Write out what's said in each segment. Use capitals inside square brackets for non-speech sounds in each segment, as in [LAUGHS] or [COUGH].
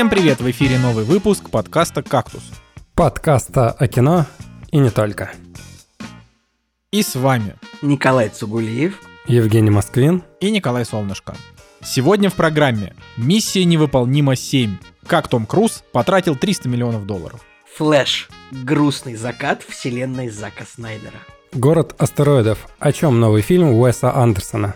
Всем привет! В эфире новый выпуск подкаста «Кактус». Подкаста о кино и не только. И с вами Николай Цугулиев. Евгений Москвин. и Николай Солнышко. Сегодня в программе «Миссия невыполнима 7». Как Том Круз потратил 300 миллионов долларов. Флэш. Грустный закат вселенной Зака Снайдера. Город астероидов. О чем новый фильм Уэса Андерсона?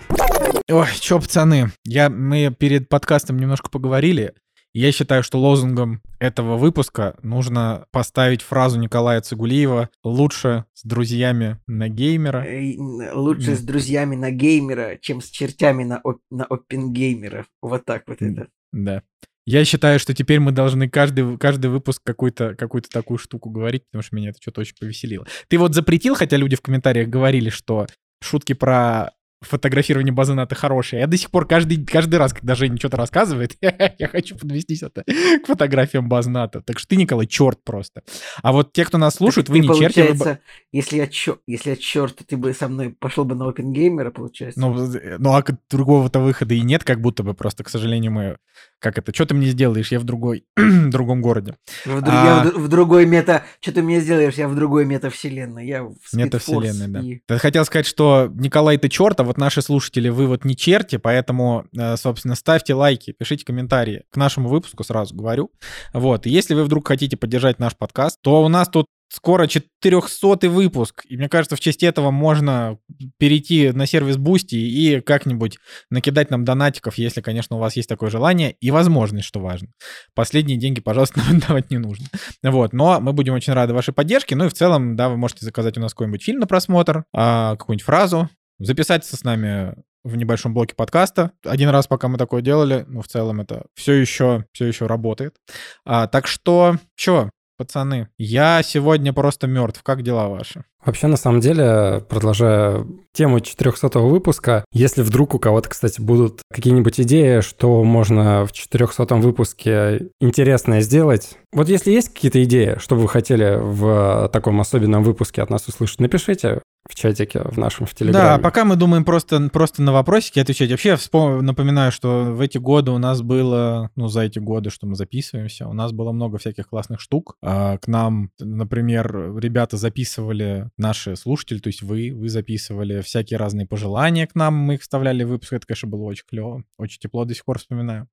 Ой, чё, пацаны, я, мы перед подкастом немножко поговорили. Я считаю, что лозунгом этого выпуска нужно поставить фразу Николая Цигулиева «Лучше с друзьями на геймера». Э, Лучше с друзьями на геймера, чем с чертями на, оп- на опенгеймера. Вот так вот это. Да. Я считаю, что теперь мы должны каждый, каждый выпуск какую-то какую такую штуку говорить, потому что меня это что-то очень повеселило. Ты вот запретил, хотя люди в комментариях говорили, что шутки про фотографирование базената хорошие. Я до сих пор каждый, каждый раз, когда Женя что-то рассказывает, [LAUGHS] я хочу подвестись это к фотографиям базната. Так что ты, Николай, черт просто. А вот те, кто нас слушают, вы Ты, не черти. вы если я, чё, если я черт, ты бы со мной пошел бы на опенгеймера, получается? Ну, ну а другого-то выхода и нет, как будто бы просто, к сожалению, мы... Как это? Что ты мне сделаешь? Я в другой, [CLEARS THROAT] другом городе. в, а- я в, д- в другой мета... Что ты мне сделаешь? Я в другой метавселенной. Я в Метавселенной, Force да. и- Я хотел сказать, что Николай, ты черт, а вот наши слушатели, вы вот не черти, поэтому, э, собственно, ставьте лайки, пишите комментарии к нашему выпуску, сразу говорю. Вот, и если вы вдруг хотите поддержать наш подкаст, то у нас тут скоро 400 выпуск, и мне кажется, в честь этого можно перейти на сервис Boosty и как-нибудь накидать нам донатиков, если, конечно, у вас есть такое желание и возможность, что важно. Последние деньги, пожалуйста, [LAUGHS] нам давать не нужно. Вот, но мы будем очень рады вашей поддержке. Ну и в целом, да, вы можете заказать у нас какой-нибудь фильм на просмотр, а, какую-нибудь фразу, записаться с нами в небольшом блоке подкаста. Один раз, пока мы такое делали, но в целом это все еще, все еще работает. А, так что, что, пацаны, я сегодня просто мертв. Как дела ваши? Вообще, на самом деле, продолжая тему 400 выпуска, если вдруг у кого-то, кстати, будут какие-нибудь идеи, что можно в 400 выпуске интересное сделать, вот если есть какие-то идеи, что вы хотели в таком особенном выпуске от нас услышать, напишите в чатике в нашем в Да, Телеграме. пока мы думаем просто, просто на вопросики отвечать. Вообще, вспом- напоминаю, что в эти годы у нас было, ну, за эти годы, что мы записываемся, у нас было много всяких классных штук. А, К нам, например, ребята записывали, наши слушатели, то есть вы, вы записывали всякие разные пожелания к нам, мы их вставляли в выпуск. Это, конечно, было очень клево, очень тепло, до сих пор вспоминаю.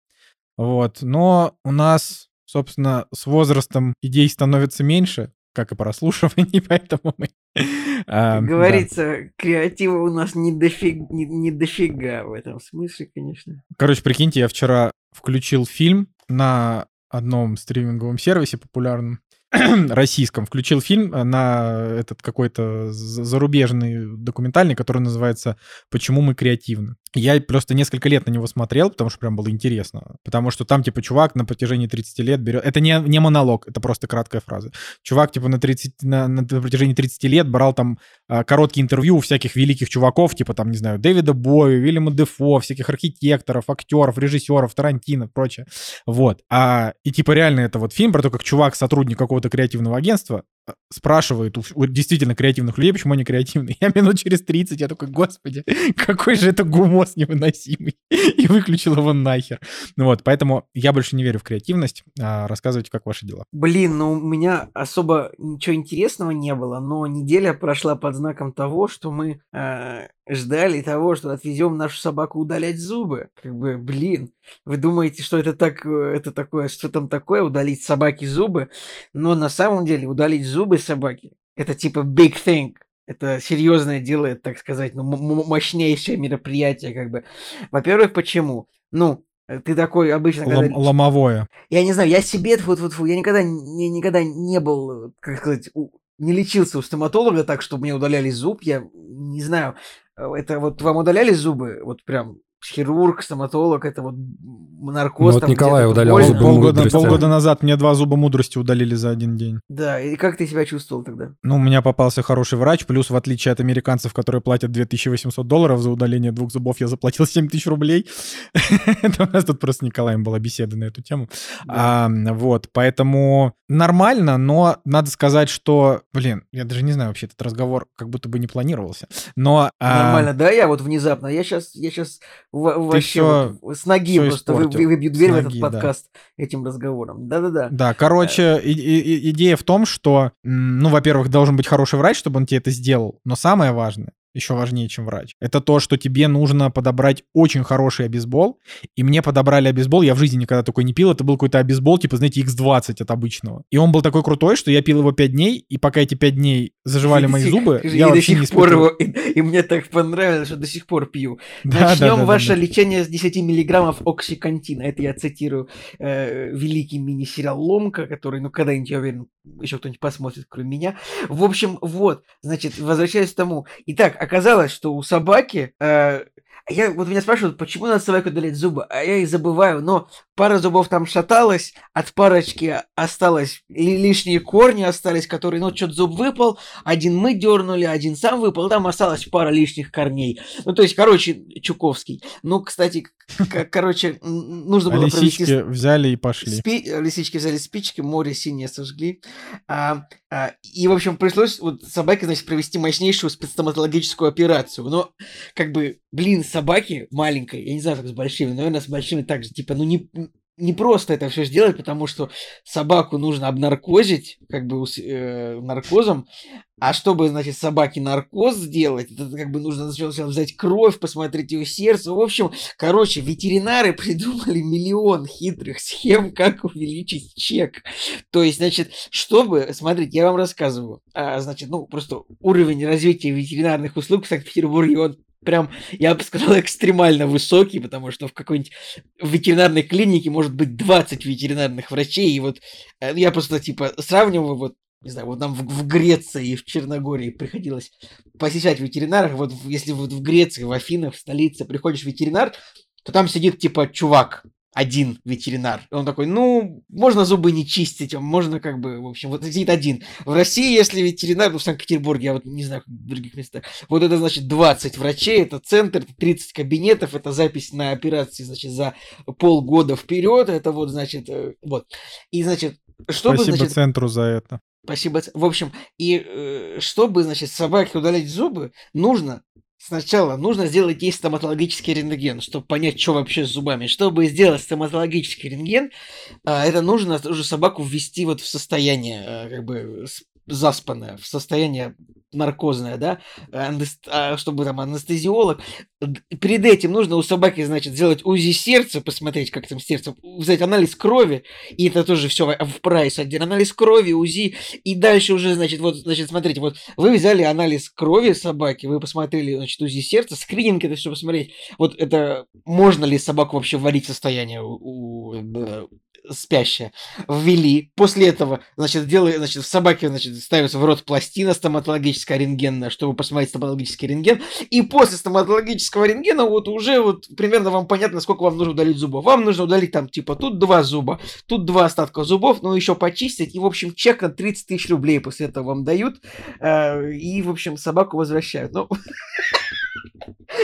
Вот, но у нас, собственно, с возрастом идей становится меньше, как и прослушиваний, [LAUGHS] поэтому мы... а, Как говорится, креатива у нас не, дофиг, не, не дофига в этом смысле, конечно. Короче, прикиньте, я вчера включил фильм на одном стриминговом сервисе популярном, [CLEARS THROAT] российском, включил фильм э, на этот какой-то за- зарубежный документальный, который называется «Почему мы креативны». Я просто несколько лет на него смотрел, потому что прям было интересно. Потому что там, типа, чувак на протяжении 30 лет берет... Это не, не монолог, это просто краткая фраза. Чувак, типа, на, 30, на, на протяжении 30 лет брал там а, короткие интервью у всяких великих чуваков, типа, там, не знаю, Дэвида Боя, Вильяма Дефо, всяких архитекторов, актеров, режиссеров, Тарантино, прочее. Вот. А, и, типа, реально это вот фильм про то, как чувак, сотрудник какого-то креативного агентства, спрашивает у, у действительно креативных людей, почему они креативны. Я минут через 30, я такой, господи, [LAUGHS] какой же это гумос невыносимый. [LAUGHS] И выключил его нахер. Ну вот, поэтому я больше не верю в креативность. А, рассказывайте, как ваши дела. Блин, ну у меня особо ничего интересного не было, но неделя прошла под знаком того, что мы э, ждали того, что отвезем нашу собаку удалять зубы. Как бы, блин, вы думаете, что это так, э, это такое, что там такое, удалить собаке зубы? Но на самом деле удалить зубы собаки это типа big thing. Это серьезное дело, это, так сказать, ну, мощнейшее мероприятие, как бы. Во-первых, почему? Ну, э, ты такой обычно, когда Лом- ломовое. я не знаю, я себе, фу -фу -фу, я никогда, не, никогда не был, э, как сказать, у- не лечился у стоматолога так, чтобы мне удаляли зуб. Я не знаю, это вот вам удаляли зубы, вот прям хирург, стоматолог, это вот наркоз. Ну, вот там Николай удалял больно. зубы полгода, мудрости. полгода назад мне два зуба мудрости удалили за один день. Да, и как ты себя чувствовал тогда? Ну, у меня попался хороший врач, плюс, в отличие от американцев, которые платят 2800 долларов за удаление двух зубов, я заплатил 7000 рублей. [LAUGHS] Это у нас тут просто с Николаем была беседа на эту тему. А, вот, поэтому нормально, но надо сказать, что, блин, я даже не знаю, вообще этот разговор как будто бы не планировался. Но... а, Нормально, да, я вот внезапно, я сейчас, я сейчас в- вообще всё- вот с ноги всё просто вы- выбью дверь в этот ноги, да. подкаст этим разговором. Да-да-да. Да, короче, и- и- и- идея в том, что, ну, во-первых, должен быть хороший врач, чтобы он тебе это сделал, но самое важное, еще важнее, чем врач, это то, что тебе нужно подобрать очень хороший обезбол, и мне подобрали обезбол, я в жизни никогда такой не пил, это был какой-то обезбол, типа, знаете, X20 от обычного. И он был такой крутой, что я пил его 5 дней, и пока эти 5 дней заживали мои зубы, И я вообще не сих пор испытывал. его, и, и мне так понравилось, что до сих пор пью. [LAUGHS] Да, да, Начнем да, да, ваше да. лечение с 10 миллиграммов оксикантина. Это я цитирую э, великий мини-сериал «Ломка», который, ну, когда-нибудь, я уверен, еще кто-нибудь посмотрит, кроме меня. В общем, вот, значит, возвращаясь к тому. Итак, оказалось, что у собаки... э, я, вот меня спрашивают, почему надо собаке удалять зубы, а я и забываю, но пара зубов там шаталась, от парочки осталось, ли- лишние корни остались, которые, ну, что-то зуб выпал, один мы дернули, один сам выпал, там осталась пара лишних корней. Ну, то есть, короче, Чуковский. Ну, кстати, короче, нужно А было провести... лисички взяли и пошли. Спи- Лисички взяли спички, море синее сожгли. А, а, и, в общем, пришлось вот собаке, значит, провести мощнейшую спецстоматологическую операцию. Но, как бы, блин, собаки маленькой, я не знаю, как с большими, наверное, с большими так же, типа, ну, не, не просто это все сделать, потому что собаку нужно обнаркозить, как бы, э, наркозом, а чтобы, значит, собаке наркоз сделать, это как бы нужно сначала взять кровь, посмотреть ее сердце. В общем, короче, ветеринары [LAUGHS] придумали миллион хитрых схем, как увеличить чек. То есть, значит, чтобы, смотрите, я вам рассказываю, а, значит, ну, просто уровень развития ветеринарных услуг в Санкт-Петербурге, он прям, я бы сказал, [LAUGHS] экстремально высокий, потому что в какой-нибудь ветеринарной клинике может быть 20 ветеринарных врачей, и вот э, я просто, типа, сравниваю вот не знаю, вот нам в, в Греции и в Черногории приходилось посещать ветеринаров. Вот если вот в Греции, в Афинах, в столице приходишь в ветеринар, то там сидит типа чувак, один ветеринар. И он такой, ну, можно зубы не чистить, а можно как бы, в общем, вот сидит один. В России, если ветеринар, ну, в Санкт-Петербурге, я вот не знаю, в других местах, вот это значит 20 врачей, это центр, это 30 кабинетов, это запись на операции, значит, за полгода вперед, это вот, значит, э, вот. И, значит, чтобы, Спасибо значит, центру за это. Спасибо. В общем, и э, чтобы, значит, собаке удалять зубы, нужно сначала нужно сделать ей стоматологический рентген, чтобы понять, что вообще с зубами. Чтобы сделать стоматологический рентген, а, это нужно уже собаку ввести вот в состояние, э, как бы заспанное, в состояние наркозное, да, а, чтобы там анестезиолог. Перед этим нужно у собаки, значит, сделать УЗИ сердца, посмотреть, как там сердце, взять анализ крови, и это тоже все в прайс один. Анализ крови, УЗИ, и дальше уже, значит, вот, значит, смотрите, вот вы взяли анализ крови собаки, вы посмотрели, значит, УЗИ сердца, скрининг это все посмотреть. Вот это можно ли собаку вообще вводить в состояние у, у- спящая. Ввели. После этого, значит, делали, значит, в собаке, значит, ставится в рот пластина стоматологическая рентгенная, чтобы посмотреть стоматологический рентген. И после стоматологического рентгена вот уже вот примерно вам понятно, сколько вам нужно удалить зубов. Вам нужно удалить там, типа, тут два зуба, тут два остатка зубов, но еще почистить. И, в общем, чек на 30 тысяч рублей после этого вам дают. э, И, в общем, собаку возвращают. Ну, [LAUGHS]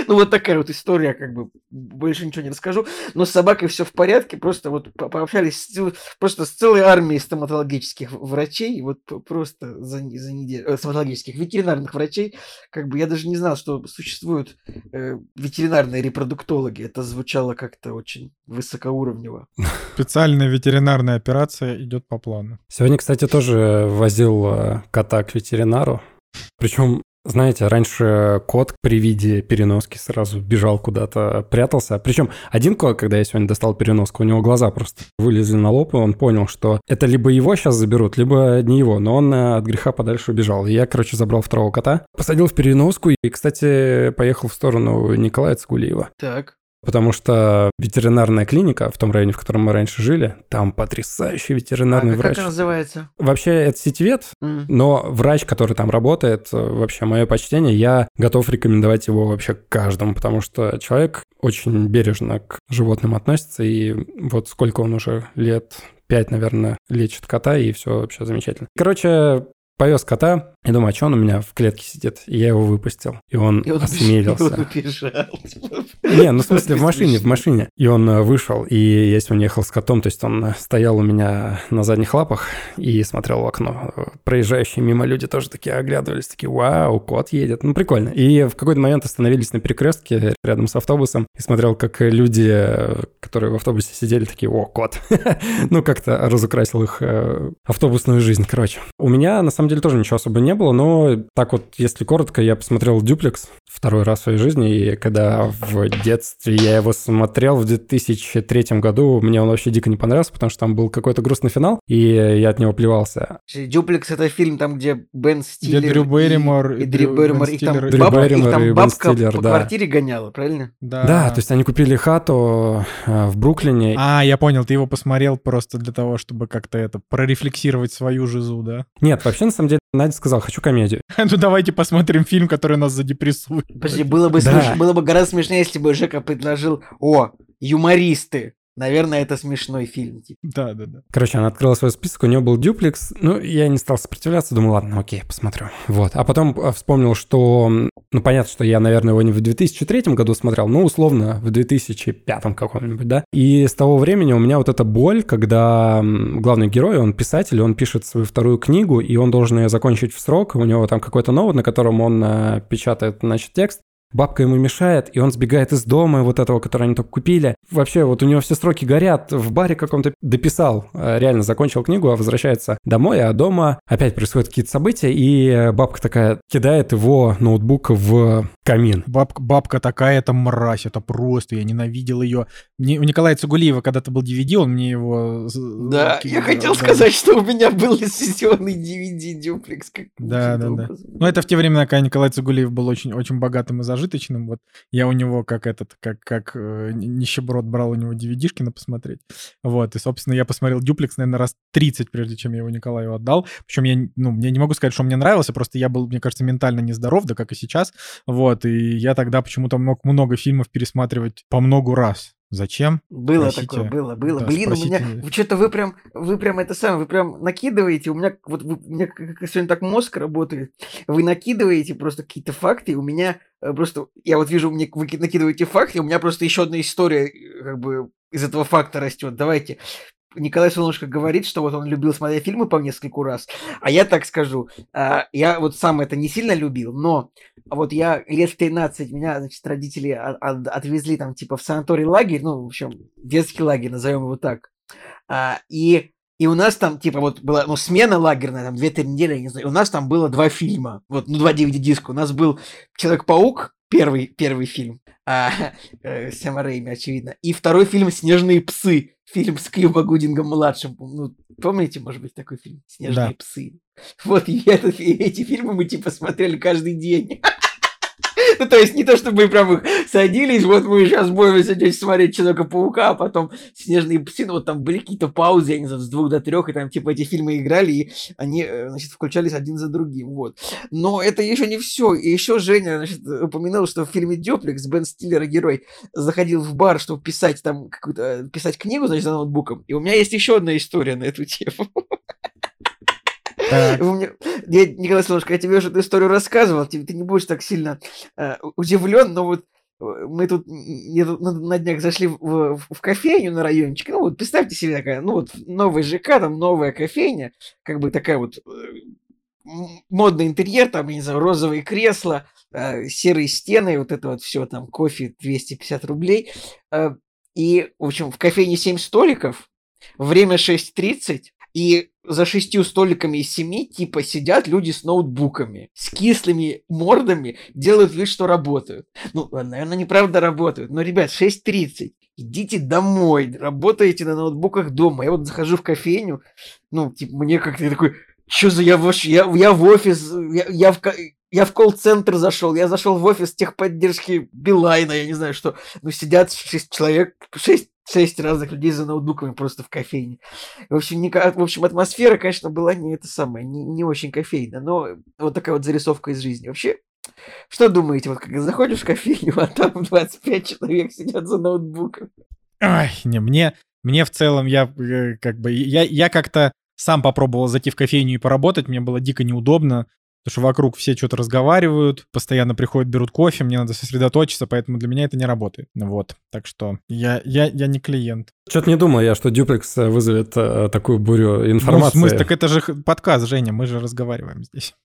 ну, вот такая вот история, как бы, больше ничего не расскажу. Но с собакой все в порядке, просто вот по- пообщались с, просто с целой армией стоматологических врачей, вот просто за, за неделю, э, стоматологических ветеринарных врачей, как бы я даже не знал, что существуют э, ветеринарные репродуктологи. Это звучало как-то очень высокоуровнево. Специальная ветеринарная операция идет по плану. Сегодня, кстати, тоже возил э, кота к ветеринару. Причем, знаете, раньше кот при виде переноски сразу бежал куда-то, прятался. Причем один кот, когда я сегодня достал переноску, у него глаза просто вылезли на лоб, и он понял, что это либо его сейчас заберут, либо не его. Но он э, от греха подальше убежал. Я, короче, забрал второго кота, посадил в переноску и, кстати, поехал в сторону Николая Цигулиева. Так. Потому что ветеринарная клиника в том районе, в котором мы раньше жили, там потрясающий ветеринарный А как врач. она называется? Вообще, это сетевед, М. но врач, который там работает, э, вообще мое почтение, я готов рекомендовать его вообще каждому, потому что человек очень бережно к животным относится, и вот сколько он уже лет, пять, наверное, лечит кота, и все вообще замечательно. Короче, повез кота, и думаю, а что он у меня в клетке сидит? И я его выпустил. И он, И он осмелился. убежал, убежал. [LAUGHS] Не, ну в смысле в машине, в машине. И он э, вышел, и я с ним ехал с котом, то есть он э, стоял у меня на задних лапах и смотрел в окно. Проезжающие мимо люди тоже такие оглядывались, такие, вау, кот едет. Ну, прикольно. И в какой-то момент остановились на перекрестке рядом с автобусом и смотрел, как люди, которые в автобусе сидели, такие, о, кот. [LAUGHS] Ну, как-то разукрасил их э, автобусную жизнь, короче. У меня, на самом деле, тоже ничего особо не было, но так вот, если коротко, я посмотрел «Дюплекс» второй раз в своей жизни, и когда в детстве я его смотрел в 2003 году, мне он вообще дико не понравился, потому что там был какой-то грустный финал, и я от него плевался. Дюплекс это фильм, там, где Бен Стиллер Дрю и- Берримор, и, и Дрю Дрю- Берримор, Бен их там Стиллер, и- Дрю бабка, их Берримор и там Бен бабка Стиллер, по да. квартире гоняла, правильно? Да, то есть они купили хату э, в Бруклине, А, я понял, ты его посмотрел просто для того, чтобы как-то это прорефлексировать свою жизу, да? Нет, вообще, на самом деле, Надя сказал, хочу комедию. [LAUGHS] Ну давайте посмотрим фильм, который нас задепрессует. Подожди, было бы, Да. смеш- было бы гораздо смешнее, если бы Жека предложил, о, юмористы. Наверное, это смешной фильм. типа. Да, да, да. Короче, она открыла свой список, у нее был дюплекс. Ну, я не стал сопротивляться, думаю, ладно, окей, посмотрю. Вот. А потом э, вспомнил, что... Ну, понятно, что я, наверное, его не в 2003 году смотрел, но условно в 2005 каком-нибудь, да? И с того времени у меня вот эта боль, когда главный герой, он писатель, он пишет свою вторую книгу, и он должен ее закончить в срок. У него там какой-то ноут, на котором он э, печатает, значит, текст. Бабка ему мешает, и он сбегает из дома, вот этого, который они только купили. Вообще, вот у него все сроки горят. В баре каком-то дописал, э, реально закончил книгу, а возвращается домой, а дома опять происходят какие-то события, и э, бабка такая кидает его ноутбук в камин. Бабка, бабка такая, это мразь, это просто, я ненавидел ее. Мне, у Николая Цугулиева когда-то был DVD, он мне его... з- Да, закинул, я хотел да. сказать, что у меня был лицензионный DVD дюплекс. как- Да, да, да. образом. Ну, это в те времена, когда Николай Цугулиев был очень, очень богатым и зажиточным. Вот я у него как этот, как, как э, нищеброд брал у него DVD-шки на посмотреть. Вот, и, собственно, я посмотрел Дюплекс, наверное, раз 30, прежде чем я его Николаю отдал. Причем я, ну, я не могу сказать, что он мне нравился, просто я был, мне кажется, ментально нездоров, да как и сейчас. Вот, и я тогда почему-то мог много фильмов пересматривать по многу раз. Зачем? Было Спросите. такое, было, было. Да, Блин, у меня спросите. что-то вы прям, вы прям это самое, вы прям накидываете. У меня вот вы- у меня сегодня так мозг работает. Вы накидываете просто какие-то факты, и у меня э, просто я вот вижу, мне вы ки- накидываете факты, у меня просто еще одна история э, как бы из этого факта растет. Давайте. Николай Солнышко говорит, что вот он любил смотреть фильмы по нескольку раз, а я так скажу, а, я вот сам это не сильно любил, но вот я лет в 13, меня, значит, родители от- от- отвезли там типа в санаторий лагерь, ну, в общем, детский лагерь, назовем его так. А, и, и у нас там, типа, вот была, ну, смена лагерная, там, 2-3 недели, я не знаю, у нас там было два фильма, вот, ну, два DVD-диска. У нас был Человек-паук, первый, первый фильм, а, [LAUGHS] э, Сэма Рэйми, очевидно, и второй фильм «Снежные псы», фильм с Кьюба Гудингом-младшим. Ну, помните, может быть, такой фильм «Снежные Да. псы»? Вот, и этот- и эти фильмы мы, типа, смотрели каждый день. [LAUGHS] Ну, то есть не то, чтобы мы прям их садились, вот мы сейчас будем сидеть смотреть Человека-паука, а потом Снежные псы, ну, вот там были какие-то паузы, я не знаю, с двух до трех, и там, типа, эти фильмы играли, и они, э, значит, включались один за другим, вот. Но это еще не все. И еще Женя, значит, упомянул, что в фильме «Дюплекс» Бен Стиллер, герой, заходил в бар, чтобы писать там какую-то, э, писать книгу, значит, за ноутбуком. И у меня есть еще одна история на эту тему. Я, Николай Солнышко, я тебе уже эту историю рассказывал, ты, ты не будешь так сильно удивлен, но вот э, мы тут н- я тут на, днях зашли в, в- в кофейню на райончик. Ну вот представьте себе такая, ну вот новый ЖК, там новая кофейня, как бы такая вот э, модный интерьер, там, я не знаю, розовые кресла, э, серые стены, вот это вот все, там кофе 250 рублей. Э, И, в общем, в кофейне 7 столиков, время 6.30, и за шестью столиками из семи, типа, сидят люди с ноутбуками, с кислыми мордами, делают вид, что работают. Ну, наверное, неправда работают, но, ребят, 6.30, идите домой, работаете на ноутбуках дома. Я вот захожу в кофейню, ну, типа, мне как-то такой, что за я в, я, я в офис, я, я в, я в колл-центр зашел, я зашел в офис техподдержки Билайна, я не знаю что. Ну, сидят шесть человек, шесть, шесть разных людей за ноутбуками просто в кофейне. В общем, ника- в общем, атмосфера, конечно, была не это самое, не, не очень кофейная, но вот такая вот зарисовка из жизни. Вообще, что думаете, вот когда заходишь в кофейню, а там 25 человек сидят за ноутбуком? Ай, не, мне, мне в целом, я э, как бы, я, я как-то сам попробовал зайти в кофейню и поработать, мне было дико неудобно, потому что вокруг все что-то разговаривают, постоянно приходят, берут кофе, мне надо сосредоточиться, поэтому для меня это не работает. Вот, так что я, я, я не клиент. Что-то не думал я, что дюплекс вызовет э, такую бурю информации. Ну, в смысле, так это же подкаст, Женя, мы же разговариваем здесь.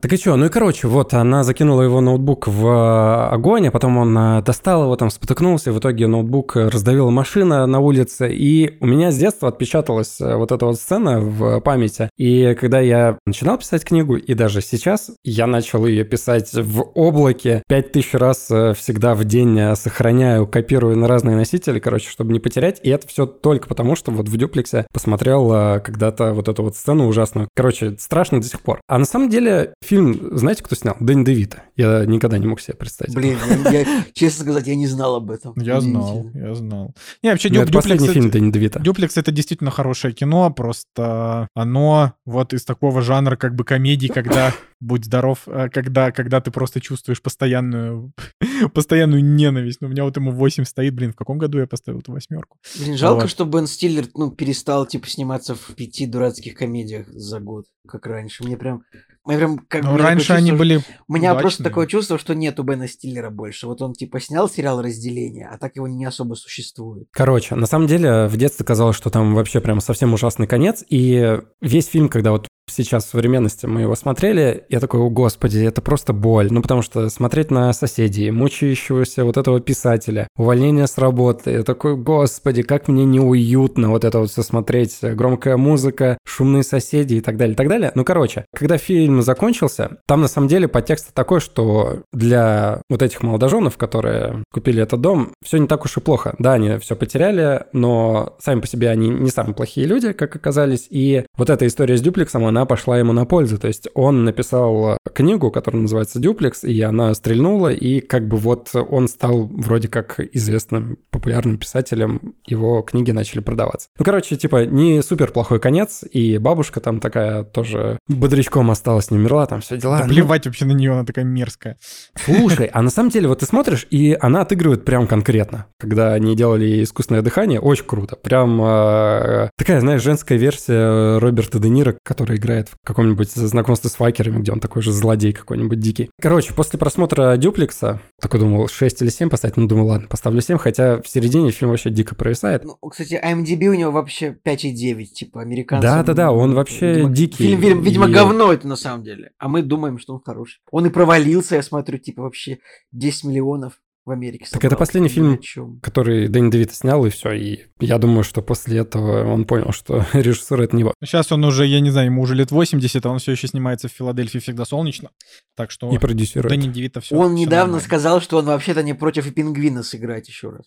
Так и что? Ну и короче, вот она закинула его ноутбук в э, огонь, а потом он э, достал его, там спотыкнулся, и в итоге ноутбук раздавила машина на улице. И у меня с детства отпечаталась э, вот эта вот сцена в памяти. И когда я начинал писать книгу, и даже сейчас, я начал ее писать в облаке, пять тысяч раз всегда в день сохраняю, копирую на разные носители, короче, чтобы не потерять. И это все только потому, что вот в дюплексе посмотрел когда-то вот эту вот сцену ужасную. Короче, страшно до сих пор. А на самом деле фильм, знаете, кто снял? Дэнни Девита. Я никогда не мог себе представить. Блин, я, честно сказать, я не знал об этом. Я знал, я знал. Не, вообще, ну, Дюп, это последний фильм Дэнни Девита. Дюплекс — это действительно хорошее кино, просто оно вот из такого жанра как бы комедии, когда будь здоров, э, когда, когда ты просто чувствуешь постоянную, [LAUGHS] постоянную ненависть. Ну, у меня вот ему 8 стоит, блин, в каком году я поставил эту восьмерку? Блин, жалко, вот. что Бен Стиллер, ну, перестал, типа, сниматься в пяти дурацких комедиях за год, как раньше. Мне прям мы прям как ну, раньше они были У меня удачные. просто такое чувство, что нету Бена Стиллера больше. Вот он типа снял сериал «Разделение», а так его не особо существует. Короче, на самом деле в детстве казалось, что там вообще прям совсем ужасный конец. И весь фильм, когда вот сейчас в современности мы его смотрели, я такой, о господи, это просто боль. Ну, потому что смотреть на соседей, мучающегося вот этого писателя, увольнение с работы, я такой, господи, как мне неуютно вот это вот все смотреть, громкая музыка, шумные соседи и так далее, и так далее. Ну, короче, когда фильм закончился, там на самом деле подтекст такой, что для вот этих молодоженов, которые купили этот дом, все не так уж и плохо. Да, они все потеряли, но сами по себе они не самые плохие люди, как оказались, и вот эта история с дюплексом, она пошла ему на пользу. То есть он написал книгу, которая называется «Дюплекс», и она стрельнула, и как бы вот он стал вроде как известным, популярным писателем, его книги начали продаваться. Ну, короче, типа, не супер плохой конец, и бабушка там такая тоже бодрячком осталась, не умерла, там все дела. Да ну... плевать вообще на нее, она такая мерзкая. Слушай, а на самом деле вот ты смотришь, и она отыгрывает прям конкретно. Когда они делали искусственное дыхание, очень круто. Прям э, такая, знаешь, женская версия Роберта Де Ниро, который играет играет в каком-нибудь знакомстве с факерами, где он такой же злодей какой-нибудь дикий. Короче, после просмотра Дюплекса, такой думал, 6 или 7 поставить, ну думаю, ладно, поставлю 7, хотя в середине фильм вообще дико провисает. Ну, кстати, IMDb у него вообще 5,9, типа американцы. Да-да-да, он вообще видимо, дикий. Фильм, видимо, видимо и... говно это на самом деле, а мы думаем, что он хороший. Он и провалился, я смотрю, типа вообще 10 миллионов в Америке. Так это последний фильм, который Дэнни Девита снял, и все. И я думаю, что после этого он понял, что [LAUGHS] режиссер это не его. Сейчас он уже, я не знаю, ему уже лет 80, а он все еще снимается в Филадельфии всегда солнечно. Так что и продюсирует. Дэнни Девита все. Он все недавно нормально. сказал, что он вообще-то не против и пингвина сыграть еще раз.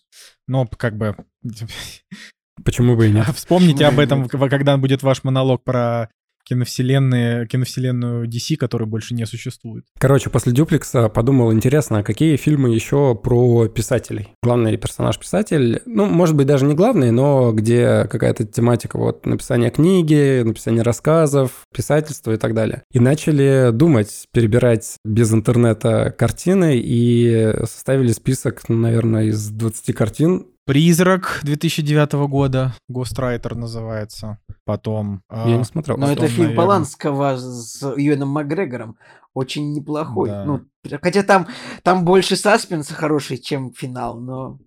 Ну, как бы... [LAUGHS] Почему бы и нет? [LAUGHS] Вспомните об этом, когда будет ваш монолог про киновселенные, киновселенную DC, которая больше не существует. Короче, после Дюплекса подумал, интересно, а какие фильмы еще про писателей? Главный персонаж писатель, ну, может быть, даже не главный, но где какая-то тематика вот написания книги, написания рассказов, писательства и так далее. И начали думать, перебирать без интернета картины и составили список, наверное, из 20 картин, Призрак 2009 года, Гострайтер называется. Потом... А, Я не смотрел. Но это фильм наверное... Поланского с Юэном Макгрегором. Очень неплохой. Да. Ну, хотя там, там больше саспенса хороший, чем финал, но...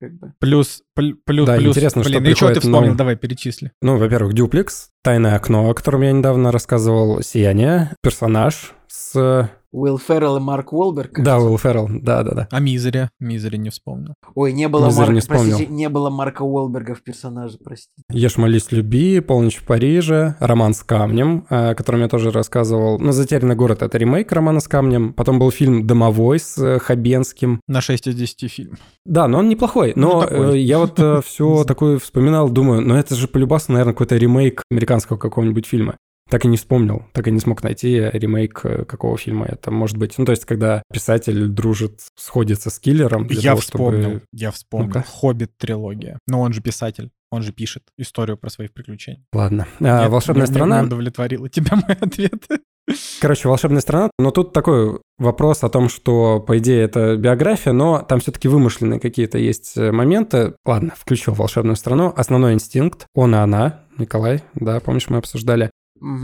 Как бы. Плюс, пл- плюс, да, плюс. интересно, Блин, что и что ты вспомнил? Ну, Давай, перечисли. Ну, во-первых, Дюплекс, Тайное окно, о котором я недавно рассказывал, Сияние, Персонаж с Уилл Феррелл и Марк Уолберг. Да, Уилл Феррелл, да-да-да. А Мизери? Мизери не вспомнил. Ой, не было, Мизери Марка, не, вспомнил. простите, не было Марка Уолберга в персонаже, простите. Ешь, молись, люби, Полночь в Париже, Роман с камнем, о котором я тоже рассказывал. Ну, Затерянный город — это ремейк Романа с камнем. Потом был фильм «Домовой» с э, Хабенским. На 6 из 10 фильм. Да, но он неплохой. Но ну, я вот э, все [LAUGHS] такое вспоминал, думаю, ну это же полюбас, наверное, какой-то ремейк американского какого-нибудь фильма. Так и не вспомнил, так и не смог найти ремейк э, какого фильма это может быть. Ну, то есть, когда писатель дружит, сходится с киллером. я того, вспомнил, чтобы... я вспомнил. ну Хоббит трилогия. Но он же писатель. Он же пишет историю про свои приключения. Ладно. А, Нет, волшебная не, страна. Не удовлетворила тебя [LAUGHS] мой ответ. Короче, волшебная страна. Но тут такой вопрос о том, что, по идее, это биография, но там все-таки вымышленные какие-то есть э, моменты. Ладно, включил волшебную страну. Основной инстинкт. Он и она. Николай, да, помнишь, мы обсуждали.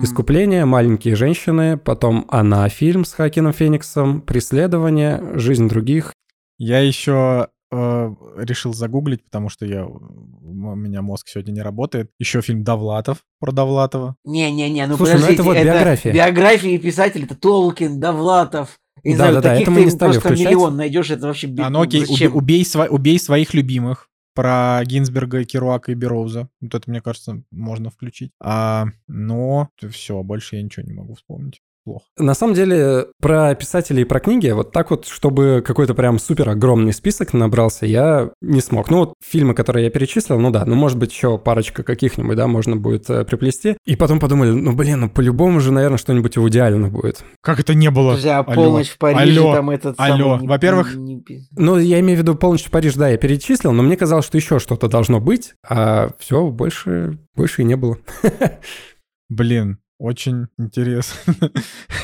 Искупление, маленькие женщины, потом она фильм с Хакином Фениксом, преследование, жизнь других. Я еще э, решил загуглить, потому что я, у меня мозг сегодня не работает. Еще фильм Довлатов про Довлатова. Не-не-не, ну Слушай, ну подождите, это вот биография. биографии писателей, это Толкин, Довлатов. Я не Да, знаю, да, да, таких это мы ты не стали просто включать. миллион найдешь, это вообще... А ну окей, убей, убей сво- убей своих любимых. Про Гинзберга, Керуака и Бероуза. Вот это, мне кажется, можно включить. А, но все, больше я ничего не могу вспомнить. Плохо. На самом деле, про писателей и про книги, вот так вот, чтобы какой-то прям супер огромный список набрался, я не смог. Ну вот фильмы, которые я перечислил, ну да, ну может быть еще парочка каких-нибудь, да, можно будет э, приплести. И потом подумали, ну блин, ну по-любому же, наверное, что-нибудь у Идеально будет. Как это не было? Друзья, Алло, полночь в Париже, алло, там этот алло. самый... Во-первых- не- Ну, я имею в виду полностью Париж, да, я перечислил, но мне казалось, что еще что-то должно быть, а все, больше, больше и не было. [LAUGHS] Блин, очень интересно.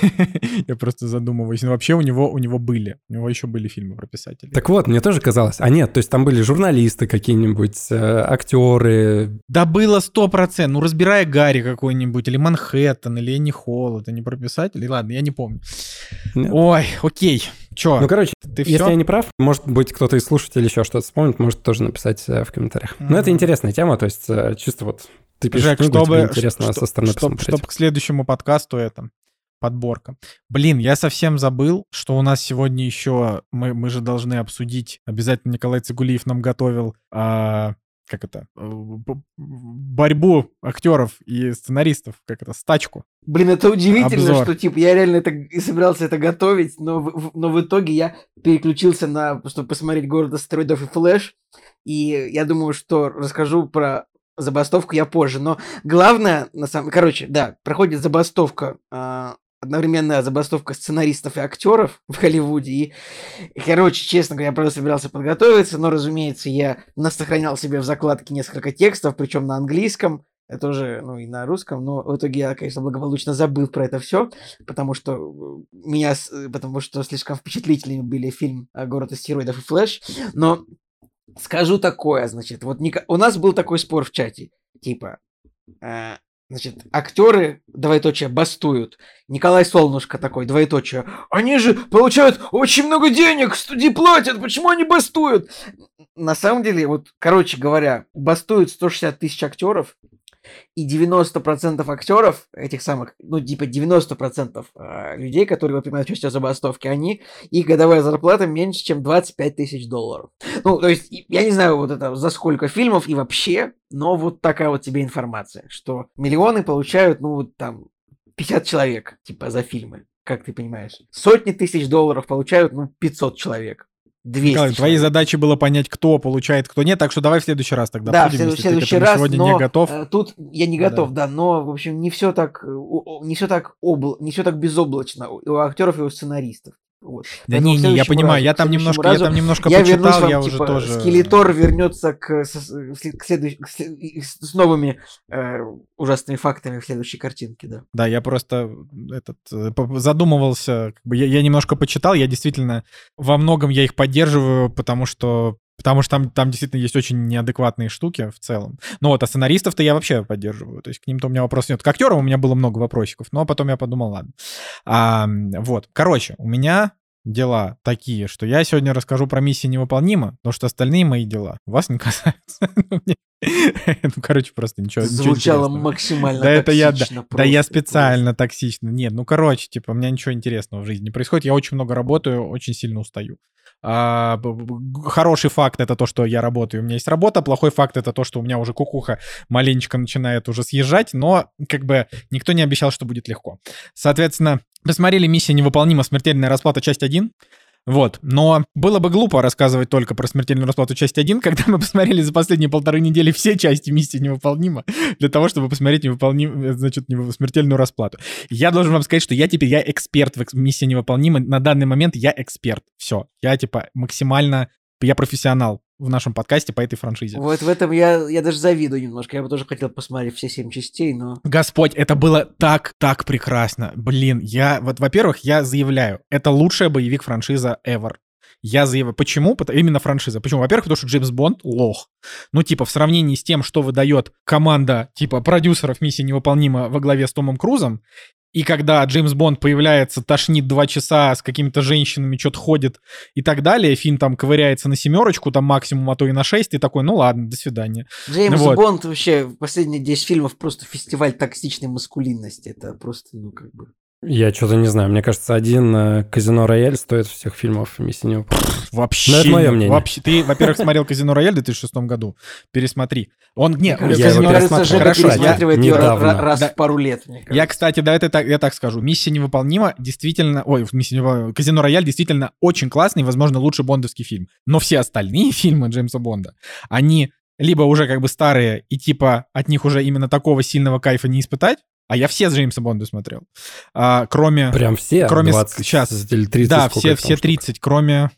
[LAUGHS] Я просто задумываюсь. Ну, вообще у него, у него были. У него еще были фильмы про писателей. Так вот, мне тоже казалось. А нет, то есть там были журналисты какие-нибудь, э, актеры. Да было сто процентов. Ну, разбирая Гарри какой-нибудь, или Манхэттен, или Энни Холл, это не про писателей. Ладно, я не помню. Нет. Ой, окей. Че, Ну, короче, ты если все? я не прав, может быть, кто-то из слушателей еще что-то вспомнит, может тоже написать э, в комментариях. Но это интересная тема, то есть э, чисто вот ты пишешь Жек, книгу, чтобы, тебе интересно что- со стороны чтоб- посмотреть. чтоб к следующему подкасту это подборка. Блин, я совсем забыл, что у нас сегодня еще мы, мы же должны обсудить. Обязательно Николай Цигулиев нам готовил а, как это э, борьбу актеров и сценаристов, как это стачку. Блин, это удивительно, Обзор. что, типа, я реально это и собирался это готовить, но в, в- но в итоге я переключился на, чтобы посмотреть «Город астероидов» и «Флэш», и я думаю, что расскажу про забастовку я позже, но главное, на самом... Короче, да, проходит забастовка, а, одновременная забастовка сценаристов и актеров в Голливуде, и, и, короче, честно говоря, я просто собирался подготовиться, но, разумеется, я нас себе в закладке несколько текстов, причем на английском, это уже, ну, и на русском, но в итоге я, конечно, благополучно забыл про это все, потому что э, меня, э, потому что слишком впечатлительными были фильм э, «Город астероидов» и «Флэш», но скажу такое, значит, вот Ника- у нас был такой спор в чате, типа, э, значит, актеры, двоеточие, бастуют, Николай Солнышко такой, двоеточие, они же получают очень много денег, студии платят, почему они бастуют? На самом деле, вот, короче говоря, бастуют 160 тысяч актеров, и 90% актеров, этих самых, ну, типа 90% э, людей, которые принимают участие в забастовке, они, их годовая зарплата меньше, чем 25 тысяч долларов. Ну, то есть, я не знаю, вот это за сколько фильмов и вообще, но вот такая вот тебе информация, что миллионы получают, ну, вот там, 50 человек, типа, за фильмы, как ты понимаешь. Сотни тысяч долларов получают, ну, 500 человек. 200 Николай, твоей задачей было понять, кто получает, кто нет, так что давай в следующий раз тогда Да, в ты к следующий раз, сегодня но не готов. э, тут я не Да. готов, да, но в общем не все так, э, не все так обл, не все так безоблачно у актеров и у сценаристов. Вот. Да Поэтому не, не, я понимаю, разу- я там немножко, я разу там немножко я почитал, вам, я уже типа, тоже... Скелетор вернется к, к следующ- к с новыми э, ужасными фактами в следующей картинке, да. Да, я просто этот э, задумывался, как бы я, я немножко почитал, я действительно во многом я их поддерживаю, потому что потому что там, там действительно есть очень неадекватные штуки в целом. Ну вот, а сценаристов-то я вообще поддерживаю. То есть к ним-то у меня вопросов нет. К актерам у меня было много вопросиков, но потом я подумал, ладно. А, вот, короче, у меня дела такие, что я сегодня расскажу про миссии невыполнима, потому что остальные мои дела вас не касаются. [LAUGHS] Ну, Ну, короче, просто ничего Звучало максимально Да это я, да, я специально токсично. Нет, ну короче, типа, у меня ничего интересного в жизни не происходит. Я очень много работаю, очень сильно устаю. А, хороший факт это то, что я работаю, у меня есть работа. Плохой факт это то, что у меня уже кукуха маленечко начинает уже съезжать, но как бы никто не обещал, что будет легко. Соответственно, посмотрели «Миссия невыполнима. Смертельная расплата. Часть 1». Вот, но было бы глупо рассказывать только про смертельную расплату часть 1, когда мы посмотрели за последние полторы недели все части миссии невыполнима для того, чтобы посмотреть невыполним, э, значит, смертельную расплату. Я должен вам сказать, что я теперь, я эксперт в миссии невыполнима. На данный момент я эксперт. Все. Я, типа, максимально, я профессионал в нашем подкасте по этой франшизе. Вот в этом я, я даже завидую немножко. Я бы тоже хотел посмотреть все семь частей, но... Господь, это было так, так прекрасно. Блин, я, вот, во-первых, я заявляю, это лучшая боевик франшиза ever. Я заявляю. Почему? Именно франшиза. Почему? Во-первых, потому что Джеймс Бонд лох. Ну, типа, в сравнении с тем, что выдает команда, типа, продюсеров «Миссия невыполнима» во главе с Томом Крузом, и когда Джеймс Бонд появляется, тошнит два часа, с какими-то женщинами что-то ходит и так далее, фильм там ковыряется на семерочку, там максимум, а то и на шесть, и такой, ну ладно, до свидания. Джеймс Вот. Бонд вообще последние 10 фильмов просто фестиваль токсичной маскулинности. Это просто, ну, как бы... Я что-то не знаю. Мне кажется, один э, казино Рояль стоит всех фильмов «Миссия невыполнима». Вообще, Ну, это моё мнение. Вообще, ты, во-первых, смотрел «Казино Рояль» в 2006 году. Пересмотри. Он, не, Мне кажется, я его Хорошо, я пересматривает ее недавно. раз Да. в пару лет, мне кажется. Я, кстати, да, это так, я так скажу. Миссия невыполнима действительно... Ой, миссия невыполнима. Казино Рояль действительно очень классный, возможно, лучший бондовский фильм. Но все остальные [LAUGHS] фильмы Джеймса Бонда, они либо уже как бы старые, и типа от них уже именно такого сильного кайфа не испытать, а я все с Джеймса Бонда смотрел. А, кроме... Прям все? Кроме с- 20 щас. или 30? да, все, все штук? 30, кроме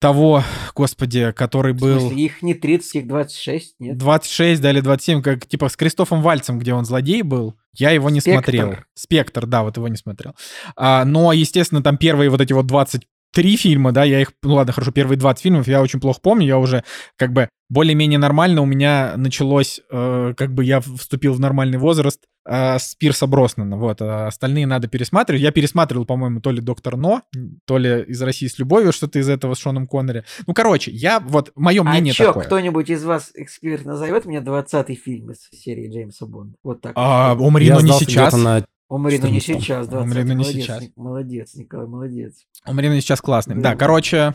того, господи, который В был... смысле, их не 30, их 26, нет? 26, да, или 27, как типа с Кристофом Вальцем, где он злодей был. Я его не Спектр. смотрел. Спектр, да, вот его не смотрел. А, но, естественно, там первые вот эти вот 23 фильма, да, я их, ну ладно, хорошо, первые 20 фильмов я очень плохо помню, я уже как бы более-менее нормально у меня началось, э, как бы я вступил в нормальный возраст э, с Пирса Броснана, вот, а остальные надо пересматривать. Я пересматривал, по-моему, то ли Доктор Но, то ли из России с любовью, что-то из этого с Шоном Коннери. Ну, короче, я, вот, мое мнение а чё, такое. кто-нибудь из вас, эксперт, назовет мне 20-й фильм из серии Джеймса Бонда? Вот так. А, умри, Я но не сейчас. на... Умри, но не 14-м. сейчас, 20 Умри, но не молодец, сейчас. Молодец, Николай, молодец. Умри, но не сейчас классный. Да, Да. короче,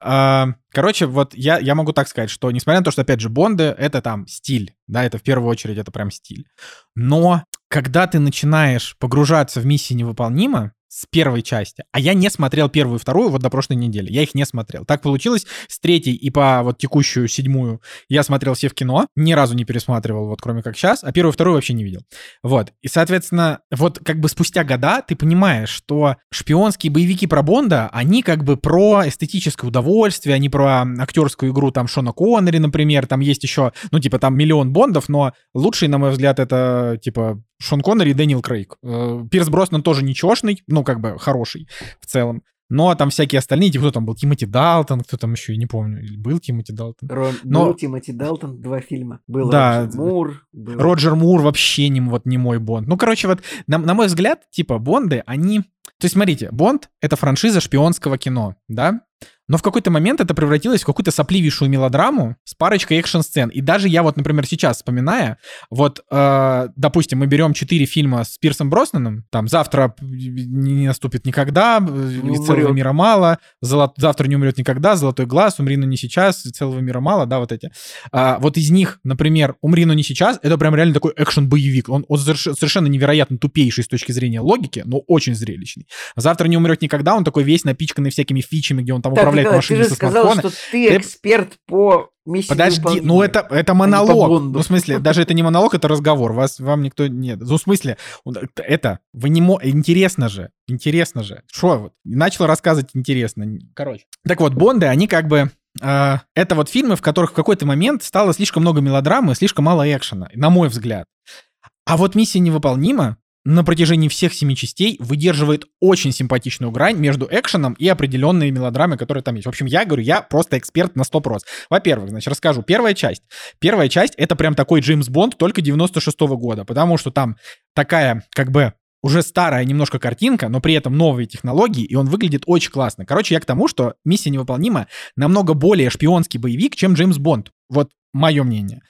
а, короче, вот я, я могу так сказать, что несмотря на то, что, опять же, Бонды — это там стиль, да, это в первую очередь это прям стиль. Но когда ты начинаешь погружаться в миссии невыполнимо с первой части, а я не смотрел первую и вторую вот до прошлой недели, я их не смотрел. Так получилось с третьей и по вот текущую седьмую я смотрел все в кино, ни разу не пересматривал, вот кроме как сейчас, а первую и вторую вообще не видел. Вот. И, соответственно, вот как бы спустя года ты понимаешь, что шпионские боевики про Бонда, они как бы про эстетическое удовольствие, они про актерскую игру там Шона Коннери, например, там есть еще, ну, типа, там миллион Бондов, но лучший, на мой взгляд, это, типа, Шон Коннери и Дэниел Крейг. Э, Пирс Броснан тоже ничешный, ну, как бы хороший в целом. Но там всякие остальные, типа, кто там был, Тимоти Далтон, кто там еще, я не помню, был Тимоти Далтон. Рон, Но- Был Тимоти Далтон, два фильма. Был Да. Роджер Мур. был- Роджер Мур вообще не, вот, не мой Бонд. Ну, короче, вот, на, на мой взгляд, типа, Бонды, они... То есть, смотрите, Бонд — это франшиза шпионского кино, да? Но в какой-то момент это превратилось в какую-то сопливейшую мелодраму с парочкой экшн-сцен. И даже я вот, например, сейчас вспоминая, вот, э, допустим, мы берем четыре фильма с Пирсом Броснаном, там «Завтра не наступит никогда», Не «И целого умрет. мира мало», «Золот- «Завтра не умрет никогда», «Золотой глаз», «Умри, но не сейчас», «И «Целого мира мало», да, вот эти. А, вот из них, например, «Умри, но не сейчас» — это прям реально такой экшен-боевик. Он, он соверш- совершенно невероятно тупейший с точки зрения логики, но очень зрелищный. «Завтра не умрет никогда» он такой весь напичканный всякими фичами, где он там Так, управляет Николай, ты машиной же со сказал, смартфона. что ты Ты- эксперт по миссии Подожди, ну это, это по монолог. Ну, в смысле, даже [LAUGHS] это не монолог, это разговор. Вас, вам никто... Нет. Ну, в смысле, это... Вы не мо... Интересно же. Интересно же. Что вот? Начал рассказывать интересно. Короче. Так вот, Бонды, они как бы... э, это вот фильмы, в которых в какой-то момент стало слишком много мелодрамы, слишком мало экшена, на мой взгляд. А вот «Миссия невыполнима» на протяжении всех семи частей выдерживает очень симпатичную грань между экшеном и определенной мелодрамой, которые там есть. В общем, я говорю, я просто эксперт на 100%. Во-первых, значит, расскажу. Первая часть. Первая часть — это прям такой Джеймс Бонд только 96 года, потому что там такая, как бы, уже старая немножко картинка, но при этом новые технологии, и он выглядит очень классно. Короче, я к тому, что «Миссия невыполнима» намного более шпионский боевик, чем Джеймс Бонд. Вот мое мнение.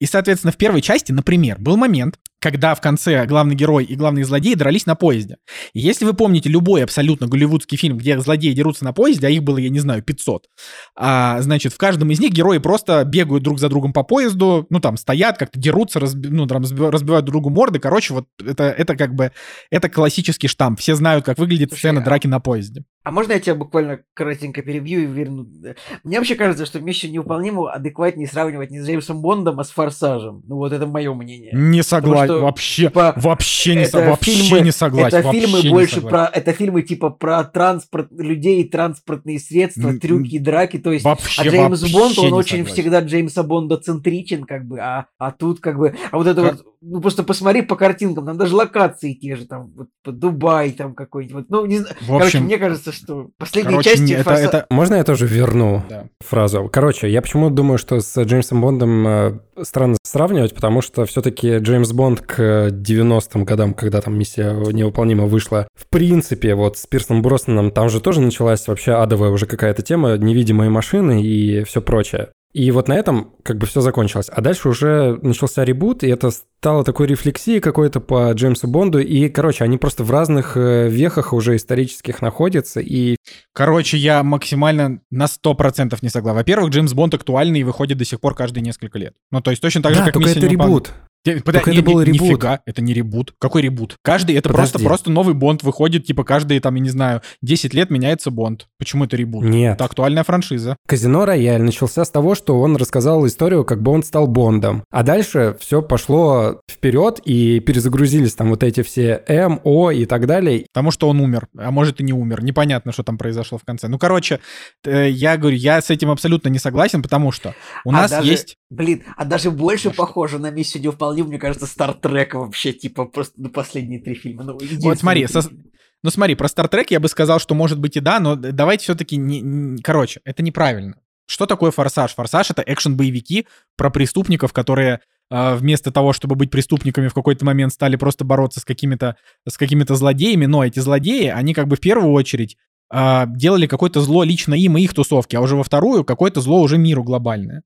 И, соответственно, в первой части, например, был момент, когда в конце главный герой и главный злодей дрались на поезде. И если вы помните любой абсолютно голливудский фильм, где злодеи дерутся на поезде, а их было, я не знаю, 500, а, значит, в каждом из них герои просто бегают друг за другом по поезду, ну, там, стоят, как-то дерутся, разби- ну, там, разби- разбивают друг другу морды. Короче, вот это, это как бы, это классический штамп. Все знают, как выглядит Слушай, сцена а- драки на поезде. А можно я тебя буквально коротенько перебью и верну? Мне вообще кажется, что миссию невыполнимую адекватнее сравнивать не с Джеймсом Бондом, а с Форсажем. Ну вот это мое мнение. Не согласен. Что Вообще, типа, вообще, не, со- вообще фильмы- не согласен. это фильмы больше согласен. про это фильмы типа про транспорт людей, транспортные средства, трюки, драки. То есть Вообще, а Джеймс Бонд, он очень согласен. всегда Джеймса Бонда центричен, как бы, а, а тут как бы, а вот это Как- вот, ну просто посмотри по картинкам, там даже локации те же, там, вот, Дубай там какой-нибудь, вот, ну, не знаю, В короче, общем, мне кажется, что последние короче, части не- это, «Форса- это- Можно я тоже верну да. фразу? Короче, я почему думаю, что с Джеймсом Бондом э, странно сравнивать, потому что все-таки Джеймс Бонд к 90-м годам, когда там миссия невыполнима вышла, в принципе, вот с Пирсом Броснаном там же тоже началась вообще адовая уже какая-то тема, невидимые машины и все прочее. И вот на этом как бы все закончилось. А дальше уже начался ребут, и это стало такой рефлексией какой-то по Джеймсу Бонду. И, короче, они просто в разных э, вехах уже исторических находятся. И Короче, я максимально на 100% не согласен. Во-первых, Джеймс Бонд актуальный и выходит до сих пор каждые несколько лет. Ну, то есть точно так же, да, как только «Миссия это невыполнима». ребут. Те- пода- Только не- это был не- ребут. Нифига, это не ребут. Какой ребут? Какой это просто, Подожди. просто новый Бонд выходит, типа каждые, там, я не знаю, 10 лет меняется Бонд. Почему это ребут? Нет. Это актуальная франшиза. Казино Рояль начался с того, что он рассказал историю, как Бонд стал Бондом. А дальше все пошло вперед, и перезагрузились там вот эти все М, О и так далее. Потому что он умер, а может и не умер. Непонятно, что там произошло в конце. Ну, короче, э, я говорю, я с этим абсолютно не согласен, потому что у А нас даже- есть... Блин, а даже больше что? похоже на миссию невыполнима, мне кажется, Стартрек вообще, типа, просто на последние три фильма. Ну, Вот смотри, со-. Ну, смотри, про Стартрек я бы сказал, что может быть и да, но давайте все-таки не, не- Короче, это неправильно. Что такое «Форсаж»? «Форсаж» — это экшен-боевики про преступников, которые э, вместо того, чтобы быть преступниками, в какой-то момент стали просто бороться с какими-то с какими-то злодеями, но эти злодеи, они как бы в первую очередь э, делали какое-то зло лично им и их тусовке, а уже во вторую какое-то зло уже миру глобальное.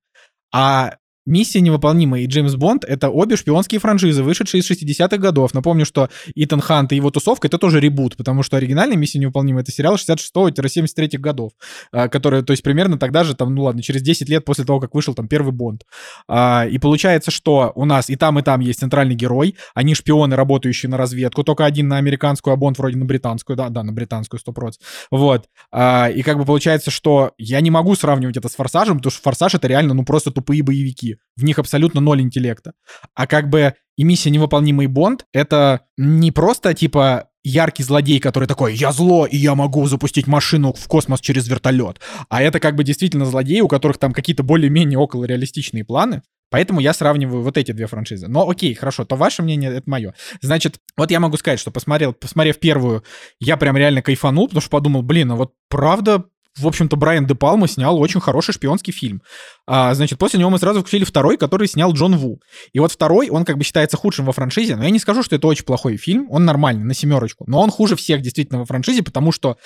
А «Миссия невыполнима» и «Джеймс Бонд» — это обе шпионские франшизы, вышедшие из 60-х годов. Напомню, что Итан Хант и его тусовка — это тоже ребут, потому что оригинальная «Миссия невыполнима» — это сериал 66-73 годов, а, который, то есть примерно тогда же, там, ну ладно, через 10 лет после того, как вышел там первый Бонд. А, И получается, что у нас и там, и там есть центральный герой, они шпионы, работающие на разведку, только один на американскую, а Бонд вроде на британскую, да, да, на британскую 100%. Вот. А, И как бы получается, что я не могу сравнивать это с «Форсажем», потому что «Форсаж» — это реально, ну, просто тупые боевики. В них абсолютно ноль интеллекта. А как бы и миссия невыполнимый Бонд — это не просто, типа, яркий злодей, который такой, я зло, и я могу запустить машину в космос через вертолет. А это как бы действительно злодеи, у которых там какие-то более-менее около реалистичные планы. Поэтому я сравниваю вот эти две франшизы. Но окей, хорошо, то ваше мнение, это мое. Значит, вот я могу сказать, что посмотрел, посмотрев первую, я прям реально кайфанул, потому что подумал, блин, а вот правда, в общем-то, Брайан Де Палма снял очень хороший шпионский фильм. А, значит, после него мы сразу включили второй, который снял Джон Ву. И вот второй, он как бы считается худшим во франшизе, но я не скажу, что это очень плохой фильм, он нормальный, на семерочку. Но он хуже всех действительно во франшизе, потому что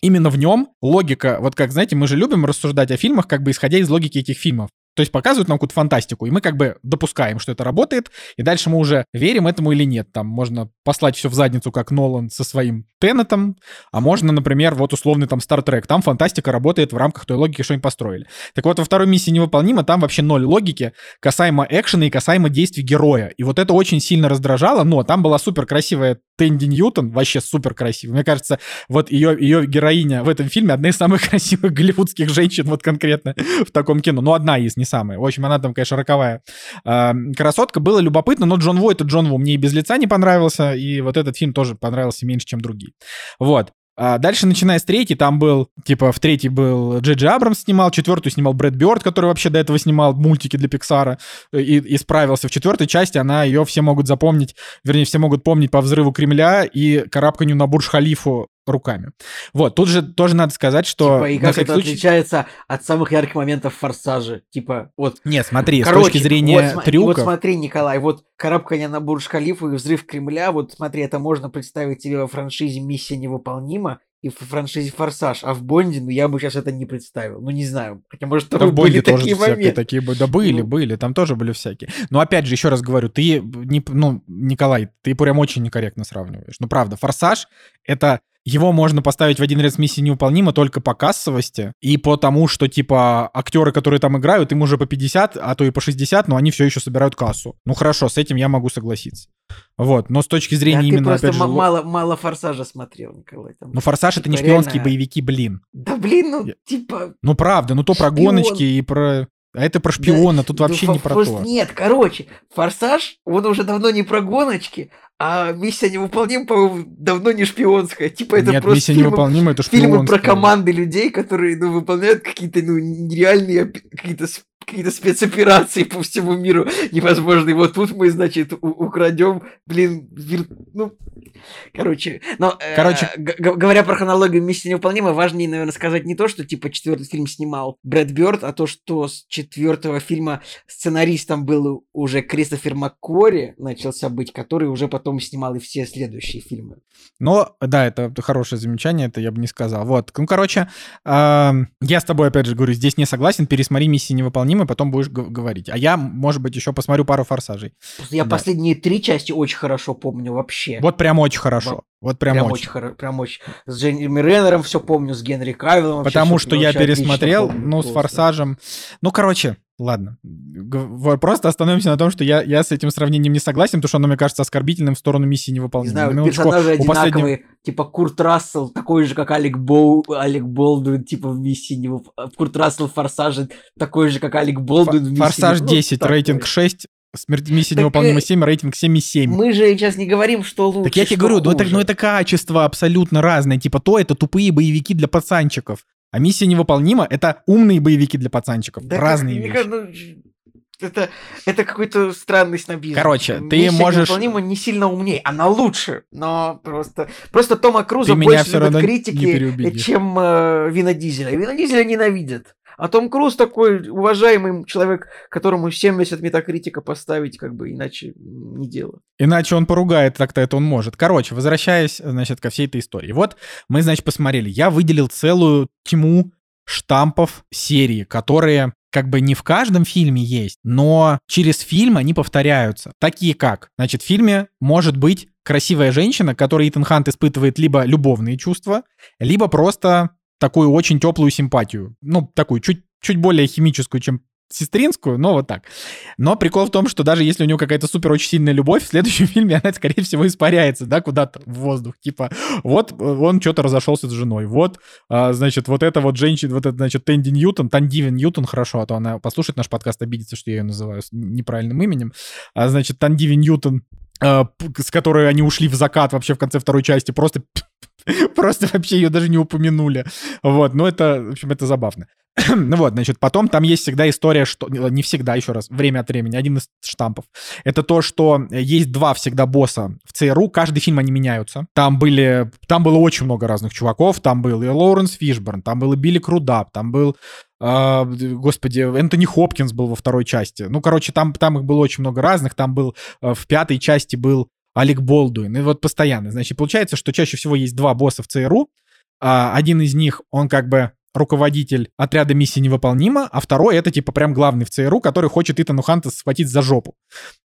именно в нем логика, вот как, знаете, мы же любим рассуждать о фильмах, как бы исходя из логики этих фильмов. То есть показывают нам какую-то фантастику, и мы как бы допускаем, что это работает, и дальше мы уже верим этому или нет. Там можно послать все в задницу, как Нолан со своим Теннетом, а можно, например, вот условный там Trek. Там фантастика работает в рамках той логики, что они построили. Так вот, во второй миссии невыполнима, там вообще ноль логики касаемо экшена и касаемо действий героя. И вот это очень сильно раздражало, но там была супер красивая Тэнди Ньютон, вообще супер красивая. Мне кажется, вот ее, ее героиня в этом фильме одна из самых [LAUGHS] красивых голливудских женщин, вот конкретно в таком кино. Ну, одна из, не самая. В общем, она там, конечно, роковая э, красотка. Было любопытно, но Джон Ву — это Джон Ву. Мне и без лица не понравился, и вот этот фильм тоже понравился меньше, чем другие. Вот. А дальше, начиная с третьей, там был, типа, в третьей был Джей Джей Абрамс снимал, четвертую снимал Брэд Бёрд, который вообще до этого снимал мультики для Пиксара, и, и справился. В четвертой части она, ее все могут запомнить, вернее, все могут помнить по взрыву Кремля и карабканью на Бурж-Халифу руками. Вот, тут же тоже надо сказать, что... Типа, и как это случай- отличается от самых ярких моментов в «Форсаже». Типа, вот Нет, смотри, Короче, с точки зрения вот, трюков... Вот смотри, Николай, вот карабкание на Бурдж-Халифу и взрыв Кремля, вот смотри, это можно представить себе во франшизе «Миссия невыполнима» и в франшизе «Форсаж», а в Бонде, ну, я бы сейчас это не представил. Ну, не знаю. Хотя, может, Да там в Бонде были тоже такие всякие моменты. такие были. Да были, Ну. были, там тоже были всякие. Но опять же, еще раз говорю, ты, не, ну, Николай, ты прям очень некорректно сравниваешь. Ну, правда, «Форсаж» — это его можно поставить в один ряд с миссией невыполнима только по кассовости и по тому, что, типа, актеры, которые там играют, им уже по 50, а то и по 60, но они все еще собирают кассу. Ну, хорошо, с этим я могу согласиться. Вот, но с точки Да, зрения ты именно, просто опять же... ма- ло- мало, мало «Форсажа» смотрел, Николай. Там. Ну, «Форсаж» — это не типа, шпионские реально- боевики, блин. Да блин, ну, типа... Ну, правда, ну то про Шпион. гоночки и про... А это про шпиона, тут Ну, вообще фо- не про то. Нет, короче, Форсаж, он уже давно не про гоночки, а миссия невыполнима, по-моему, давно не шпионская. Типа это Нет, просто миссия фильмы, невыполнима, это фильмы про шпионская. команды людей, которые ну, выполняют какие-то ну, нереальные какие-то какие-то спецоперации по всему миру невозможные. Вот тут мы, значит, украдем, блин, вир- ну, короче, но, э, Короче. г- говоря про хронологию «Миссия невыполнима», важнее, наверное, сказать не то, что, типа, четвертый фильм снимал Брэд Бёрд, а то, что с четвертого фильма сценаристом был уже Кристофер МакКори, начался быть, который уже потом снимал и все следующие фильмы. Но, да, это хорошее замечание, это я бы не сказал. Вот, ну, короче, ам, я с тобой, опять же, говорю, здесь не согласен, пересмотри «Миссии невыполнимы», потом будешь говорить. А я, может быть, еще посмотрю пару «Форсажей». Я Да. последние три части очень хорошо помню вообще. Вот прям очень хорошо. Вот прям, Прям очень. очень хорошо, прям очень. С Дженни Реннером все помню, с Генри Кавиллом. Потому что я пересмотрел, помню ну, с. «Форсажем». Ну, короче, ладно. Просто остановимся на том, что я, я с этим сравнением не согласен, потому что оно, мне кажется, оскорбительным в сторону миссии Не невыполнимой. знаю, На минуточку, персонажи у последнего- одинаковые, типа Курт Рассел, такой же, как Алек, Боу, Алек Болдуин, типа в миссии не Курт Рассел в Форсаже такой же, как Алек Болдуин в миссии «Форсаж не- ну, 10», такой. рейтинг 6, «Смерть миссия Так, невыполнима э, 7», рейтинг 7,7. Мы же сейчас не говорим, что лучше, Так я тебе говорю, ну это, ну это качество абсолютно разное. Типа то это тупые боевики для пацанчиков. А миссия невыполнима — это умные боевики для пацанчиков. Да как- Разные мне вещи. ну, это, это какой-то странный снобизм. Короче, ты Миссия можешь- невыполнима не сильно умнее, она лучше, но просто... Просто Тома Круза Ты больше не критики, чем э, Вина Дизеля. Вина Дизеля ненавидят. А Том Круз такой уважаемый человек, которому 70 метакритика поставить, как бы иначе не дело. Иначе он поругает, так-то это он может. Короче, возвращаясь, значит, ко всей этой истории. Вот мы, значит, посмотрели. Я выделил целую тьму штампов серии, которые как бы не в каждом фильме есть, но через фильм они повторяются. Такие как, значит, в фильме может быть красивая женщина, которой Итан Хант испытывает либо любовные чувства, либо просто такую очень теплую симпатию. Ну, такую чуть, чуть более химическую, чем сестринскую, но вот так. Но прикол в том, что даже если у него какая-то супер очень сильная любовь, в следующем [LAUGHS] фильме она, скорее всего, испаряется, да, куда-то в воздух. Типа, вот э, он что-то разошелся с женой, вот, а, значит, вот это вот женщина, вот это, значит, Тэнди Ньютон, Тандивин Ньютон, хорошо, а то она послушает наш подкаст, обидится, что я ее называю неправильным именем. А, значит, Тандивин Ньютон, а, с которой они ушли в закат вообще в конце второй части, просто [LAUGHS] Просто вообще ее даже не упомянули. Вот, ну это, в общем, это забавно. [CLEARS THROAT] ну вот, значит, потом там есть всегда история, что... Не всегда, еще раз, время от времени, один из штампов. Это то, что есть два всегда босса в ЦРУ, каждый фильм они меняются. Там были... Там было очень много разных чуваков, там был и Лоуренс Фишборн, там был и Билли Крудап, там был а, господи, Энтони Хопкинс был во второй части. Ну, короче, там, там их было очень много разных. Там был э, в пятой части был Алек Болдуин. И вот постоянно. Значит, получается, что чаще всего есть два босса в ЦРУ. А, один из них, он как бы руководитель отряда миссии невыполнима, а второй это типа прям главный в ЦРУ, который хочет Итану Ханта схватить за жопу.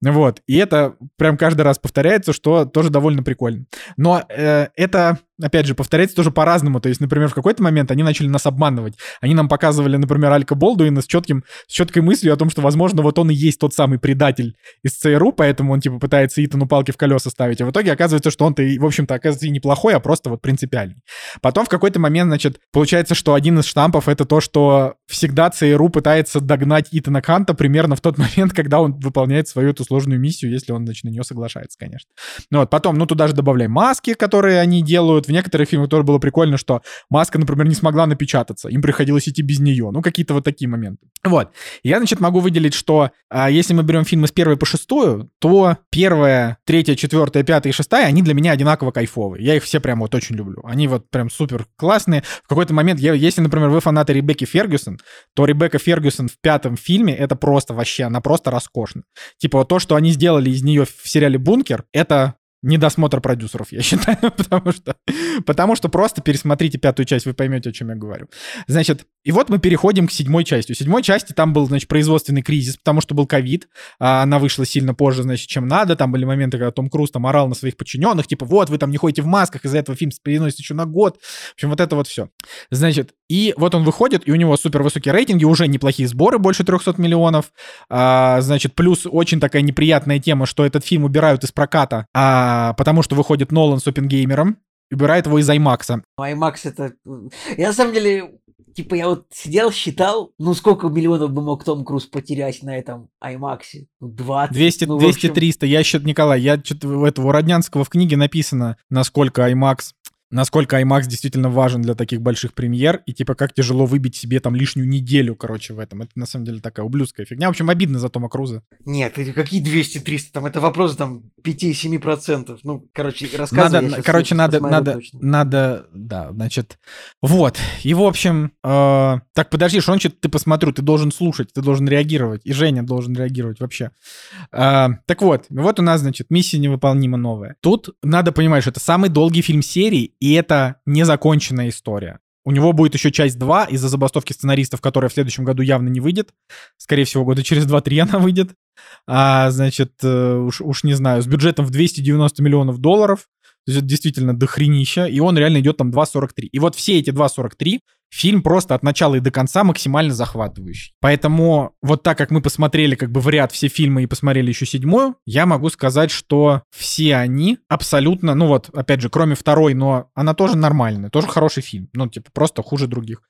Вот. И это прям каждый раз повторяется, что тоже довольно прикольно. Но э, это, опять же, повторяется тоже по-разному. То есть, например, в какой-то момент они начали нас обманывать. Они нам показывали, например, Алька Болдуина с, четким, с четкой мыслью о том, что, возможно, вот он и есть тот самый предатель из ЦРУ, поэтому он, типа, пытается Итану палки в колеса ставить. А в итоге оказывается, что он-то, в общем-то, оказывается и неплохой, а просто вот принципиальный. Потом в какой-то момент, значит, получается, что один из штампов — это то, что всегда ЦРУ пытается догнать Итана Канта примерно в тот момент, когда он выполняет свою эту сложную миссию, если он, значит, на нее соглашается, конечно. Ну вот, потом, ну, туда же добавляем маски, которые они делают. В некоторых фильмах тоже было прикольно, что маска, например, не смогла напечататься. Им приходилось идти без нее. Ну, какие-то вот такие моменты. Вот. Я, значит, могу выделить, что а, если мы берем фильмы с первой по шестую, то первая, третья, четвертая, пятая и шестая, они для меня одинаково кайфовые. Я их все прям вот очень люблю. Они вот прям супер классные. В какой-то момент, я, если, например, вы фанаты Ребекки Фергюсон, то Ребекка Фергюсон в пятом фильме это просто вообще, она просто роскошна. Типа вот то, что они сделали из нее в сериале «Бункер», это недосмотр продюсеров, я считаю, [LAUGHS] потому что, потому что просто пересмотрите пятую часть, вы поймете, о чем я говорю. Значит, и вот мы переходим к седьмой части. У седьмой части там был, значит, производственный кризис, потому что был ковид, а она вышла сильно позже, значит, чем надо, там были моменты, когда Том Круз там орал на своих подчиненных, типа, вот, вы там не ходите в масках, из-за этого фильм переносится еще на год. В общем, вот это вот все. Значит, и вот он выходит, и у него супер высокие рейтинги, уже неплохие сборы, больше 300 миллионов. А, значит, плюс очень такая неприятная тема, что этот фильм убирают из проката, а, потому что выходит Нолан с Опенгеймером, убирает его из IMAX. IMAX это... Я на самом деле типа я вот сидел, считал, ну сколько миллионов бы мог Том Круз потерять на этом IMAX? 20? 200, ну, 200 общем... 300. Я счет, Николай, я что-то у этого у Роднянского в книге написано, насколько IMAX насколько IMAX действительно важен для таких больших премьер, и типа как тяжело выбить себе там лишнюю неделю, короче, в этом. Это на самом деле такая ублюдская фигня. В общем, обидно за Тома Круза. Нет, какие 200-300? Там это вопрос там 5-7%. Ну, короче, рассказывай. Надо, короче, надо, надо, точно. надо, да, значит, вот. И, в общем, э, так, подожди, что что-то ты посмотрю, ты должен слушать, ты должен реагировать, и Женя должен реагировать вообще. Э, так вот, вот у нас, значит, миссия невыполнима новая. Тут надо понимать, что это самый долгий фильм серии, и это незаконченная история. У него будет еще часть 2 из-за забастовки сценаристов, которая в следующем году явно не выйдет. Скорее всего, года через 2-3 [LAUGHS] она выйдет. А, значит, э, уж, уж не знаю, с бюджетом в 290 миллионов долларов. То есть это действительно дохренища. И он реально идет там 2.43. И вот все эти 2.43 фильм просто от начала и до конца максимально захватывающий. Поэтому вот так как мы посмотрели как бы в ряд все фильмы и посмотрели еще седьмую, я могу сказать, что все они абсолютно, ну вот, опять же, кроме второй, но она тоже нормальная, тоже хороший фильм. Ну, типа, просто хуже других.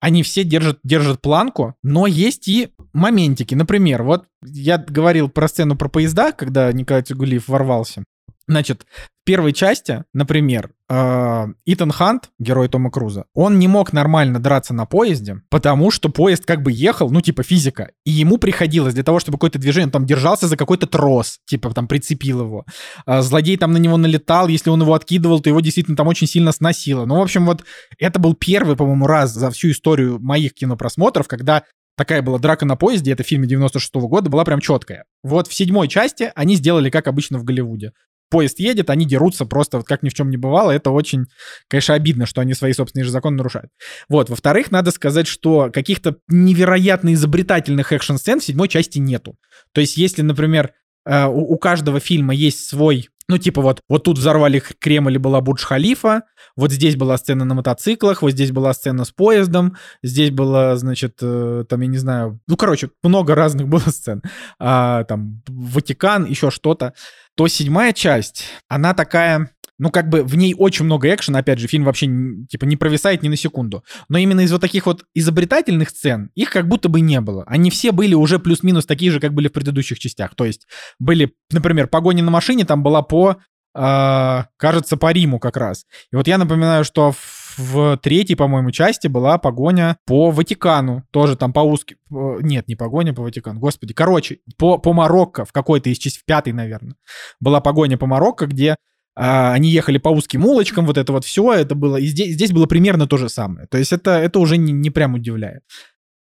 Они все держат, держат планку, но есть и моментики. Например, вот я говорил про сцену про поезда, когда Николай Тюгулиев ворвался. Значит, в первой части, например, э, Итан Хант, герой Тома Круза, он не мог нормально драться на поезде, потому что поезд как бы ехал, ну, типа физика, и ему приходилось для того, чтобы какое-то движение, он там держался за какой-то трос, типа там прицепил его. Э, злодей там на него налетал, если он его откидывал, то его действительно там очень сильно сносило. Ну, в общем, вот это был первый, по-моему, раз за всю историю моих кинопросмотров, когда такая была драка на поезде, это в фильме 96 -го года, была прям четкая. Вот в седьмой части они сделали, как обычно в Голливуде поезд едет, они дерутся просто вот как ни в чем не бывало. Это очень, конечно, обидно, что они свои собственные же законы нарушают. Вот. Во-вторых, надо сказать, что каких-то невероятно изобретательных экшн-сцен в седьмой части нету. То есть, если, например, э, у каждого фильма есть свой ну, типа вот, вот тут взорвали Кремль была Бурдж-Халифа, вот здесь была сцена на мотоциклах, вот здесь была сцена с поездом, здесь была, значит, э, там, я не знаю, ну, короче, много разных [LAUGHS] было сцен. А, там, Ватикан, еще что-то. То седьмая часть, она такая, ну, как бы в ней очень много экшена, опять же, фильм вообще, типа, не провисает ни на секунду. Но именно из вот таких вот изобретательных сцен их как будто бы не было. Они все были уже плюс-минус такие же, как были в предыдущих частях. То есть были, например, погоня на машине там была по, э, кажется, по Риму как раз. И вот я напоминаю, что в, в третьей, по-моему, части была погоня по Ватикану. Тоже там по узким... Нет, не погоня по Ватикану, господи. Короче, по, по Марокко, в какой-то из частей, в пятой, наверное, была погоня по Марокко, где а, они ехали по узким улочкам, вот это вот все, это было, и здесь, здесь было примерно то же самое. То есть это, это уже не, не прям удивляет.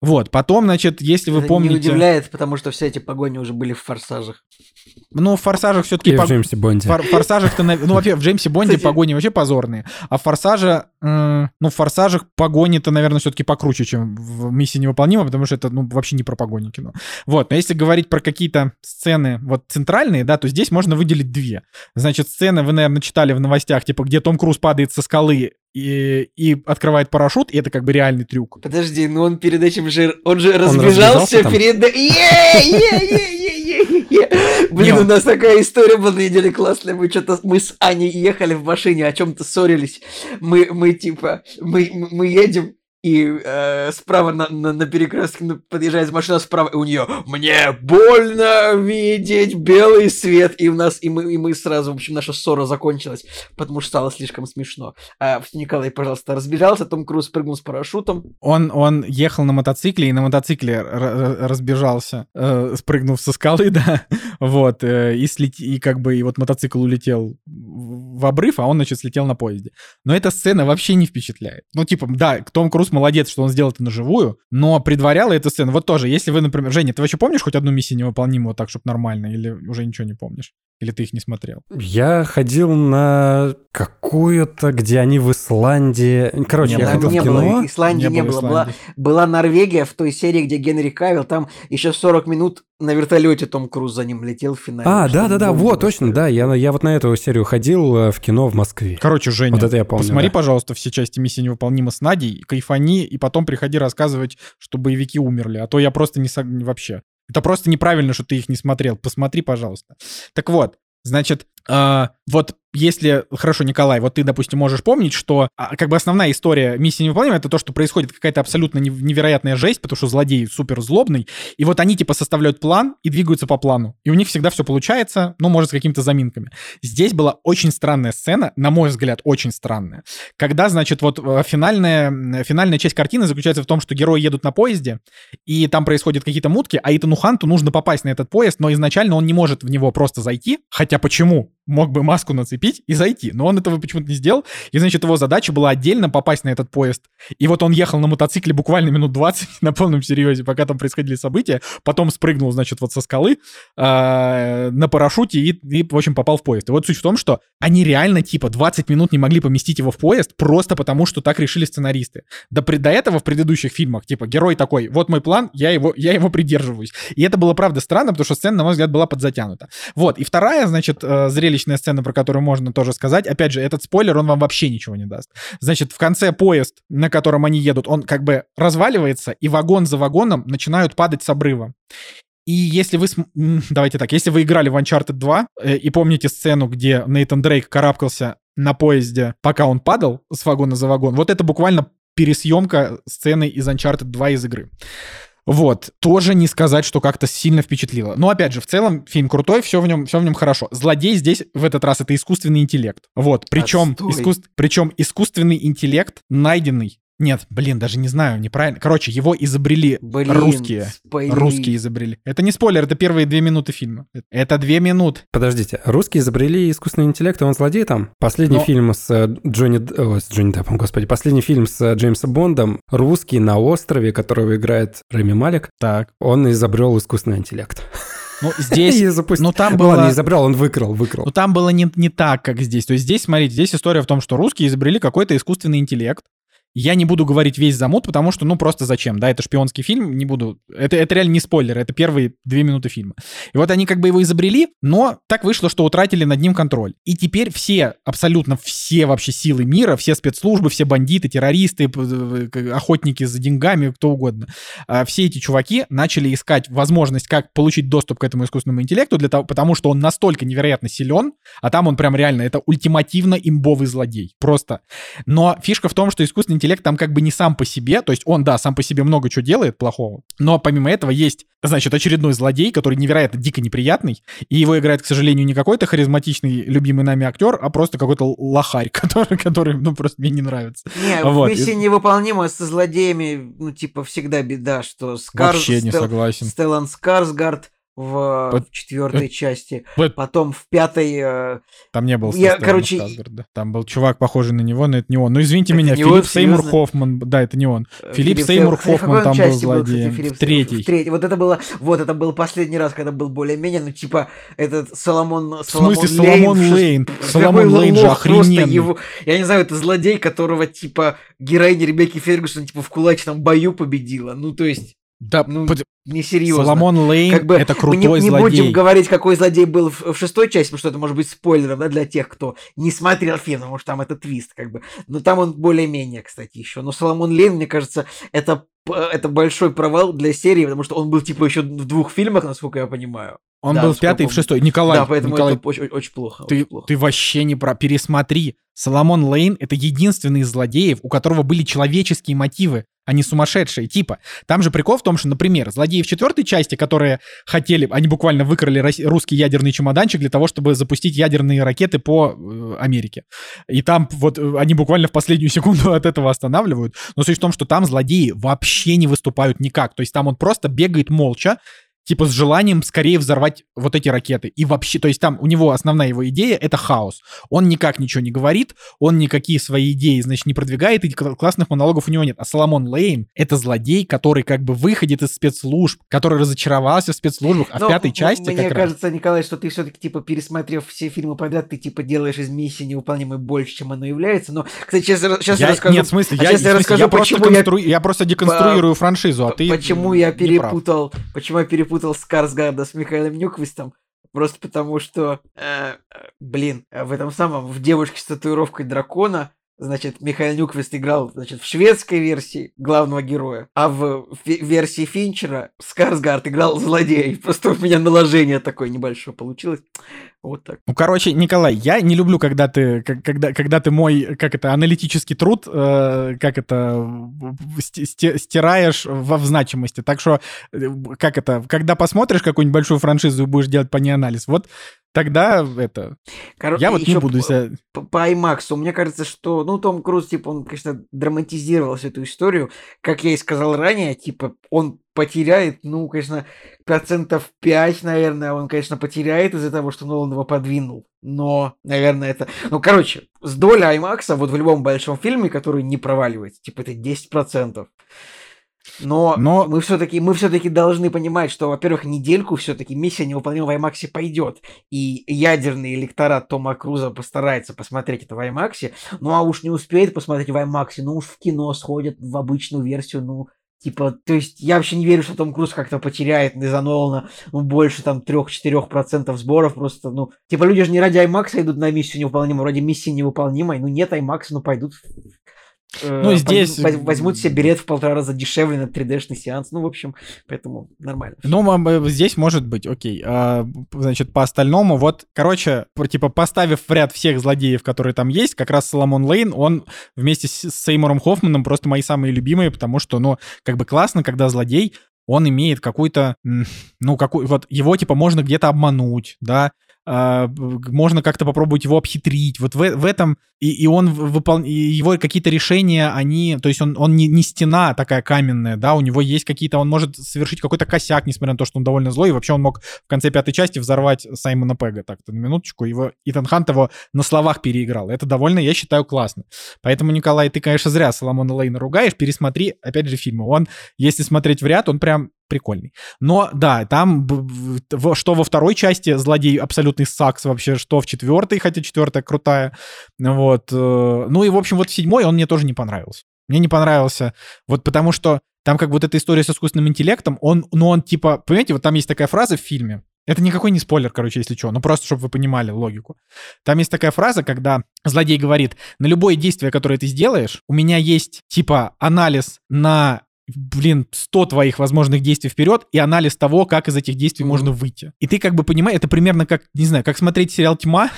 Вот, потом, значит, если вы это помните... Не удивляет, потому что все эти погони уже были в «Форсажах». Ну, в «Форсажах» все-таки... И пог... в «Джеймсе Бонде». В «Форсажах»-то... Ну, вообще, в «Джеймсе Бонде» погони вообще позорные. А в «Форсаже...» э, Ну, в «Форсажах» погони-то, наверное, все-таки покруче, чем в «Миссии невыполнима», потому что это, ну, вообще не про погони кино. Вот, но если говорить про какие-то сцены вот центральные, да, то здесь можно выделить две. Значит, сцены вы, наверное, читали в новостях, типа, где Том Круз падает со скалы и, и открывает парашют, и это как бы реальный трюк. Подожди, ну он перед этим же, он же он разбежался, разбежался перед... Блин, у нас такая история была на неделе классная. Мы что-то, мы с Аней ехали в машине, о чем-то ссорились. Мы, мы типа, мы, мы едем, и э, справа на, на, на перекрестке подъезжает машина справа, и у нее «Мне больно видеть белый свет!» И у нас, и мы, и мы сразу, в общем, наша ссора закончилась, потому что стало слишком смешно. А, Николай, пожалуйста, разбежался, Том Круз прыгнул с парашютом. Он, он ехал на мотоцикле, и на мотоцикле разбежался, э, спрыгнув со скалы, [LAUGHS] да, вот, э, и, слет... и как бы, и вот мотоцикл улетел обрыв, а он, значит, слетел на поезде. Но эта сцена вообще не впечатляет. Ну, типа, да, Том Круз молодец, что он сделал это наживую, но предваряла эта сцена. Вот тоже, если вы, например, Женя, ты вообще помнишь хоть одну миссию невыполнимую так, чтобы нормально, или уже ничего не помнишь? Или ты их не смотрел? Я ходил на какую-то, где они в Исландии. Короче, не, я ходил не в кино. Было, Исландии не, не было. Была, была Норвегия в той серии, где Генри Кавилл, там еще 40 минут на вертолете Том Круз за ним летел в финале. А, да-да-да, вот, точно, да. Я, я вот на эту серию ходил в кино в Москве. Короче, Женя, вот это я помню, посмотри, да. пожалуйста, все части «Миссии невыполнима» с Надей, кайфани, и потом приходи рассказывать, что боевики умерли. А то я просто не... Вообще. Это просто неправильно, что ты их не смотрел. Посмотри, пожалуйста. Так вот, значит, э, вот если, хорошо, Николай, вот ты, допустим, можешь помнить, что а, как бы основная история миссии невыполнима это то, что происходит какая-то абсолютно невероятная жесть, потому что злодей супер злобный, и вот они типа составляют план и двигаются по плану. И у них всегда все получается, ну, может, с какими-то заминками. Здесь была очень странная сцена, на мой взгляд, очень странная. Когда, значит, вот э, финальная, финальная часть картины заключается в том, что герои едут на поезде, и там происходят какие-то мутки, а Итану Ханту нужно попасть на этот поезд, но изначально он не может в него просто зайти. Хотя почему? Мог бы маску нацепить и зайти, но он этого почему-то не сделал. И, значит, его задача была отдельно попасть на этот поезд. И вот он ехал на мотоцикле буквально минут 20 [LAUGHS] на полном серьезе, пока там происходили события. Потом спрыгнул, значит, вот со скалы э, на парашюте и, и, в общем, попал в поезд. И вот суть в том, что они реально, типа, 20 минут не могли поместить его в поезд просто потому, что так решили сценаристы. До, до этого в предыдущих фильмах, типа, герой такой, вот мой план, я его, я его придерживаюсь. И это было, правда, странно, потому что сцена, на мой взгляд, была подзатянута. Вот, и вторая, значит, э, зрелищная сцена, про которую можно тоже сказать, опять же, этот спойлер, он вам вообще ничего не даст. Значит, в конце поезд, на котором они едут, он как бы разваливается, и вагон за вагоном начинают падать с обрыва. И если вы... Давайте так, если вы играли в Uncharted 2 э, и помните сцену, где Нейтан Дрейк карабкался на поезде, пока он падал с вагона за вагон, вот это буквально пересъемка сцены из Uncharted 2 из игры. Вот, тоже не сказать, что как-то сильно впечатлило. Но опять же, в целом фильм крутой, все в нем, все в нем хорошо. Злодей здесь в этот раз это искусственный интеллект. Вот, причем, иску... причем искусственный интеллект найденный нет, блин, даже не знаю, неправильно. Короче, его изобрели блин, русские. Спойлери. Русские изобрели. Это не спойлер, это первые две минуты фильма. Это две минуты. Подождите, русские изобрели искусственный интеллект, и он злодей там? Последний Но... фильм с э, Джонни... О, с Джонни Деппом, господи. Последний фильм с э, Джеймсом Бондом, русский на острове, которого играет Рэми Малик. Так. Он изобрел искусственный интеллект. Ну, здесь... [LAUGHS] Ну, там было... Ладно, изобрел, он выкрал, выкрал. Ну, там было не, не так, как здесь. То есть здесь, смотрите, здесь история в том, что русские изобрели какой-то искусственный интеллект, я не буду говорить весь замут, потому что, ну, просто зачем, да, это шпионский фильм, не буду... Это, это реально не спойлер, это первые две минуты фильма. И вот они как бы его изобрели, но так вышло, что утратили над ним контроль. И теперь все, абсолютно все вообще силы мира, все спецслужбы, все бандиты, террористы, охотники за деньгами, кто угодно, а, все эти чуваки начали искать возможность, как получить доступ к этому искусственному интеллекту, для того, потому что он настолько невероятно силен, а там он прям реально, это ультимативно имбовый злодей. Просто. Но фишка в том, что искусственный там как бы не сам по себе, то есть он, да, сам по себе много чего делает плохого, но помимо этого есть, значит, очередной злодей, который невероятно дико неприятный, и его играет, к сожалению, не какой-то харизматичный, любимый нами актер, а просто какой-то лохарь, [LAUGHS] который, который ну, просто мне не нравится. Не, вот. миссия невыполнима со злодеями, ну, типа, всегда беда, что Скар... Вообще не Стел... согласен. Стеллан Скарсгард в, Под... в четвертой части, Под... потом в пятой. Э... Там не был. Я, короче, Сказгарда. там был чувак похожий на него, но это не он. Ну извините это меня, Филипп он, Сеймур серьезно? Хоффман, да, это не он. Филипп, Филипп Сеймур Хоффман там был злодеем. Был, кстати, в третьей. В третьей. Вот это было, вот это был последний раз, когда был более-менее, ну типа этот Соломон. В смысле Соломон Лейн? Соломон Лейн же охрененный. Его, я не знаю, это злодей, которого типа героиня Ребекки Фергюсон типа в кулачном бою победила. Ну то есть. Да, ну, под... несерьезно. Соломон Лейн как бы, это крутой мы не, не злодей. будем говорить, какой злодей был в, в шестой части, потому что это может быть спойлером да, для тех, кто не смотрел фильм, потому что там это твист, как бы. Но там он более-менее, кстати, еще. Но Соломон Лейн, мне кажется, это, это большой провал для серии, потому что он был типа еще в двух фильмах, насколько я понимаю. Он да, был в пятой и в шестой. Николай, да, поэтому Николай, это очень, очень плохо. Ты, очень плохо. ты вообще не про... Пересмотри. Соломон Лейн — это единственный из злодеев, у которого были человеческие мотивы они сумасшедшие. Типа, там же прикол в том, что, например, злодеи в четвертой части, которые хотели, они буквально выкрали русский ядерный чемоданчик для того, чтобы запустить ядерные ракеты по э, Америке. И там вот э, они буквально в последнюю секунду [LAUGHS] от этого останавливают. Но суть в том, что там злодеи вообще не выступают никак. То есть там он просто бегает молча, типа с желанием скорее взорвать вот эти ракеты. И вообще, то есть там у него основная его идея — это хаос. Он никак ничего не говорит, он никакие свои идеи, значит, не продвигает, и классных монологов у него нет. А Соломон Лейн — это злодей, который как бы выходит из спецслужб, который разочаровался в спецслужбах, а Но в пятой части Мне кажется, раз... Николай, что ты все-таки, типа, пересмотрев все фильмы подряд, ты, типа, делаешь из миссии невыполнимой больше, чем оно является. Но, кстати, сейчас, сейчас я, я расскажу... Нет, в смысле, а я, в смысле, я расскажу, я почему просто констру... я... я просто деконструирую по... франшизу, а ты Почему я перепутал... Почему я перепутал перепутал Скарсгарда с Михаилом Нюквистом, просто потому что, э, блин, в этом самом, в «Девушке с татуировкой дракона» Значит, Михаил Нюквист играл, значит, в шведской версии главного героя, а в версии Финчера Скарсгард играл злодея. Просто у меня наложение такое небольшое получилось. Вот так. Ну, короче, Николай, я не люблю, когда ты, когда, когда ты мой, как это, аналитический труд, э, как это, стираешь во в значимости. Так что, э, как это, когда посмотришь какую-нибудь большую франшизу и будешь делать по ней анализ, вот Тогда это... Кор... Я вот не буду себя... По, по IMAX, мне кажется, что... Ну, Том Круз, типа, он, конечно, драматизировал всю эту историю. Как я и сказал ранее, типа, он потеряет, ну, конечно, процентов 5, наверное, он, конечно, потеряет из-за того, что Нолан его подвинул. Но, наверное, это... Ну, короче, с долей IMAX вот в любом большом фильме, который не проваливается, типа, это 10%. Но, Но... мы все-таки мы все-таки должны понимать, что, во-первых, недельку все-таки миссия невыполнима в IMAX пойдет. И ядерный электорат Тома Круза постарается посмотреть это в IMAX. Ну а уж не успеет посмотреть в IMAX, ну уж в кино сходят в обычную версию, ну Типа, то есть я вообще не верю, что Том Круз как-то потеряет из-за Нолана ну, больше там 3-4% сборов. Просто, ну, типа люди же не ради IMAX идут на миссию невыполнимую, ради миссии невыполнимой. Ну нет IMAX, ну пойдут Э, ну, здесь... Возьмут себе билет в полтора раза дешевле на 3D-шный сеанс. Ну, в общем, поэтому нормально. Ну, здесь может быть, окей. А, значит, по остальному, вот, короче, типа, поставив в ряд всех злодеев, которые там есть, как раз Соломон Лейн, он вместе с Сеймуром Хоффманом просто мои самые любимые, потому что, ну, как бы классно, когда злодей он имеет какой-то, ну, какой, вот его, типа, можно где-то обмануть, да, а, можно как-то попробовать его обхитрить. Вот в, в этом и, и он выпол... и его какие-то решения, они, то есть он, он не, не стена такая каменная, да, у него есть какие-то, он может совершить какой-то косяк, несмотря на то, что он довольно злой, и вообще он мог в конце пятой части взорвать Саймона Пега, так-то на минуточку, его Итан Хант его на словах переиграл. Это довольно, я считаю, классно. Поэтому, Николай, ты, конечно, зря Соломона Лейна ругаешь, пересмотри, опять же, фильмы. Он, если смотреть в ряд, он прям прикольный. Но да, там что во второй части злодей абсолютный сакс вообще, что в четвертой, хотя четвертая крутая. Вот. Э, ну и, в общем, вот в седьмой он мне тоже не понравился. Мне не понравился. Вот потому что там как вот эта история с искусственным интеллектом, он, ну он типа, понимаете, вот там есть такая фраза в фильме, это никакой не спойлер, короче, если что, но просто, чтобы вы понимали логику. Там есть такая фраза, когда злодей говорит, на любое действие, которое ты сделаешь, у меня есть, типа, анализ на блин, 100 твоих возможных действий вперед и анализ того, как из этих действий mm-hmm. можно выйти. И ты как бы понимаешь, это примерно как, не знаю, как смотреть сериал «Тьма»,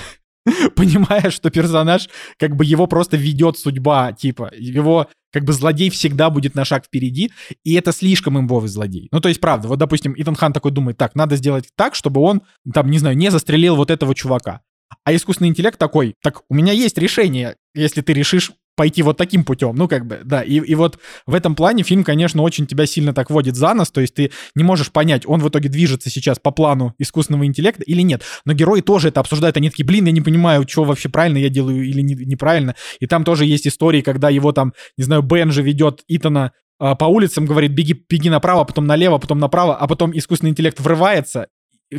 [LAUGHS] понимая, что персонаж, как бы его просто ведет судьба, типа, его как бы злодей всегда будет на шаг впереди, и это слишком имбовый злодей. Ну, то есть, правда, вот, допустим, Итан Хан такой думает, так, надо сделать так, чтобы он, там, не знаю, не застрелил вот этого чувака. А искусственный интеллект такой, так, у меня есть решение, если ты решишь пойти вот таким путем. Ну, как бы, да. И, и вот в этом плане фильм, конечно, очень тебя сильно так водит за нос. То есть ты не можешь понять, он в итоге движется сейчас по плану искусственного интеллекта или нет. Но герои тоже это обсуждают. Они такие, блин, я не понимаю, что вообще правильно я делаю или не, неправильно. И там тоже есть истории, когда его там, не знаю, Бенжи ведет Итана а, по улицам, говорит, беги, беги направо, потом налево, потом направо, а потом искусственный интеллект врывается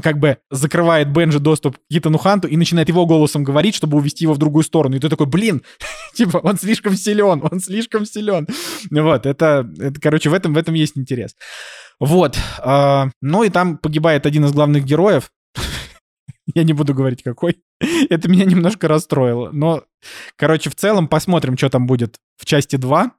как бы закрывает Бенджи доступ к Итану Ханту и начинает его голосом говорить, чтобы увести его в другую сторону. И ты такой, блин, [LAUGHS] типа, он слишком силен, он слишком силен. Вот, это, это короче, в этом, в этом есть интерес. Вот. Э, ну и там погибает один из главных героев. [LAUGHS] Я не буду говорить, какой. Это меня немножко расстроило. Но, короче, в целом посмотрим, что там будет в части 2.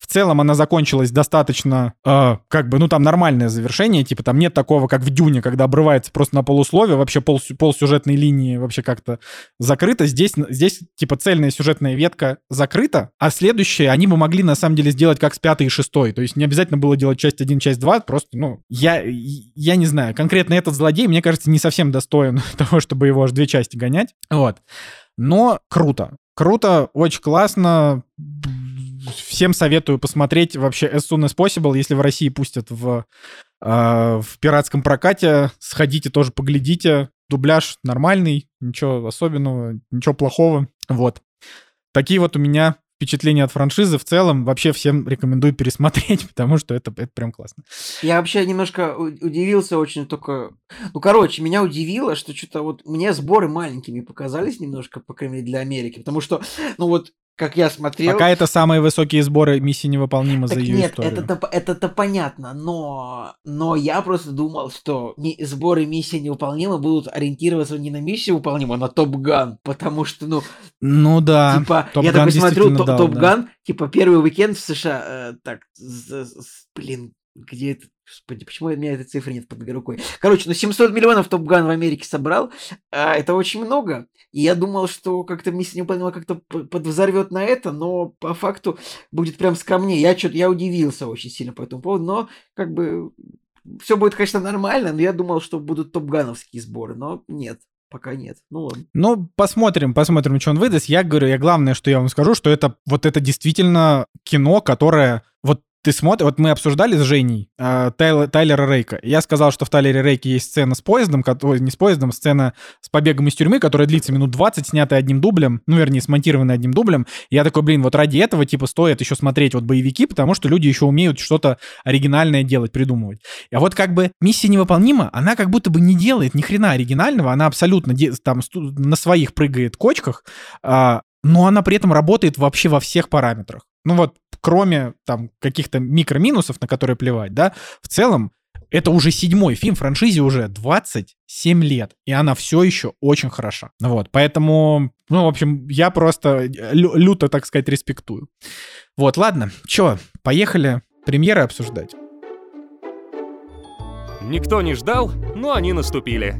В целом она закончилась достаточно, э, как бы, ну там нормальное завершение, типа там нет такого, как в Дюне, когда обрывается просто на полусловие, вообще пол, пол сюжетной линии вообще как-то закрыто. Здесь, здесь типа цельная сюжетная ветка закрыта, а следующие они бы могли на самом деле сделать как с пятой и шестой. То есть не обязательно было делать часть 1, часть 2, просто, ну, я, я не знаю, конкретно этот злодей, мне кажется, не совсем достоин [LAUGHS] того, чтобы его аж две части гонять. Вот. Но круто. Круто, очень классно всем советую посмотреть вообще as soon as possible, если в России пустят в, э, в пиратском прокате, сходите тоже поглядите. Дубляж нормальный, ничего особенного, ничего плохого. Вот. Такие вот у меня впечатление от франшизы в целом вообще всем рекомендую пересмотреть, [LAUGHS] потому что это, это прям классно. Я вообще немножко удивился очень только... Ну, короче, меня удивило, что что-то вот мне сборы маленькими показались немножко, по крайней мере, для Америки, потому что, ну вот, как я смотрел... Пока это самые высокие сборы миссии невыполнима так за ее нет, историю. это-то, это-то понятно, но, но я просто думал, что не, сборы миссии невыполнима будут ориентироваться не на миссию выполнима, а на Топ Ган, потому что, ну... Ну да, Типа, Top я такой смотрю, Топ Ган, да. типа, первый уикенд в США, э, так, с, с, блин, где это? Господи, почему у меня этой цифры нет под рукой? Короче, ну 700 миллионов Топ Ган в Америке собрал. А, это очень много. И я думал, что как-то миссия невыполнима как-то подвзорвет на это, но по факту будет прям скромнее. Я что-то, я удивился очень сильно по этому поводу, но как бы все будет, конечно, нормально, но я думал, что будут топ-гановские сборы, но нет. Пока нет. Ну ладно. Ну, посмотрим, посмотрим, что он выдаст. Я говорю, я главное, что я вам скажу, что это вот это действительно кино, которое вот ты смотришь, вот мы обсуждали с Женей э, Тайл, Тайлера Рейка. Я сказал, что в Тайлере Рейке есть сцена с поездом, который, не с поездом, сцена с побегом из тюрьмы, которая длится минут 20, снятая одним дублем, ну, вернее, смонтированная одним дублем. Я такой, блин, вот ради этого, типа, стоит еще смотреть вот боевики, потому что люди еще умеют что-то оригинальное делать, придумывать. А вот как бы миссия невыполнима, она как будто бы не делает ни хрена оригинального, она абсолютно там на своих прыгает кочках, э, но она при этом работает вообще во всех параметрах. Ну вот, кроме там каких-то микроминусов, на которые плевать, да, в целом это уже седьмой фильм, франшизе уже 27 лет, и она все еще очень хороша. Вот, поэтому, ну, в общем, я просто лю- люто, так сказать, респектую. Вот, ладно, чё, поехали премьеры обсуждать. Никто не ждал, но они наступили.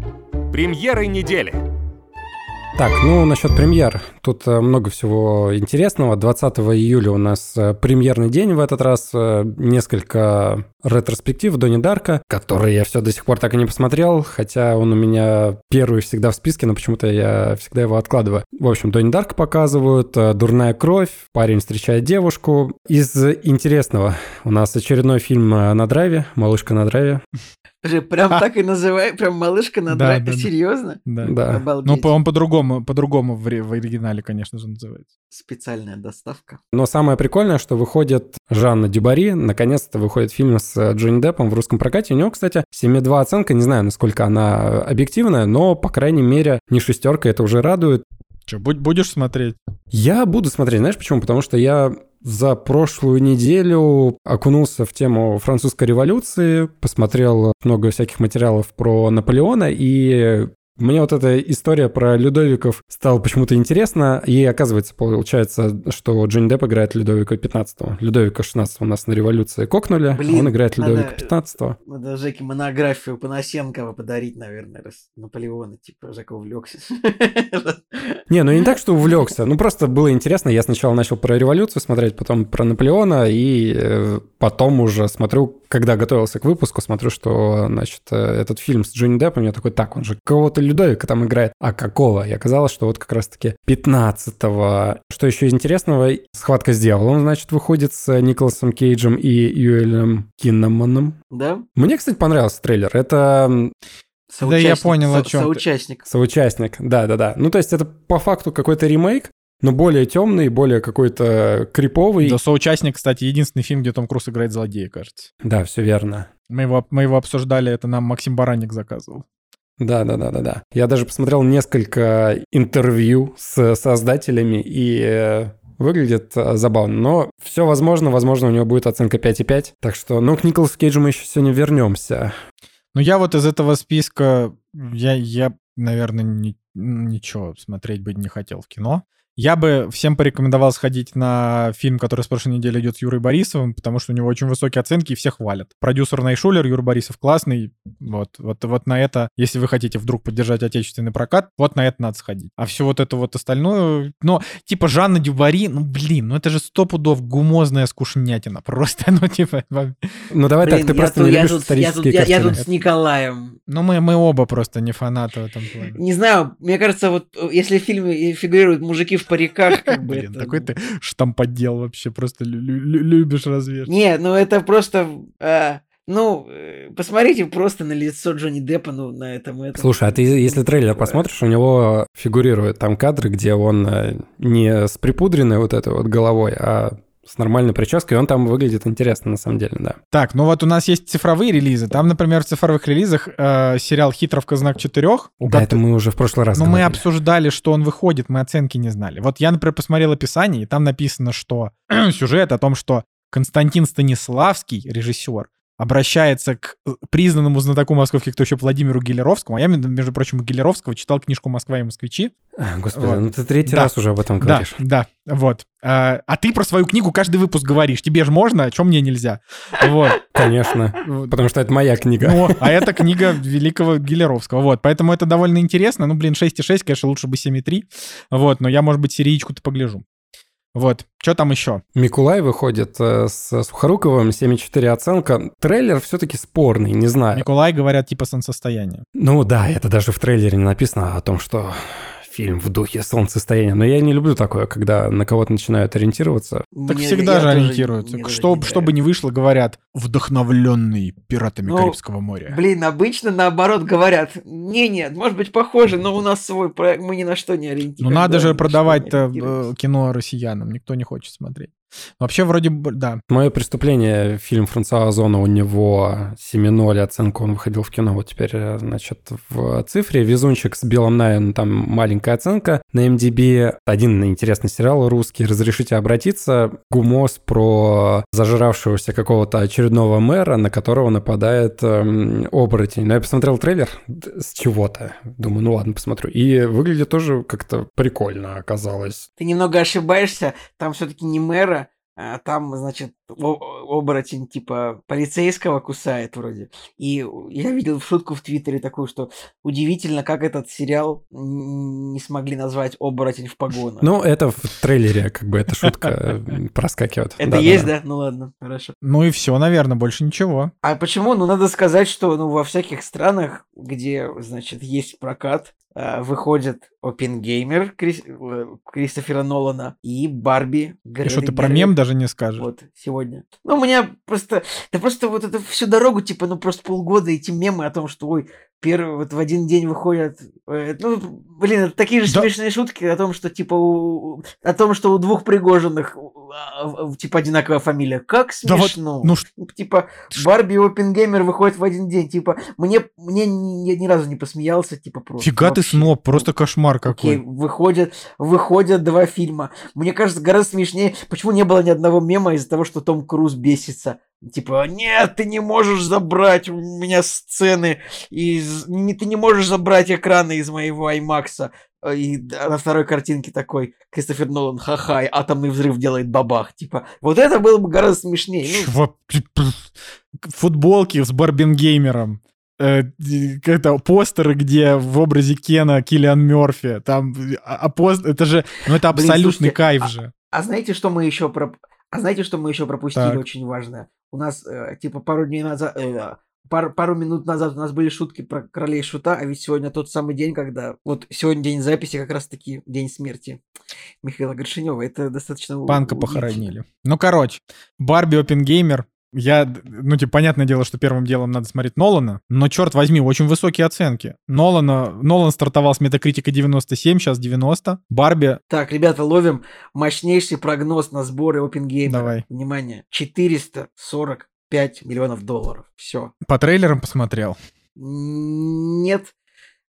Премьеры недели. Так, ну насчет премьер. Тут э, много всего интересного. 20 июля у нас э, премьерный день в этот раз. Э, несколько ретроспектив Донни Дарка, который я все до сих пор так и не посмотрел, хотя он у меня первый всегда в списке, но почему-то я всегда его откладываю. В общем, Донни Дарк показывают, «Дурная кровь», «Парень встречает девушку». Из интересного у нас очередной фильм на драйве, «Малышка на драйве». Прям так и называй, прям малышка на да, серьезно? Да. да. Ну, он по-другому, по-другому в, в оригинале, конечно же, называется. Специальная доставка. Но самое прикольное, что выходит Жанна Дюбари, наконец-то выходит фильм с Джонни Деппом в русском прокате. У него, кстати, 7,2 оценка, не знаю, насколько она объективная, но, по крайней мере, не шестерка, это уже радует. Че, будешь смотреть? Я буду смотреть, знаешь почему? Потому что я за прошлую неделю окунулся в тему французской революции, посмотрел много всяких материалов про Наполеона, и мне вот эта история про Людовиков стала почему-то интересна, и оказывается, получается, что Джонни Депп играет Людовика 15 Людовика 16 у нас на революции кокнули, Блин, а он играет Людовика 15 Надо Жеке монографию Панасенкова подарить, наверное, раз Наполеона, типа, Жека увлекся. [LAUGHS] Не, ну не так, что увлекся, ну просто было интересно, я сначала начал про революцию смотреть, потом про Наполеона, и э, потом уже смотрю, когда готовился к выпуску, смотрю, что, значит, э, этот фильм с Джонни Деппом, я такой, так, он же кого-то Людовика там играет. А какого? И оказалось, что вот как раз-таки 15-го. Что еще интересного? «Схватка с дьяволом», значит, выходит с Николасом Кейджем и Юэлем Киннаманом. Да? Мне, кстати, понравился трейлер. Это... Да я понял, о чем Соучастник. Соучастник, да-да-да. Ну, то есть это по факту какой-то ремейк, но более темный, более какой-то криповый. Да, соучастник, кстати, единственный фильм, где Том Круз играет злодея, кажется. Да, все верно. Мы его, мы его обсуждали, это нам Максим Баранник заказывал. Да, да, да, да, да. Я даже посмотрел несколько интервью с создателями и э, выглядит э, забавно. Но все возможно, возможно, у него будет оценка 5,5. Так что, ну, к Николасу Кейджу мы еще сегодня вернемся. Ну, я вот из этого списка, я, я наверное, ни, ничего смотреть бы не хотел в кино. Я бы всем порекомендовал сходить на фильм, который с прошлой недели идет с Юрой Борисовым, потому что у него очень высокие оценки и всех хвалят. Продюсер Найшулер, Юра Борисов классный. Вот, вот, вот на это, если вы хотите вдруг поддержать отечественный прокат, вот на это надо сходить. А все вот это вот остальное, ну, типа Жанна Дюбари, ну, блин, ну это же сто пудов гумозная скушнятина. [LAUGHS] Просто, ну, типа... Ну, давай блин, так, ты просто тут, не любишь тут, я тут, я, я тут с Николаем. Ну, мы, мы оба просто не фанаты в этом плане. Не знаю, мне кажется, вот если в фильме фигурируют мужики в париках, как бы Блин, такой ты штамподел вообще, просто любишь развешивать. Не, ну это просто... А, ну, э, посмотрите просто на лицо Джонни Деппа, ну, на этом, этом. Слушай, а ты, если трейлер посмотришь, у него фигурируют там кадры, где он э, не с припудренной вот этой вот головой, а с нормальной прической, он там выглядит интересно, на самом деле, да. Так, ну вот у нас есть цифровые релизы. Там, например, в цифровых релизах э, сериал «Хитровка. Знак четырех». Да, это мы уже в прошлый раз Ну, мы обсуждали, что он выходит, мы оценки не знали. Вот я, например, посмотрел описание, и там написано, что [CLEARS THROAT] сюжет о том, что Константин Станиславский, режиссер, обращается к э, признанному знатоку московских, кто еще Владимиру Гелеровскому. А я, между прочим, у Гелеровского читал книжку «Москва и москвичи». А, Господи, Вот. ну ты третий Да. раз уже об этом Да, говоришь. да, вот. А, а ты про свою книгу каждый выпуск говоришь. Тебе же можно, а чем мне нельзя? Вот. Конечно. Потому что это моя книга. Ну, а это книга великого Гелеровского. Вот, поэтому это довольно интересно. Ну, блин, 6,6, конечно, лучше бы 7,3. Вот, но я, может быть, сериечку-то погляжу. Вот, что там еще? Микулай выходит э, с Сухоруковым, 7,4 оценка. Трейлер все-таки спорный, не знаю. Николай, говорят, типа солнцестояние. Ну да, это даже в трейлере не написано о том, что фильм в духе солнцестояния. Но я не люблю такое, когда на кого-то начинают ориентироваться. Так всегда же ориентируются. тоже Что, не что бы ни вышло, говорят, вдохновленный пиратами Ну, Карибского моря. Блин, обычно наоборот говорят, не, нет, может быть похоже, но у нас свой проект, мы ни на что не Ну, ориентируемся. надо да, ни же не ориентируемся. э, кино россиянам. Никто не хочет смотреть. Вообще, вроде бы, да. Мое преступление, фильм Франсуа Озона, у него 7,0 оценка, он выходил в кино, вот теперь, э, значит, в цифре. «Везунчик» с Биллом Найен, там маленькая оценка. На MDB один интересный сериал русский, «Разрешите обратиться». Гумос про зажравшегося какого-то очередного мэра, на которого нападает эм, оборотень. Но я посмотрел трейлер с чего-то. Думаю, ну ладно, посмотрю. И выглядит тоже как-то прикольно оказалось. Ты немного ошибаешься, там все-таки не мэра, а там, значит, оборотень типа полицейского кусает вроде. И я видел шутку в Твиттере такую, что удивительно, как этот сериал не смогли назвать оборотень в погонах. Ну, это в трейлере, как бы, эта шутка [LAUGHS] проскакивает. Это есть, да? Ну ладно, хорошо. Ну и все, наверное, больше ничего. А почему? Ну, надо сказать, что ну, во всяких странах, где, значит, есть прокат, выходит Опенгеймер Крис- э, Кристофера Нолана и Барби. И что ты про мем даже не скажешь? Вот, сегодня. Ну, у меня просто... Да просто вот это всю дорогу, типа, ну, просто полгода эти мемы о том, что, ой, первый, вот в один день выходят... э, ну, блин, это такие же Да. смешные шутки о том, что, типа, у, о том, что у двух Пригожиных, а, типа, одинаковая фамилия. Как Да вот, смешно. ну ш- Типа, Барби и Опенгеймер выходят в один день. Типа, мне, мне ни, ни разу не посмеялся, типа, просто. Фига ты сноб, просто кошмар Окей, какой. выходят, выходят два фильма. Мне кажется, гораздо смешнее, почему не было ни одного мема из-за того, что Том Круз бесится. Типа, нет, ты не можешь забрать у меня сцены из... Не, ты не можешь забрать экраны из моего IMAX. И да, на второй картинке такой Кристофер Нолан, ха-ха, и атомный взрыв делает бабах. Типа, вот это было бы гораздо смешнее. Ну? Футболки с Барбенгеймером. Э, Это постеры, где в образе Кена Киллиан Мерфи. Там, а, а пост- это же, ну это Блин, абсолютный слушайте, кайф а- же. А знаете, что мы еще про... А знаете, что мы еще пропустили Так. очень важное? У нас, э, типа, пару дней назад... э, пар- пару минут назад у нас были шутки про королей шута, а ведь сегодня тот самый день, когда... Вот сегодня день записи, как раз-таки день смерти Михаила Горшинева. Это достаточно... Панка удивительно. похоронили. Ну, короче, Барби Опенгеймер. Я, ну, типа, понятное дело, что первым делом надо смотреть Нолана, но, черт возьми, очень высокие оценки. Нолана, Нолан стартовал с метакритика 97, сейчас 90. Барби, Так, ребята, ловим мощнейший прогноз на сборы Опенгеймера. Давай. Внимание, 445 миллионов долларов. Все. по трейлерам посмотрел. Нет.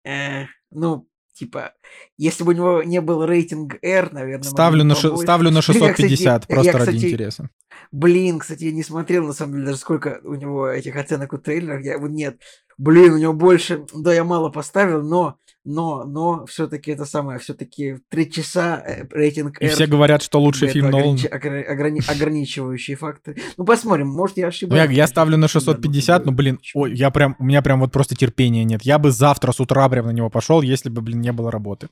Э, ну, типа, если бы у него не был рейтинг R, наверное... Ставлю на, побольше. ставлю на Блин, я, кстати, 650, я, просто ради кстати, интереса. Блин, кстати, я не смотрел, на самом деле, даже сколько у него этих оценок у трейлеров. Я, нет. Блин, у него больше... Да, я мало поставил, но... Но, но, все-таки это самое, все-таки три часа э, рейтинг И R. все говорят, что лучший фильм Нолана. ограничи- огра- ограни- ограничивающие факторы. Ну, посмотрим, может, я Ну, ошибаюсь. я, я ставлю на Да, ну, 650, но, блин, ой, я прям, у меня прям вот просто терпения нет. Я бы завтра с утра прям на него пошел, если бы, блин, не было работы.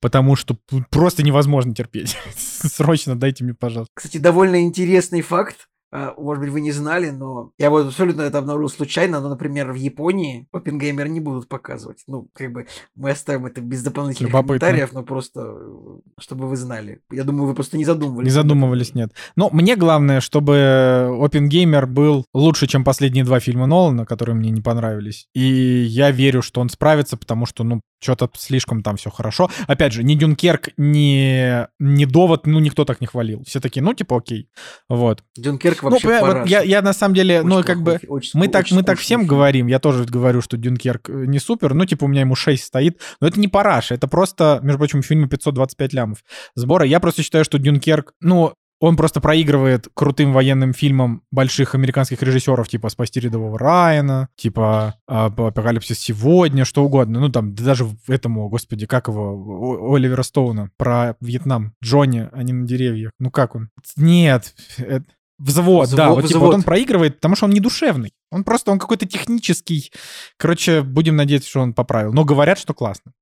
Потому что просто невозможно терпеть. [LAUGHS] Срочно дайте мне, пожалуйста. Кстати, довольно интересный факт. А, Может быть, вы не знали, но я вот абсолютно это обнаружил случайно. Но, например, в Японии Опенгеймер не будут показывать. Ну, как бы мы оставим это без дополнительных Любопытно. комментариев, но просто, э, чтобы вы знали. Я думаю, вы просто не задумывались. Не задумывались, нет. Но мне главное, чтобы Опенгеймер был лучше, чем последние два фильма Нолана, которые мне не понравились. И я верю, что он справится, потому что, ну, что-то слишком там все хорошо. Опять же, ни Дюнкерк, ни, ни Довод, ну, никто так не хвалил. Все такие, ну, типа, окей. Вот. Дюнкерк Ну, вообще понимаю, вот параша. я, я на самом деле, Очень ну, как бы, плохой очень мы так, очень мы так всем фильм. говорим, я тоже говорю, что Дюнкерк не супер, ну, типа, у меня ему 6 стоит, но это не параша, это просто, между прочим, фильм 525 лямов сбора. Я просто считаю, что Дюнкерк, ну, он просто проигрывает крутым военным фильмам больших американских режиссеров, типа «Спасти рядового Райана», типа а, «Апокалипсис сегодня», что угодно. Ну, там, даже этому, господи, как его, Оливера Стоуна, про Вьетнам. Джонни, а не на деревьях. Ну, как он? Нет, это... Взвод, взвод, да, вот, типа, вот он проигрывает, потому что он не душевный. Он просто, он какой-то технический. Короче, будем надеяться, что он поправил. Но говорят, что классно.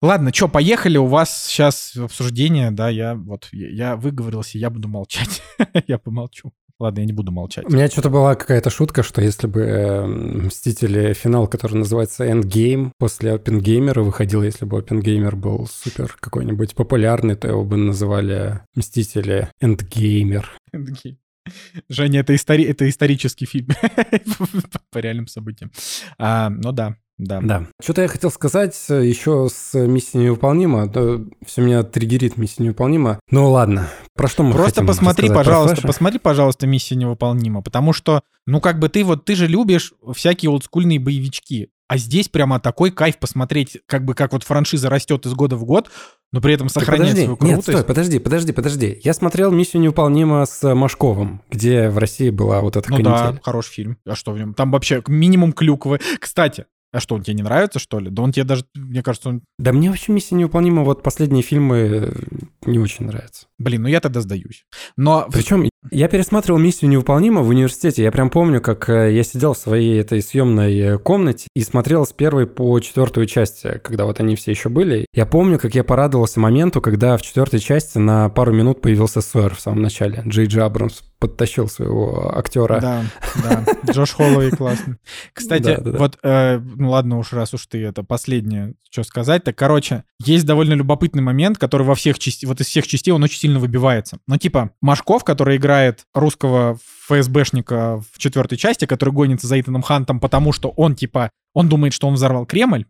Ладно, что, поехали. У вас сейчас обсуждение, да, я вот, я, я выговорился, я буду молчать. [LAUGHS] я помолчу. Ладно, я не буду молчать. У меня что-то была какая-то шутка, что если бы э, Мстители финал, который называется Endgame, после Опенгеймера выходил, если бы Опенгеймер был супер какой-нибудь популярный, то его бы называли Мстители Endgamer. Endgame. Женя, это, истори... это исторический фильм [LAUGHS] по реальным событиям. А, ну да, да. Да. Что-то я хотел сказать э, еще с миссией невыполнима. Да, все меня триггерит миссия невыполнима. Ну ладно. Про что мы Просто посмотри, пожалуйста, посмотри, пожалуйста, миссия невыполнима. Потому что, ну как бы ты вот, ты же любишь всякие олдскульные боевички. А здесь прямо такой кайф посмотреть, как бы как вот франшиза растет из года в год, но при этом сохраняет подожди, свою крутость. Нет, стой, подожди, подожди, подожди. Я смотрел «Миссию невыполнима» с Машковым, где в России была вот эта ну канитель. да, хороший фильм. А что в нем? Там вообще минимум клюквы. [LAUGHS] Кстати, а что, он тебе не нравится, что ли? Да он тебе даже, мне кажется, он... Да мне вообще «Миссия невыполнима», вот последние фильмы э, не очень нравятся. Блин, ну я тогда сдаюсь. Но... Причем я пересматривал «Миссию невыполнима» в университете. Я прям помню, как э, я сидел в своей этой съемной э, комнате и смотрел с первой по четвертую часть, когда вот они все еще были. Я помню, как я порадовался моменту, когда в четвертой части на пару минут появился Сойер в самом начале. Джей Джей Абрамс подтащил своего актера. Да, да. [LAUGHS] Джош Холлоуэй классный. Кстати, вот, э, ну ладно уж, раз уж ты это последнее, что сказать, так, короче, есть довольно любопытный момент, который во всех частях, вот из всех частей он очень сильно выбивается. Ну, типа, Машков, который играет русского ФСБшника в четвертой части, который гонится за Итаном Хантом, потому что он, типа, он думает, что он взорвал Кремль,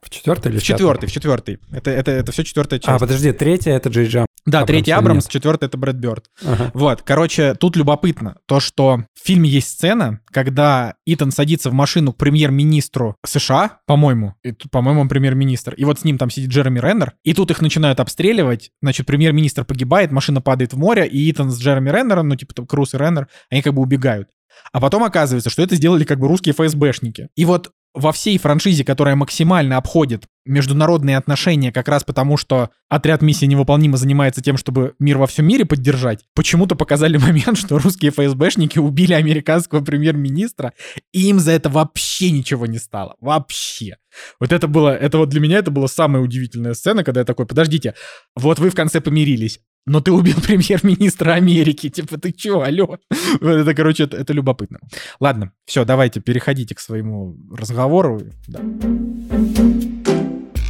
в четвертой или в четвертой? В четвертой. Это, это, это все четвертая часть. А, подожди, третья это Джей Джам. Да, Абрамс третий Абрамс, четвертый это Брэд Бёрд. Ага. Вот, короче, тут любопытно то, что в фильме есть сцена, когда Итан садится в машину к премьер-министру США, по-моему, по-моему, он премьер-министр, и вот с ним там сидит Джереми Реннер, и тут их начинают обстреливать, значит, премьер-министр погибает, машина падает в море, и Итан с Джереми Реннером, ну, типа, там, Круз и Реннер, они как бы убегают. А потом оказывается, что это сделали как бы русские ФСБшники. И вот во всей франшизе, которая максимально обходит международные отношения, как раз потому, что отряд миссии невыполнимо занимается тем, чтобы мир во всем мире поддержать, почему-то показали [LAUGHS] момент, что русские ФСБшники убили американского премьер-министра, и им за это вообще ничего не стало. Вообще. Вот это было, это вот для меня это была самая удивительная сцена, когда я такой, подождите, вот вы в конце помирились, но ты убил [LAUGHS] премьер-министра Америки. Типа, ты чё, алло? [LAUGHS] Это, короче, это, это любопытно. Ладно, все, давайте переходите к своему разговору. Да.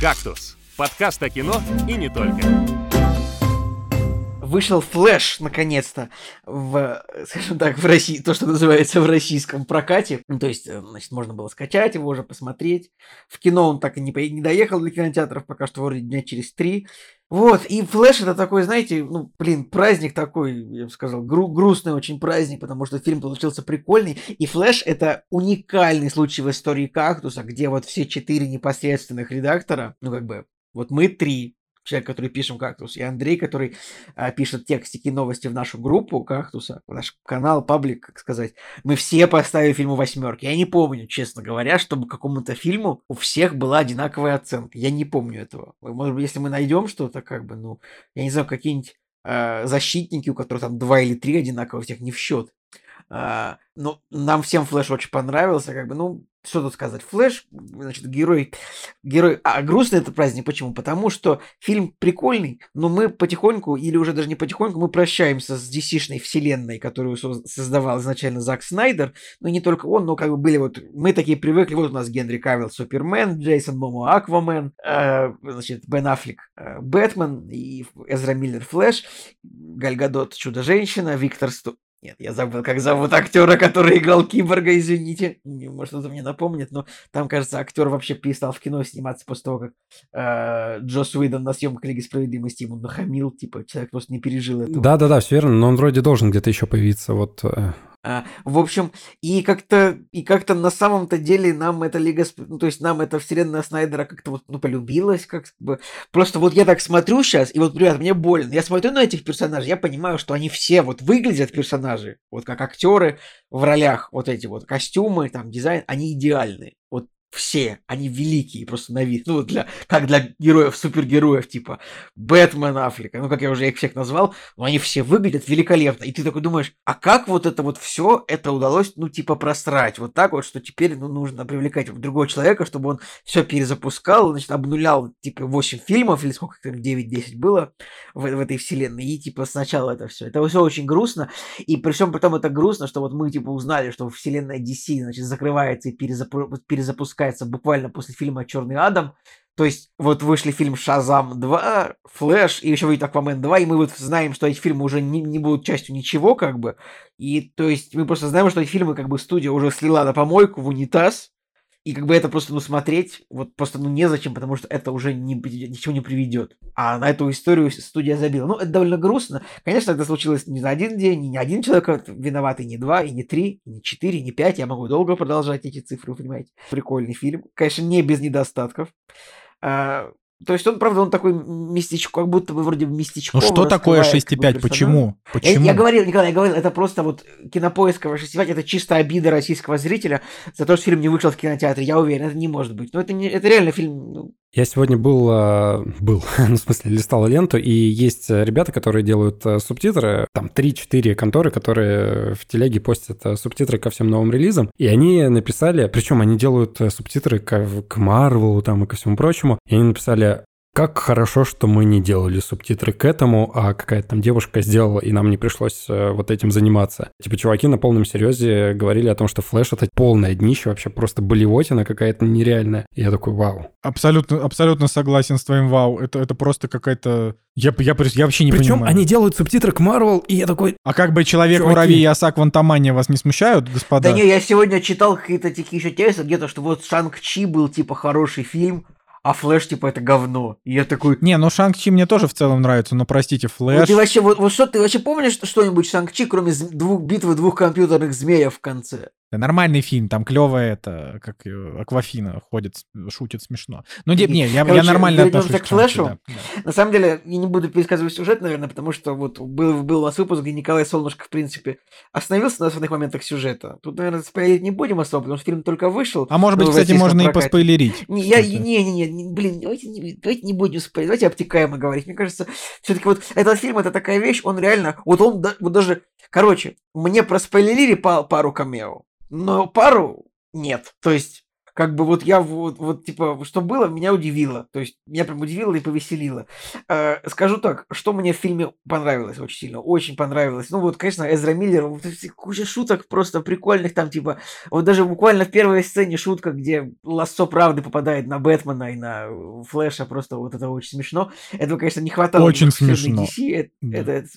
«Кактус» — подкаст о кино и не только вышел флэш, наконец-то, в, скажем так, в России, то, что называется в российском прокате. Ну, то есть, э, значит, можно было скачать его уже, посмотреть. В кино он так и не, не доехал до кинотеатров, пока что вроде дня через три. Вот, и флэш это такой, знаете, ну, блин, праздник такой, я бы сказал, гру- грустный очень праздник, потому что фильм получился прикольный. И флэш это уникальный случай в истории кактуса, где вот все четыре непосредственных редактора, ну, как бы, вот мы три, человек, который пишем «Кактус», и Андрей, который а, пишет текстики новости в нашу группу «Кактуса», в наш канал, паблик, как сказать, мы все поставили фильму восьмерки. Я не помню, честно говоря, чтобы какому-то фильму у всех была одинаковая оценка. Я не помню этого. Может быть, если мы найдем что-то, как бы, ну, я не знаю, какие-нибудь э, защитники, у которых там два или три одинаковых, всех не в счет. А, ну, нам всем Флэш очень понравился, как бы, ну, что тут сказать, Флэш, значит, герой, герой, а грустный это праздник, почему? Потому что фильм прикольный, но мы потихоньку, или уже даже не потихоньку, мы прощаемся с DC-шной вселенной, которую создавал изначально Зак Снайдер, ну, не только он, но как бы были вот, мы такие привыкли, вот у нас Генри Кавилл Супермен, Джейсон Момоа Аквамен, э, значит, Бен Аффлек э, Бэтмен и Эзра Миллер Флэш, Галь Гадот Чудо-женщина, Виктор Сту... Нет, я забыл, как зовут актера, который играл Киборга, извините. Может, кто-то мне напомнит, но там, кажется, актер вообще перестал в кино сниматься после того, как э, Джос Уидон на съемках Лиги Справедливости ему нахамил, типа, человек просто не пережил этого. Да-да-да, все верно, но он вроде должен где-то еще появиться вот э, А, в общем, и как-то и как-то на самом-то деле нам эта Лига, ну, то есть нам эта вселенная Снайдера как-то вот, ну, полюбилась, как бы. Просто вот я так смотрю сейчас, и вот, ребят, мне больно. Я смотрю на этих персонажей, я понимаю, что они все вот выглядят персонажи, вот как актеры в ролях, вот эти вот костюмы, там, дизайн, они идеальны. Вот все, они великие просто на вид. Ну, для, как для героев, супергероев, типа Бэтмен, Африка, ну, как я уже их всех назвал, но они все выглядят великолепно. И ты такой думаешь, а как вот это вот все это удалось, ну, типа, просрать? Вот так вот, что теперь, ну, нужно привлекать другого человека, чтобы он все перезапускал, значит, обнулял, типа, 8 фильмов, или сколько там, 9-10 было в, в этой вселенной, и, типа, сначала это все. Это все очень грустно, и при всем потом это грустно, что вот мы, типа, узнали, что вселенная DC, значит, закрывается и перезапу- перезапускается запускается буквально после фильма «Черный Адам». То есть вот вышли фильм «Шазам 2», «Флэш» и еще выйдет «Аквамен 2», и мы вот знаем, что эти фильмы уже не, не будут частью ничего, как бы. И то есть мы просто знаем, что эти фильмы как бы студия уже слила на помойку, в унитаз, и как бы это просто, ну, смотреть, вот просто, ну, незачем, потому что это уже не, ничего не приведет. А на эту историю студия забила. Ну, это довольно грустно. Конечно, это случилось не за один день, не один человек виноват, и не два, и не три, и не четыре, и не пять. Я могу долго продолжать эти цифры, понимаете. Прикольный фильм. Конечно, не без недостатков. А, то есть он, правда, он такой местечко, как будто бы вроде местечко. Ну что такое 6,5? Почему? Почему? Я, я говорил, Николай, я говорил, это просто вот кинопоисковая 6,5, это чисто обида российского зрителя за то, что фильм не вышел в кинотеатре. Я уверен, это не может быть. Но это, не, это реально фильм... Ну... Я сегодня был, а, был, [LAUGHS] ну, в смысле, листал ленту, и есть ребята, которые делают а, субтитры, там 3-4 конторы, которые в телеге постят а, субтитры ко всем новым релизам, и они написали, причем они делают субтитры к, к Марвелу там и ко всему прочему, и они написали как хорошо, что мы не делали субтитры к этому, а какая-то там девушка сделала, и нам не пришлось э, вот этим заниматься. Типа чуваки на полном серьезе говорили о том, что флеш это полное днище, вообще просто болевотина какая-то нереальная. И я такой, вау. Абсолютно, абсолютно согласен с твоим вау. Это, это просто какая-то... Я, я, я вообще не Причем понимаю. они делают субтитры к Марвел, и я такой... А как бы Человек-муравей и Осак Вантамания вас не смущают, господа? Да не, я сегодня читал какие-то такие еще тексты где-то, что вот Шанг-Чи был типа хороший фильм, а Флэш, типа, это говно. И я такой... Не, ну Шанг-Чи мне тоже в целом нравится, но простите, Флэш... Вот ты вообще, вот, вот что, ты вообще помнишь что-нибудь Шанг-Чи, кроме двух битвы двух компьютерных змеев в конце? Да нормальный фильм, там клевая это, как Аквафина ходит, шутит смешно. Ну, не, не я, Короче, я нормально отношусь к Флэшу. Да, да. На самом деле, я не буду пересказывать сюжет, наверное, потому что вот был, был у нас выпуск, где Николай Солнышко, в принципе, остановился на основных моментах сюжета. Тут, наверное, спойлерить не будем особо, потому что фильм только вышел. А может быть, кстати, можно прокате. и поспойлерить. Не, я, не, не, не, блин, давайте, не, давайте не будем спойлерить, давайте обтекаемо говорить. Мне кажется, все-таки вот этот фильм, это такая вещь, он реально, вот он вот даже, короче, мне проспойлерили пару камео, но пару нет. То есть, как бы вот я вот, вот типа, что было, меня удивило. То есть, меня прям удивило и повеселило. Э, скажу так, что мне в фильме понравилось очень сильно. Очень понравилось. Ну вот, конечно, Эзра Миллер, вот, куча шуток просто прикольных там, типа, вот даже буквально в первой сцене шутка, где лассо правды попадает на Бэтмена и на Флэша, просто вот это очень смешно. Этого, конечно, не хватало. Очень смешно. DC. Это, да. это, это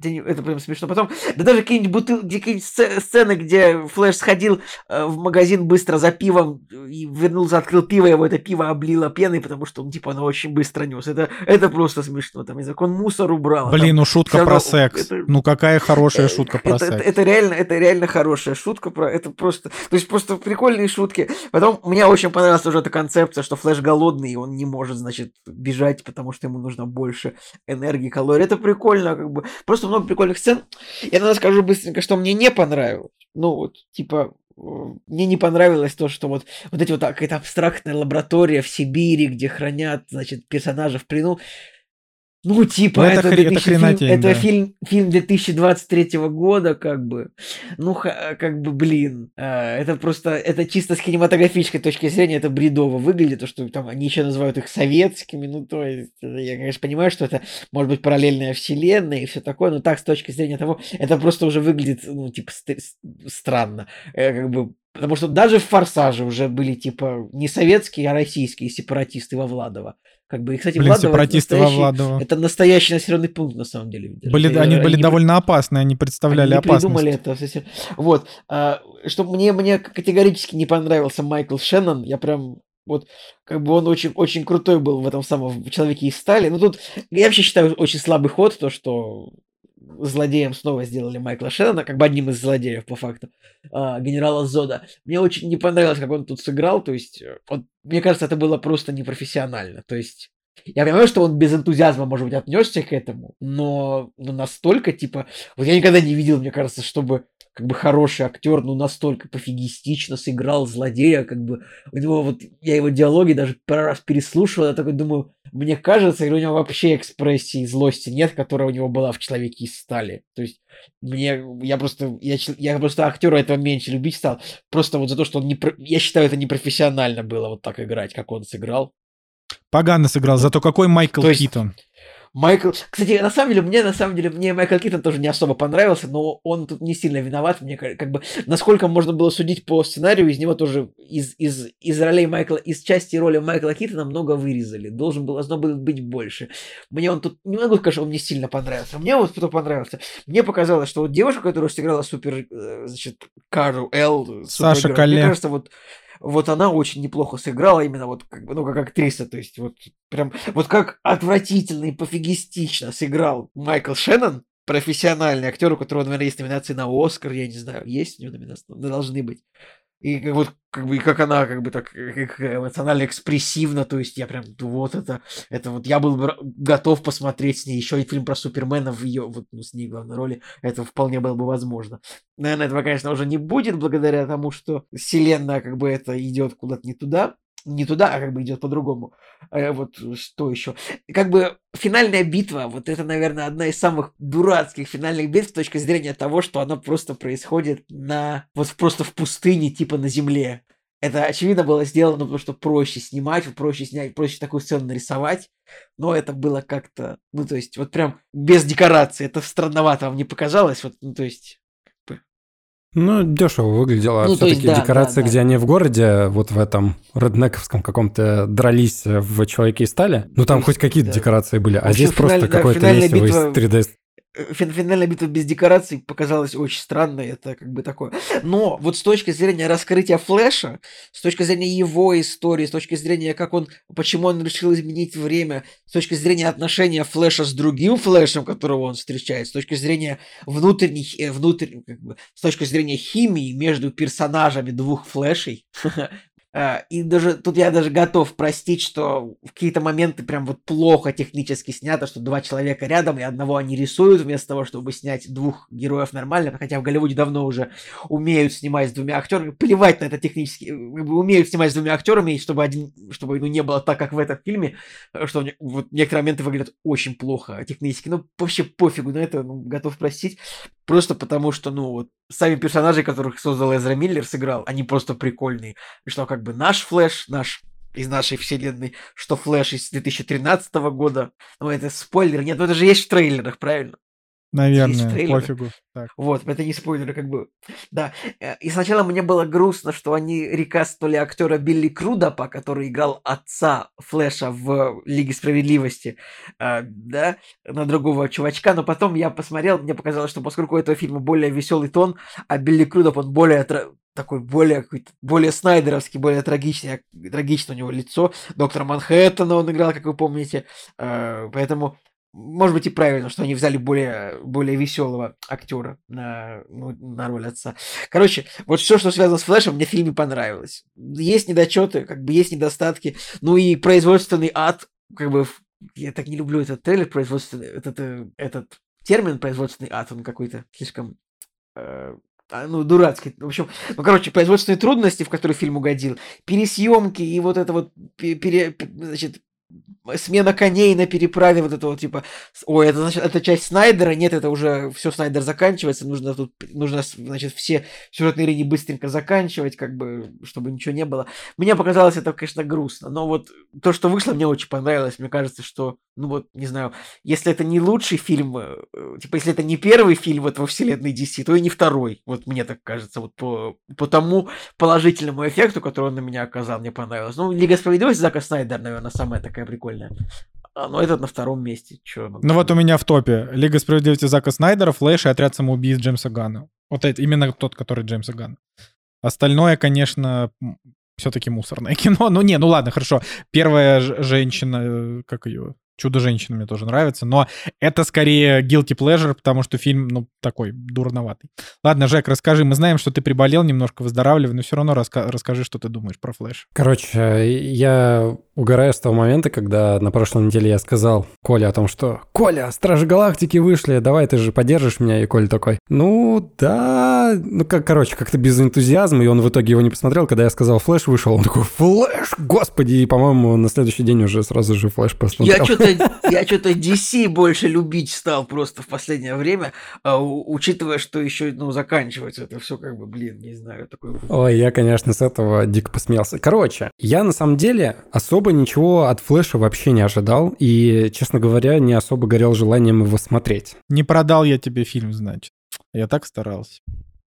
прям смешно. Потом, да даже какие-нибудь бутылки, какие сцены, где Флэш сходил э, в магазин быстро за пивом и вернулся, открыл пиво, его это пиво облило пеной, потому что он, типа, оно очень быстро нес. Это, это просто смешно. Там, язык, он мусор убрал. Блин, там, ну шутка про секс. Это, ну какая хорошая шутка про это, секс. Это, это, реально, это реально хорошая шутка про... Это просто... То есть просто прикольные шутки. Потом мне очень понравилась уже эта концепция, что Флэш голодный, и он не может, значит, бежать, потому что ему нужно больше энергии, калорий. Это прикольно, как бы. Просто просто много прикольных сцен. Я надо скажу быстренько, что мне не понравилось. Ну, вот, типа, мне не понравилось то, что вот, вот эти вот какая-то абстрактная лаборатория в Сибири, где хранят, значит, персонажа в плену. Ну, типа, ну, это, это, это, фильм, это да. фильм, фильм 2023 года, как бы. Ну, как бы, блин. Э, это просто, это чисто с кинематографической точки зрения, это бредово выглядит, то, что там они еще называют их советскими, ну, то есть, я, конечно, понимаю, что это может быть параллельная вселенная и все такое, но так, с точки зрения того, это просто уже выглядит, ну, типа, странно. Э, как бы, Потому что даже в «Форсаже» уже были, типа, не советские, а российские сепаратисты во Владово. Как бы, и, кстати, Блин, Владово сепаратисты во Владово. Это настоящий населенный пункт, на самом деле. Были, это, они были довольно не, опасны, они представляли они опасность. придумали это совсем. Вот. А, что мне, мне категорически не понравился Майкл Шеннон. Я прям вот, как бы он очень, очень крутой был в этом самом «Человеке из стали». Но тут я вообще считаю очень слабый ход, то, что злодеем снова сделали Майкла Шеннона, как бы одним из злодеев, по факту, а, генерала Зода. Мне очень не понравилось, как он тут сыграл, то есть, вот, мне кажется, это было просто непрофессионально, то есть, я понимаю, что он без энтузиазма, может быть, отнесся к этому, но ну, настолько, типа, вот я никогда не видел, мне кажется, чтобы как бы хороший актер, ну, настолько пофигистично сыграл злодея, как бы у него вот, я его диалоги даже пару раз переслушивал, я такой думаю, мне кажется, или у него вообще экспрессии злости нет, которая у него была в «Человеке из стали». То есть мне, я просто, я, я просто актера этого меньше любить стал, просто вот за то, что он не, я считаю, это непрофессионально было вот так играть, как он сыграл. Погано сыграл, зато какой Майкл То есть, Китон. Майкл... Кстати, на самом деле, мне, на самом деле, мне Майкл Китон тоже не особо понравился, но он тут не сильно виноват. Мне как бы, насколько можно было судить по сценарию, из него тоже, из, из, из ролей Майкла, из части роли Майкла Китона много вырезали. Должен был, должно было быть больше. Мне он тут, не могу сказать, что он мне сильно понравился. Мне вот кто понравился. Мне показалось, что вот девушка, которая сыграла супер, э, значит, Кару Эл, Саша Кале. Мне кажется, вот вот она очень неплохо сыграла именно вот как ну, как актриса, то есть вот прям, вот как отвратительно и пофигистично сыграл Майкл Шеннон, профессиональный актер, у которого, наверное, есть номинации на Оскар, я не знаю, есть у него номинации, должны быть. И как вот как бы и как она как бы так как эмоционально экспрессивно, то есть я прям вот это это вот я был бы готов посмотреть с ней еще и фильм про Супермена в ее вот ну, с ней главной роли, это вполне было бы возможно. Наверное, этого, конечно, уже не будет благодаря тому, что вселенная как бы это идет куда-то не туда, не туда, а как бы идет по-другому. А вот что еще? Как бы финальная битва, вот это, наверное, одна из самых дурацких финальных битв с точки зрения того, что она просто происходит на... вот просто в пустыне, типа на земле. Это, очевидно, было сделано, потому что проще снимать, проще снять, проще такую сцену нарисовать. Но это было как-то, ну, то есть, вот прям без декорации. Это странновато вам не показалось? Вот, ну, то есть, ну, дешево выглядело. Ну, Все-таки да, декорация, да, да. где они в городе, вот в этом реднековском каком-то дрались в Человеке из стали. Ну, там хоть какие-то да. декорации были. А здесь финаль, просто да, какое-то месиво битва... из 3D финальная битва без декораций показалась очень странной, это как бы такое. Но вот с точки зрения раскрытия Флэша, с точки зрения его истории, с точки зрения, как он, почему он решил изменить время, с точки зрения отношения Флэша с другим Флэшем, которого он встречает, с точки зрения внутренних, э, внутренних, как бы, с точки зрения химии между персонажами двух Флэшей, [LAUGHS] и даже тут я даже готов простить, что в какие-то моменты прям вот плохо технически снято, что два человека рядом, и одного они рисуют вместо того, чтобы снять двух героев нормально, хотя в Голливуде давно уже умеют снимать с двумя актерами, плевать на это технически, умеют снимать с двумя актерами, и чтобы один, чтобы ну, не было так, как в этом фильме, э, что вот некоторые моменты выглядят очень плохо технически, ну вообще пофигу на это, ну, готов простить, просто потому что, ну вот, сами персонажи, которых создал Эзра Миллер, сыграл, они просто прикольные, что как бы наш Флэш, наш из нашей вселенной, что Флэш из 2013 года. Ну, это спойлер. Нет, ну это же есть в трейлерах, правильно? Наверное, пофигу. Так. Вот, это не спойлеры, как бы. Да. Э, и сначала мне было грустно, что они рекастнули актера Билли Крудапа, который играл отца Флэша в Лиге Справедливости, э, да, на другого чувачка, но потом я посмотрел, мне показалось, что поскольку у этого фильма более веселый тон, а Билли Крудап, он более такой более какой-то более снайдеровский, более трагичный, трагичное у него лицо. Доктор Манхэттена он играл, как вы помните. Э, поэтому может быть и правильно, что они взяли более, более веселого актера на, ну, на роль отца. Короче, вот все, что связано с Флэшем, мне в фильме понравилось. Есть недочеты, как бы есть недостатки. Ну и производственный ад, как бы, я так не люблю этот трейлер, производственный, этот, э, этот термин производственный ад, он какой-то слишком э, а, ну, дурацкий. В общем, ну, короче, производственные трудности, в которые фильм угодил, пересъемки и вот это вот пере, значит, смена коней на переправе, вот это вот типа, ой, это значит, это часть Снайдера, нет, это уже все Снайдер заканчивается, нужно тут, нужно, значит, все сюжетные линии быстренько заканчивать, как бы, чтобы ничего не было. Мне показалось это, конечно, грустно, но вот то, что вышло, мне очень понравилось, мне кажется, что, ну вот, не знаю, если это не лучший фильм, э, типа, если это не первый фильм вот во вселенной DC, то и не второй, вот мне так кажется, вот по, по тому положительному эффекту, который он на меня оказал, мне понравилось. Ну, Лига Справедливости Зака Снайдер, наверное, самая такая прикольная прикольная. А, но этот на втором месте. Чё, ну вот у меня в топе Лига справедливости Зака Снайдера, Флэш и Отряд самоубийц Джеймса Ганна. Вот это именно тот, который Джеймса Ганна. Остальное, конечно, все-таки мусорное [LAUGHS] кино. Ну не, ну ладно, хорошо. Первая женщина, э, как ее? Чудо-женщина мне тоже нравится, но это скорее guilty pleasure, потому что фильм, ну, такой дурноватый. Ладно, Жек, расскажи. Мы знаем, что ты приболел, немножко выздоравливай, но все равно раска- расскажи, что ты думаешь про Флэш. Короче, я угораю с того момента, когда на прошлой неделе я сказал Коле о том, что «Коля, Стражи Галактики вышли, давай ты же поддержишь меня». И Коля такой «Ну, да...» Ну, как, короче, как-то без энтузиазма, и он в итоге его не посмотрел. Когда я сказал «Флэш» вышел, он такой «Флэш, господи!» И, по-моему, на следующий день уже сразу же «Флэш» посмотрел. Я что-то, я что-то DC больше любить стал просто в последнее время, а, учитывая, что еще, ну, заканчивается это все как бы, блин, не знаю, такой... Ой, я, конечно, с этого дико посмеялся. Короче, я на самом деле особо ничего от Флэша вообще не ожидал, и, честно говоря, не особо горел желанием его смотреть. Не продал я тебе фильм, значит. Я так старался.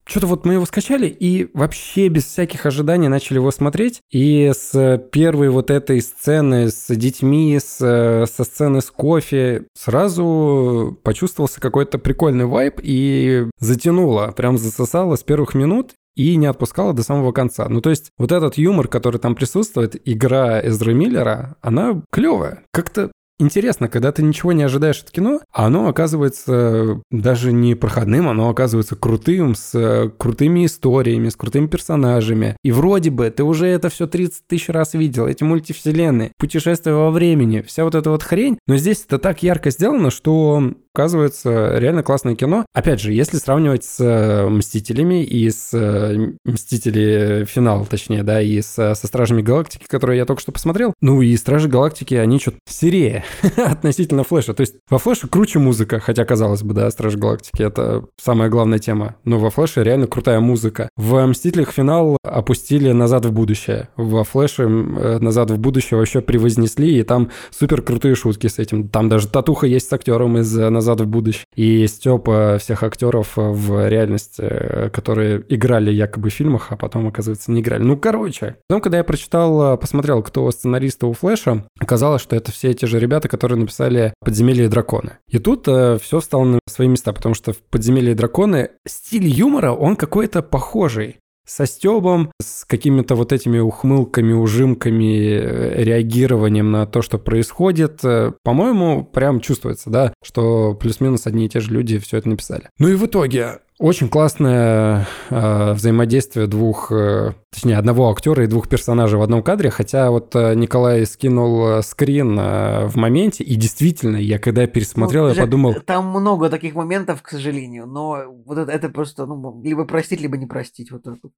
Что-то вот мы его скачали и вообще без всяких ожиданий начали его смотреть. И с первой вот этой сцены с детьми, с, со сцены с кофе, сразу почувствовался какой-то прикольный вайб и затянуло, прям засосало с первых минут и не отпускала до самого конца. Ну, то есть, вот этот юмор, который там присутствует, игра Эзры Миллера, она клевая. Как-то Интересно, когда ты ничего не ожидаешь от кино, а оно оказывается даже не проходным, оно оказывается крутым, с э, крутыми историями, с крутыми персонажами. И вроде бы ты уже это все 30 тысяч раз видел, эти мультивселенные, путешествия во времени, вся вот эта вот хрень. Но здесь это так ярко сделано, что оказывается реально классное кино. Опять же, если сравнивать с э, «Мстителями» и с э, «Мстители. Финал», точнее, да, и с, со «Стражами Галактики», которые я только что посмотрел, ну и «Стражи Галактики», они что-то серее [LAUGHS] относительно Флэша. То есть во Флэше круче музыка, хотя, казалось бы, да, «Стражи Галактики» — это самая главная тема. Но во Флэше реально крутая музыка. В «Мстителях. Финал» опустили «Назад в будущее». Во Флэше э, «Назад в будущее» вообще превознесли, и там супер крутые шутки с этим. Там даже татуха есть с актером из «Назад в будущее». И Степа всех актеров в реальности, э, которые играли якобы в фильмах, а потом, оказывается, не играли. Ну, короче. Потом, когда я прочитал, э, посмотрел, кто сценаристы у Флэша, оказалось, что это все те же ребята, которые написали «Подземелье и драконы». И тут э, все стало на свои места, потому что в «Подземелье и драконы» стиль юмора, он какой-то похожий со стебом, с какими-то вот этими ухмылками, ужимками, э, реагированием на то, что происходит. Э, По-моему, прям чувствуется, да, что плюс-минус одни и те же люди все это написали. Ну и в итоге очень классное э, взаимодействие двух, э, точнее, одного актера и двух персонажей в одном кадре, хотя вот э, Николай скинул э, скрин э, в моменте, и действительно, я когда пересмотрел, Ну, я Жек, подумал, Там много таких моментов, к сожалению, но вот это, это просто, ну, либо простить, либо не простить, вот так вот.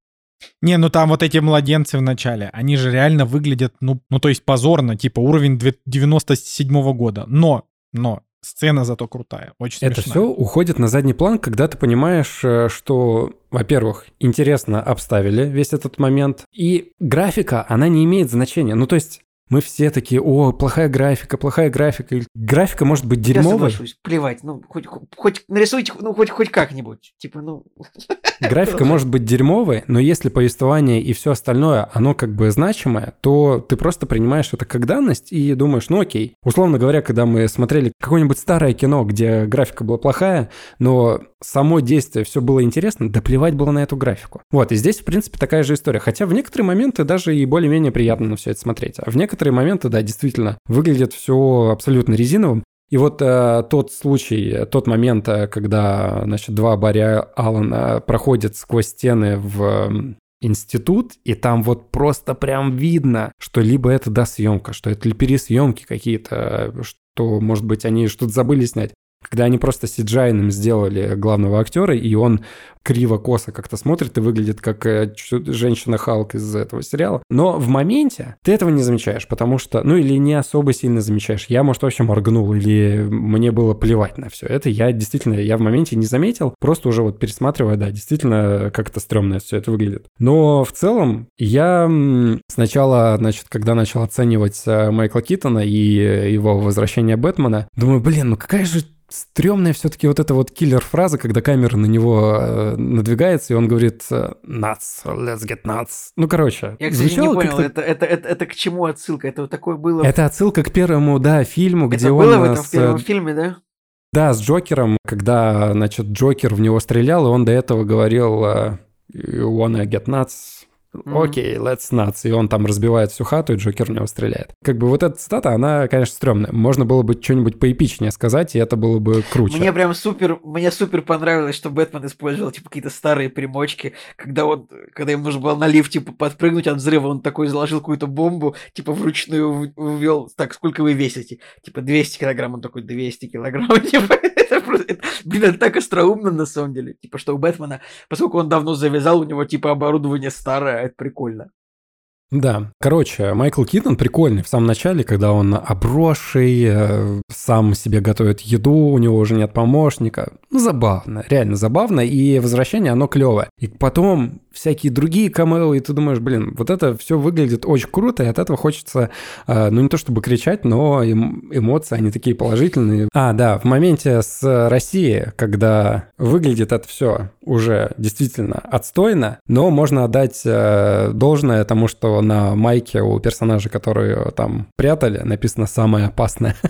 Не, ну там вот эти младенцы в начале, они же реально выглядят, ну, ну то есть позорно, типа уровень 97 года. Но, но, сцена зато крутая, очень Это смешная. все уходит на задний план, когда ты понимаешь, э, что, во-первых, интересно обставили весь этот момент, и графика, она не имеет значения. Ну, то есть мы все такие, о, плохая графика, плохая графика. Графика может быть Я дерьмовой, соглашусь, плевать, ну, хоть, хоть нарисуйте, ну, хоть, хоть как-нибудь, типа, ну... [LAUGHS] графика может быть дерьмовой, но если повествование и все остальное, оно как бы значимое, то ты просто принимаешь это как данность и думаешь, ну окей. Условно говоря, когда мы смотрели какое-нибудь старое кино, где графика была плохая, но само действие все было интересно, да плевать было на эту графику. Вот, и здесь, в принципе, такая же история. Хотя в некоторые моменты даже и более-менее приятно на все это смотреть. А в некоторые моменты, да, действительно, выглядит все абсолютно резиновым. И вот э, тот случай, тот момент, э, когда, значит, два Барри Аллена проходят сквозь стены в институт, и там вот просто прям видно, что либо это досъемка, что это пересъемки какие-то, э, что, может быть, они что-то забыли снять. Когда они просто сиджайным сделали главного актера, и он криво-косо как-то смотрит и выглядит как э, женщина-халк из этого сериала. Но в моменте ты этого не замечаешь, потому что, ну или не особо сильно замечаешь. Я, может, вообще моргнул, или мне было плевать на все это. Я действительно, я в моменте не заметил, просто уже вот пересматривая, да, действительно как-то стрёмно все это выглядит. Но в целом я сначала, значит, когда начал оценивать э, Майкла Китона и э, его возвращение Бэтмена, думаю, блин, ну какая же Стремная все-таки вот эта вот киллер-фраза, когда камера на него э, надвигается, и он говорит э, «nuts, let's get nuts». Ну, короче, Я, кстати, не понял, это, это, это, это к чему отсылка? Это вот такое было... Это отсылка к первому, да, фильму, это где было он в э, этом с, первом фильме, да? Да, с Джокером, когда, значит, Джокер в него стрелял, и он до этого говорил э, «You wanna get nuts?» Окей, let's nuts. И он там разбивает всю хату, и Джокер в него стреляет. Как бы вот эта цитата, она, конечно, стрёмная. Можно было бы что-нибудь поэпичнее сказать, и это было бы круче. Мне прям супер, мне супер понравилось, что Бэтмен использовал, типа, какие-то старые примочки, когда он, когда им нужно было на лифт, типа, подпрыгнуть от взрыва, он такой заложил какую-то бомбу, типа, вручную ввел, так, сколько вы весите? Типа, 200 килограмм, он такой, 200 килограмм, [LAUGHS] типа, это просто, это, блин, это так остроумно на самом деле, типа, что у Бэтмена, поскольку он давно завязал, у него, типа, оборудование старое, это прикольно. Да. Короче, Майкл Китон прикольный в самом начале, когда он обросший, э, сам себе готовит еду, у него уже нет помощника. Ну, забавно, реально забавно, и возвращение, оно клевое. И потом всякие другие камео, и ты думаешь, блин, вот это все выглядит очень круто, и от этого хочется, э, ну, не то чтобы кричать, но эм, эмоции, они такие положительные. А, да, в моменте с Россией, когда выглядит это все уже действительно отстойно, но можно отдать э, должное тому, что на майке у персонажа, которые там прятали, написано «самое опасное». [LAUGHS]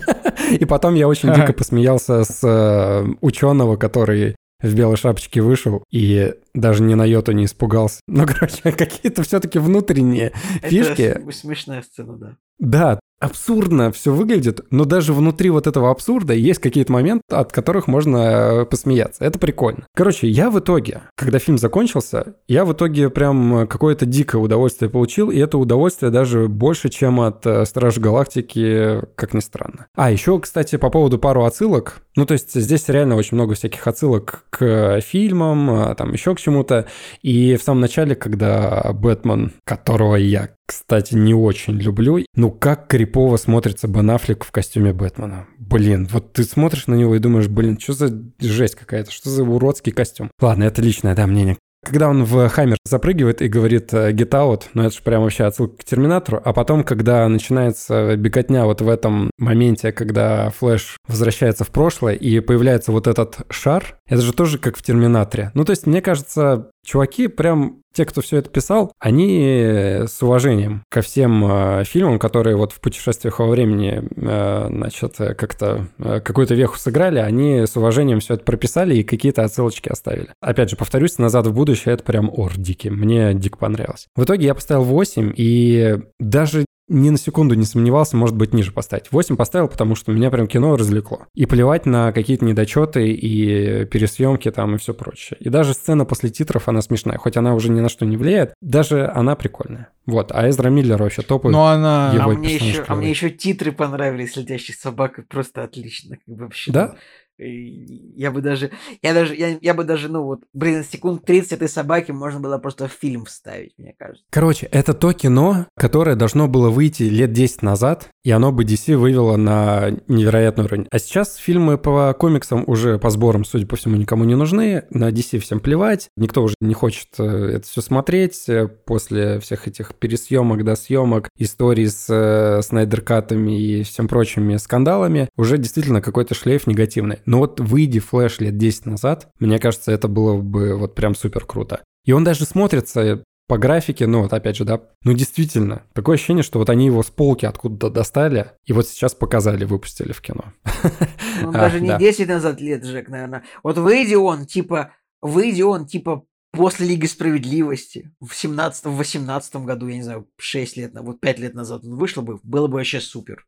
И потом я очень дико посмеялся с э, ученого, который в белой шапочке вышел и даже ни на йоту не испугался. [LAUGHS] Ну, короче, какие-то все-таки внутренние фишки. Это смешная сцена, да. Да, абсурдно все выглядит, но даже внутри вот этого абсурда есть какие-то моменты, от которых можно э, посмеяться. Это прикольно. Короче, я в итоге, когда фильм закончился, я в итоге прям какое-то дикое удовольствие получил, и это удовольствие даже больше, чем от э, Стражи Галактики, как ни странно. А, еще, кстати, по поводу пару отсылок. Ну, то есть здесь реально очень много всяких отсылок к фильмам, а, там еще к чему-то. И в самом начале, когда Бэтмен, которого я кстати, не очень люблю. Ну, как крипово смотрится Бен в костюме Бэтмена. Блин, вот ты смотришь на него и думаешь, блин, что за жесть какая-то, что за уродский костюм. Ладно, это личное, да, мнение. Когда он в Хаммер запрыгивает и говорит э, «get out», ну это же прям вообще отсылка к Терминатору, а потом, когда начинается беготня вот в этом моменте, когда Флэш возвращается в прошлое и появляется вот этот шар, это же тоже как в Терминаторе. Ну то есть, мне кажется, чуваки прям те, кто все это писал, они с уважением ко всем э, фильмам, которые вот в путешествиях во времени, э, значит, как-то э, какую-то веху сыграли, они с уважением все это прописали и какие-то отсылочки оставили. Опять же, повторюсь, «Назад в будущее» — это прям ор дикий. Мне дико понравилось. В итоге я поставил 8, и даже ни на секунду не сомневался, может быть, ниже поставить. 8 поставил, потому что меня прям кино развлекло. И плевать на какие-то недочеты и пересъемки там и все прочее. И даже сцена после титров, она смешная. Хоть она уже ни на что не влияет, даже она прикольная. Вот, а Эзра Миллер вообще топовый. Но она... Его а, мне еще, а мне еще титры понравились «Летящих собак», просто отлично. Как бы вообще, да? Я бы даже, я даже, я, я бы даже, ну вот, блин, секунд 30 этой собаки можно было просто в фильм вставить, мне кажется. Короче, это то кино, которое должно было выйти лет 10 назад, и оно бы DC вывело на невероятный уровень. А сейчас фильмы по комиксам уже по сборам, судя по всему, никому не нужны, на DC всем плевать, никто уже не хочет э, это все смотреть э, после всех этих пересъемок, до съемок, историй с э, Снайдеркатами и всем прочими скандалами, уже действительно какой-то шлейф негативный. Но вот выйди Флэш лет 10 назад, мне кажется, это было бы вот прям супер круто. И он даже смотрится по графике, ну вот опять же, да, ну действительно, такое ощущение, что вот они его с полки откуда-то достали и вот сейчас показали, выпустили в кино. Ну, [LAUGHS] даже не 10 назад лет, Жек, наверное. Вот выйди он, типа, выйди он, типа, после Лиги Справедливости в 17-18 году, я не знаю, 6 лет, вот 5 лет назад он вышло бы, было бы вообще супер.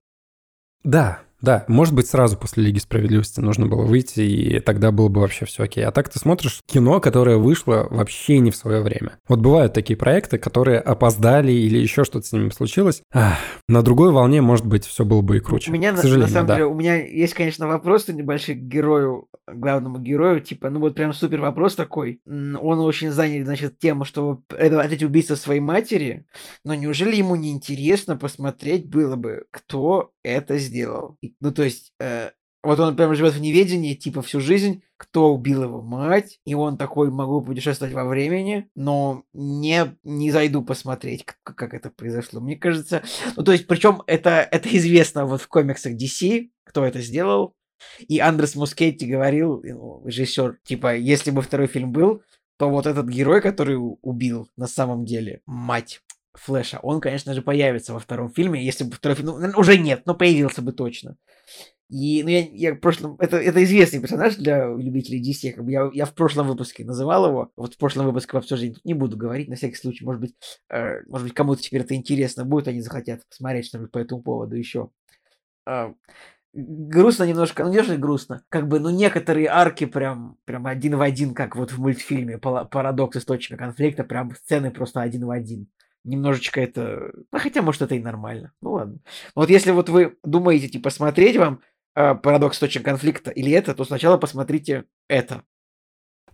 Да, да, может быть, сразу после Лиги Справедливости нужно было выйти, и тогда было бы вообще все окей. А так ты смотришь кино, которое вышло вообще не в свое время. Вот бывают такие проекты, которые опоздали или еще что-то с ними случилось. Ах, на другой волне, может быть, все было бы и круче. У меня, сожалению, на самом да. деле, у меня есть, конечно, вопросы небольшие к герою, главному герою, типа, ну вот прям супер вопрос такой. Он очень занят, значит, тем, что это ответить убийство своей матери, но неужели ему не интересно посмотреть было бы, кто это сделал? Ну, то есть, э, вот он прям живет в неведении, типа, всю жизнь, кто убил его мать, и он такой, могу путешествовать во времени, но не, не зайду посмотреть, как, как это произошло. Мне кажется, ну, то есть, причем это, это известно вот в комиксах DC, кто это сделал, и Андрес Мускетти говорил, ну, режиссер, типа, если бы второй фильм был, то вот этот герой, который убил на самом деле мать Флэша, он, конечно же, появится во втором фильме, если бы второй фильм... Ну, уже нет, но появился бы точно. И, ну, я, я в прошлом... Это, это известный персонаж для любителей DC. Как бы я, я в прошлом выпуске называл его. Вот в прошлом выпуске в обсуждении не буду говорить, на всякий случай. Может быть, э, может быть кому-то теперь это интересно будет, они захотят посмотреть что-нибудь по этому поводу еще. Э, грустно немножко, ну не же грустно, как бы, ну некоторые арки прям, прям один в один, как вот в мультфильме «Парадокс источника конфликта», прям сцены просто один в один. Немножечко это, ну хотя может это и нормально, ну ладно. Вот если вот вы думаете, типа, смотреть вам э, «Парадокс источника конфликта» или это, то сначала посмотрите это.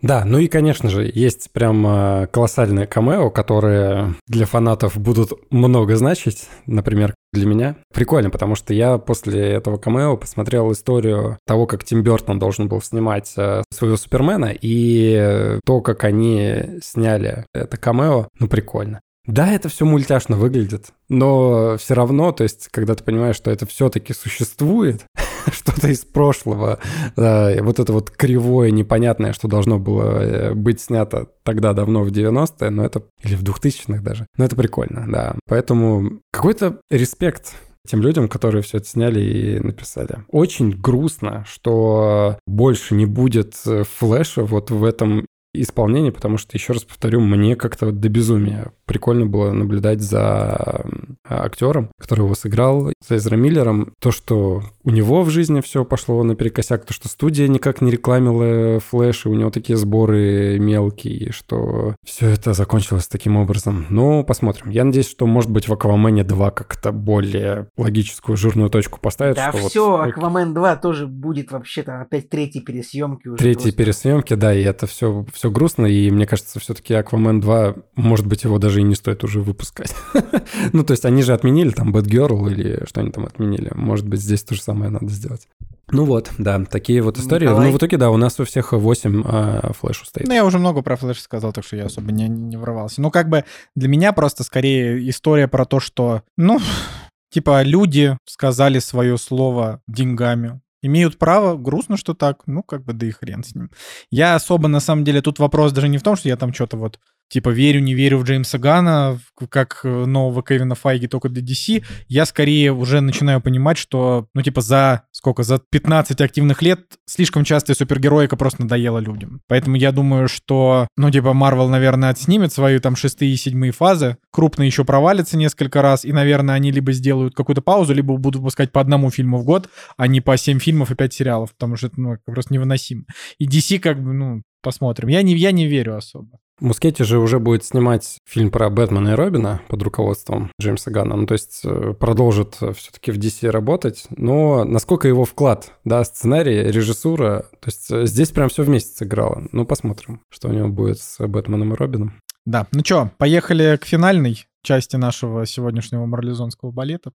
Да, ну и, конечно же, есть прям э, колоссальные камео, которые для фанатов будут много значить, например, для меня. Прикольно, потому что я после этого камео посмотрел историю того, как Тим Бертон должен был снимать э, своего Супермена, и то, как они сняли это камео, ну прикольно. Да, это все мультяшно выглядит, но все равно, то есть, когда ты понимаешь, что это все-таки существует, [LAUGHS] [LAUGHS] что-то из прошлого, вот это вот кривое, непонятное, что должно было э, быть снято тогда давно в 90-е, но это, или в 2000-х даже, но это прикольно, да. Поэтому какой-то респект тем людям, которые все это сняли и написали. Очень грустно, что больше не будет э, флеша вот в этом исполнении, потому что, еще раз повторю, мне как-то до безумия прикольно было наблюдать за актером, который его сыграл, за Эзра Миллером. То, что у него в жизни все пошло наперекосяк, то, что студия никак не рекламила Флэш, и у него такие сборы мелкие, что все это закончилось таким образом. Но посмотрим. Я надеюсь, что, может быть, в Аквамене 2 как-то более логическую жирную точку поставят. Да все, вот... Аквамен 2 тоже будет вообще-то опять третьей пересъемки уже. Третьей пересъемки, да, и это все, все грустно, и мне кажется, все-таки Аквамен 2, может быть, его даже и не стоит уже выпускать. [LAUGHS] ну, то есть они же отменили там Bad Girl или что они там отменили. Может быть, здесь то же самое надо сделать. Ну вот, да, такие вот истории. Николай... Ну, в итоге, да, у нас у всех 8 а, флешу стоит. Ну, я уже много про флеш сказал, так что я особо не, не врывался. Ну, как бы для меня просто скорее история про то, что, ну, [LAUGHS] типа люди сказали свое слово деньгами. Имеют право, грустно, что так, ну, как бы, да и хрен с ним. Я особо, на самом деле, тут вопрос даже не в том, что я там что-то вот типа верю, не верю в Джеймса Гана, как э, нового Кевина Файги только для DC, я скорее уже начинаю понимать, что, ну, типа, за сколько, за 15 активных лет слишком часто супергероика просто надоела людям. Поэтому я думаю, что, ну, типа, Марвел, наверное, отснимет свои там шестые и седьмые фазы, крупно еще провалится несколько раз, и, наверное, они либо сделают какую-то паузу, либо будут выпускать по одному фильму в год, а не по 7 фильмов и 5 сериалов, потому что это, ну, просто невыносимо. И DC, как бы, ну, посмотрим. Я не, я не верю особо. Мускетти же уже будет снимать фильм про Бэтмена и Робина под руководством Джеймса Ганна. Ну, то есть э, продолжит все-таки в DC работать. Но насколько его вклад, да, сценарий, режиссура, то есть э, здесь прям все вместе сыграло. Ну, посмотрим, что у него будет с Бэтменом и Робином. Да, ну что, поехали к финальной части нашего сегодняшнего марлезонского балета.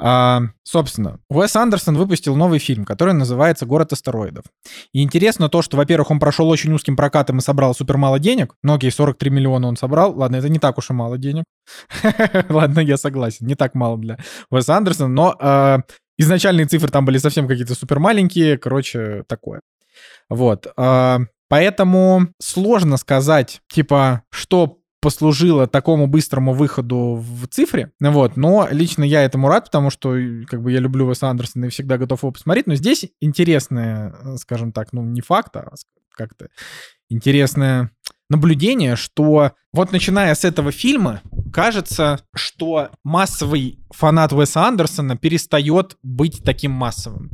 А, собственно, Уэс Андерсон выпустил новый фильм, который называется «Город астероидов». И интересно то, что, во-первых, он прошел очень узким прокатом и собрал супер мало денег. Многие 43 миллиона он собрал. Ладно, это не так уж и мало денег. [LAUGHS] Ладно, я согласен, не так мало для Уэса Андерсона, но а, изначальные цифры там были совсем какие-то супер маленькие. Короче, такое. Вот. А, поэтому сложно сказать, типа, что послужило такому быстрому выходу в цифре, вот, но лично я этому рад, потому что, как бы, я люблю Уэса Андерсона и всегда готов его посмотреть, но здесь интересное, э, скажем так, ну, не факт, а как-то интересное наблюдение, что вот начиная с этого фильма, кажется, что массовый фанат Уэса Андерсона перестает быть таким массовым.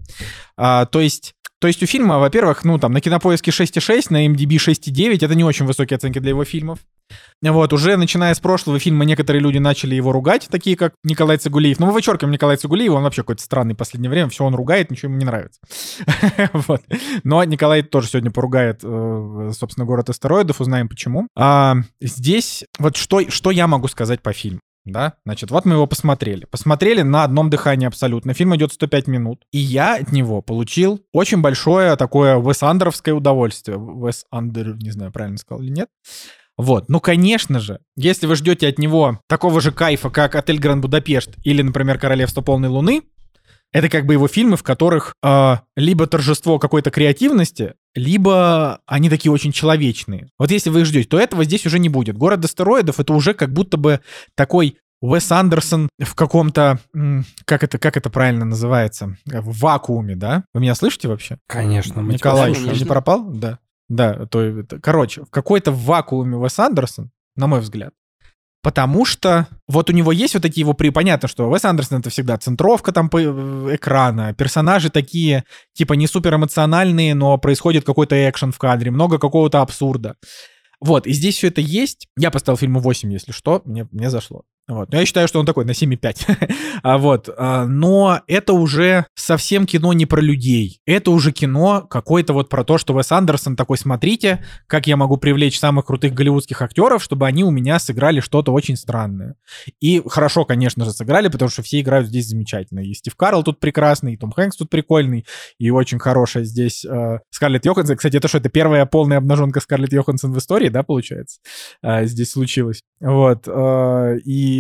А, то есть то есть у фильма, во-первых, ну там на кинопоиске 6,6, на MDB 6,9, это не очень высокие оценки для его фильмов. Вот, уже начиная с прошлого фильма некоторые люди начали его ругать, такие как Николай Цигулиев. Ну, мы вычеркиваем Николая Цигулиева, он вообще какой-то странный в последнее время, все он ругает, ничего ему не нравится. [LAUGHS] вот. Но Николай тоже сегодня поругает, э, собственно, город астероидов, узнаем почему. А здесь вот что я могу сказать по фильму? Да, значит, вот мы его посмотрели. Посмотрели на одном дыхании абсолютно. Фильм идет 105 минут. И я от него получил очень большое такое Вес Андеровское удовольствие. Вес Андер, не знаю, правильно сказал или нет. Вот, ну, конечно же, если вы ждете от него такого же кайфа, как «Отель Гранд Будапешт» или, например, «Королевство полной луны», это как бы его фильмы, в которых э, либо торжество какой-то креативности, либо они такие очень человечные. Вот если вы их ждете, то этого здесь уже не будет. «Город астероидов» — это уже как будто бы такой Уэс Андерсон в каком-то, как это, как это правильно называется, в вакууме, да? Вы меня слышите вообще? Конечно. Николай, не пропал? Да. Да, то, короче, в какой-то вакууме Уэс Андерсон, на мой взгляд, Потому что вот у него есть вот такие его... При... Понятно, что Уэс Андерсон — это всегда центровка там по э, экрана. Персонажи такие, типа, не супер эмоциональные, но происходит какой-то экшен в кадре, много какого-то абсурда. Вот, и здесь все это есть. Я поставил фильму 8, если что, мне, мне зашло. Вот. Но я считаю, что он такой на 7,5. [LAUGHS] а вот. А, но это уже совсем кино не про людей. Это уже кино какое-то вот про то, что Вес Андерсон такой, смотрите, как я могу привлечь самых крутых голливудских актеров, чтобы они у меня сыграли что-то очень странное. И хорошо, конечно же, сыграли, потому что все играют здесь замечательно. И Стив Карл тут прекрасный, и Том Хэнкс тут прикольный, и очень хорошая здесь э, Скарлетт Йоханссон. Кстати, это что, это первая полная обнаженка Скарлетт Йоханссон в истории, да, получается? Э, здесь случилось. Вот. Э, и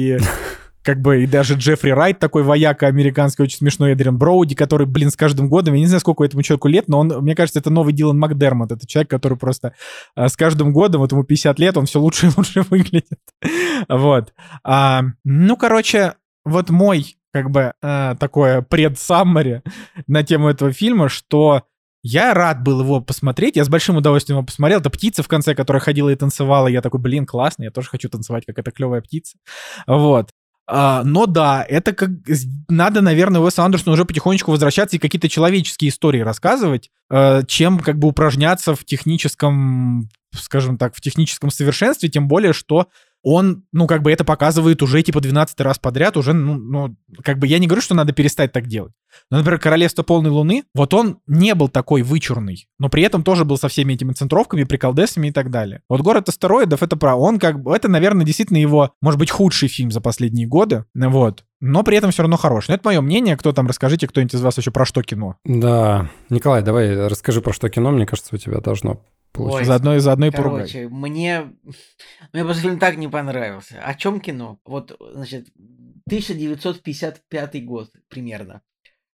как бы и даже Джеффри Райт, такой вояка американский, очень смешной Эдриан Броуди, который, блин, с каждым годом, я не знаю, сколько этому человеку лет, но он, мне кажется, это новый Дилан Макдермот. Это человек, который просто а, с каждым годом, вот ему 50 лет, он все лучше и лучше [LAUGHS] выглядит. вот. А, ну, короче, вот мой, как бы, а, такое предсаммари на тему этого фильма, что я рад был его посмотреть, я с большим удовольствием его посмотрел. Это птица в конце, которая ходила и танцевала. Я такой, блин, классно, я тоже хочу танцевать, как эта клевая птица. Вот. А, но да, это как надо, наверное, Уэсу Андерсону уже потихонечку возвращаться и какие-то человеческие истории рассказывать, э, чем как бы упражняться в техническом, скажем так, в техническом совершенстве, тем более, что он, ну, как бы это показывает уже, типа, 12 раз подряд, уже, ну, ну, как бы я не говорю, что надо перестать так делать. Но, например, «Королевство полной луны», вот он не был такой вычурный, но при этом тоже был со всеми этими центровками, приколдесами и так далее. Вот «Город астероидов» — это про... Он как бы... Это, наверное, действительно его, может быть, худший фильм за последние годы, вот. Но при этом все равно хороший. Но это мое мнение. Кто там, расскажите, кто-нибудь из вас вообще про что кино? Да. Николай, давай расскажи про что кино. Мне кажется, у тебя должно Ой, заодно и заодно и Короче, мне... Мне просто фильм так не понравился. О чем кино? Вот, значит, 1955 год примерно.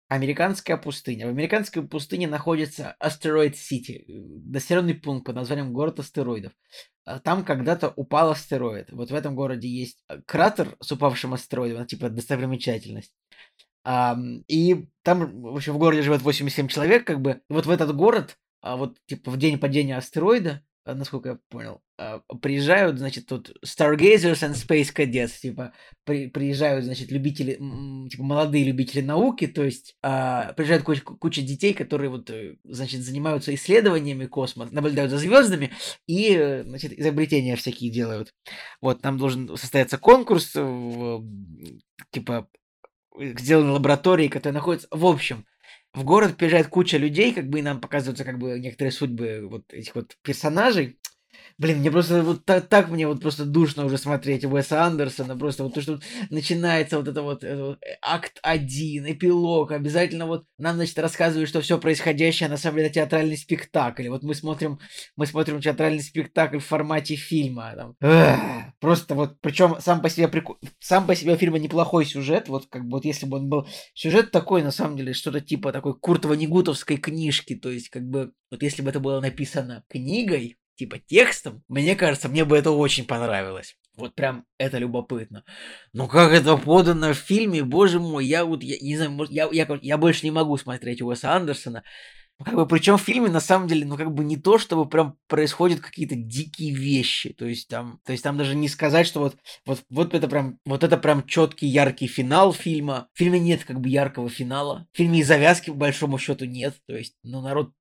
Американская пустыня. В американской пустыне находится Астероид Сити, населенный пункт под названием город астероидов. А там когда-то упал астероид. Вот в этом городе есть кратер с упавшим астероидом, типа достопримечательность. и там, в общем, в городе живет 87 человек, как бы. И вот в этот город а вот типа в день падения астероида, насколько я понял, а, приезжают, значит, тут Stargazers and Space Cadets, типа, при, приезжают, значит, любители, типа, молодые любители науки, то есть а, приезжают куча, куча детей, которые вот, э, значит, занимаются исследованиями космоса, наблюдают за звездами и, э, значит, изобретения всякие делают. Вот, там должен состояться конкурс, типа, сделанной лаборатории, которая находится... В общем, в город приезжает куча людей, как бы и нам показываются как бы некоторые судьбы вот этих вот персонажей. Блин, мне просто вот так, так мне вот просто душно уже смотреть Уэса Андерсона, просто вот то, что начинается вот это вот, это вот э, акт один, эпилог, обязательно вот нам, значит, рассказывают, что все происходящее на самом деле театральный спектакль. Вот мы смотрим, мы смотрим театральный спектакль в формате фильма. Там. Эх, просто вот, причем сам по себе прикол, сам по себе фильма неплохой сюжет, вот как бы вот если бы он был сюжет такой, на самом деле, что-то типа такой Куртова-Негутовской книжки, то есть как бы вот если бы это было написано книгой, типа текстом, мне кажется, мне бы это очень понравилось. Вот прям это любопытно. Но как это подано в фильме, боже мой, я вот, я не знаю, я, я, я больше не могу смотреть Уэса Андерсона. Ну, как бы, причем в фильме, на самом деле, ну, как бы не то, чтобы прям происходят какие-то дикие вещи. То есть там, то есть там даже не сказать, что вот, вот, вот это прям, вот это прям четкий, яркий финал фильма. В фильме нет как бы яркого финала. В фильме и завязки, по большому счету, нет. То есть, ну, народ,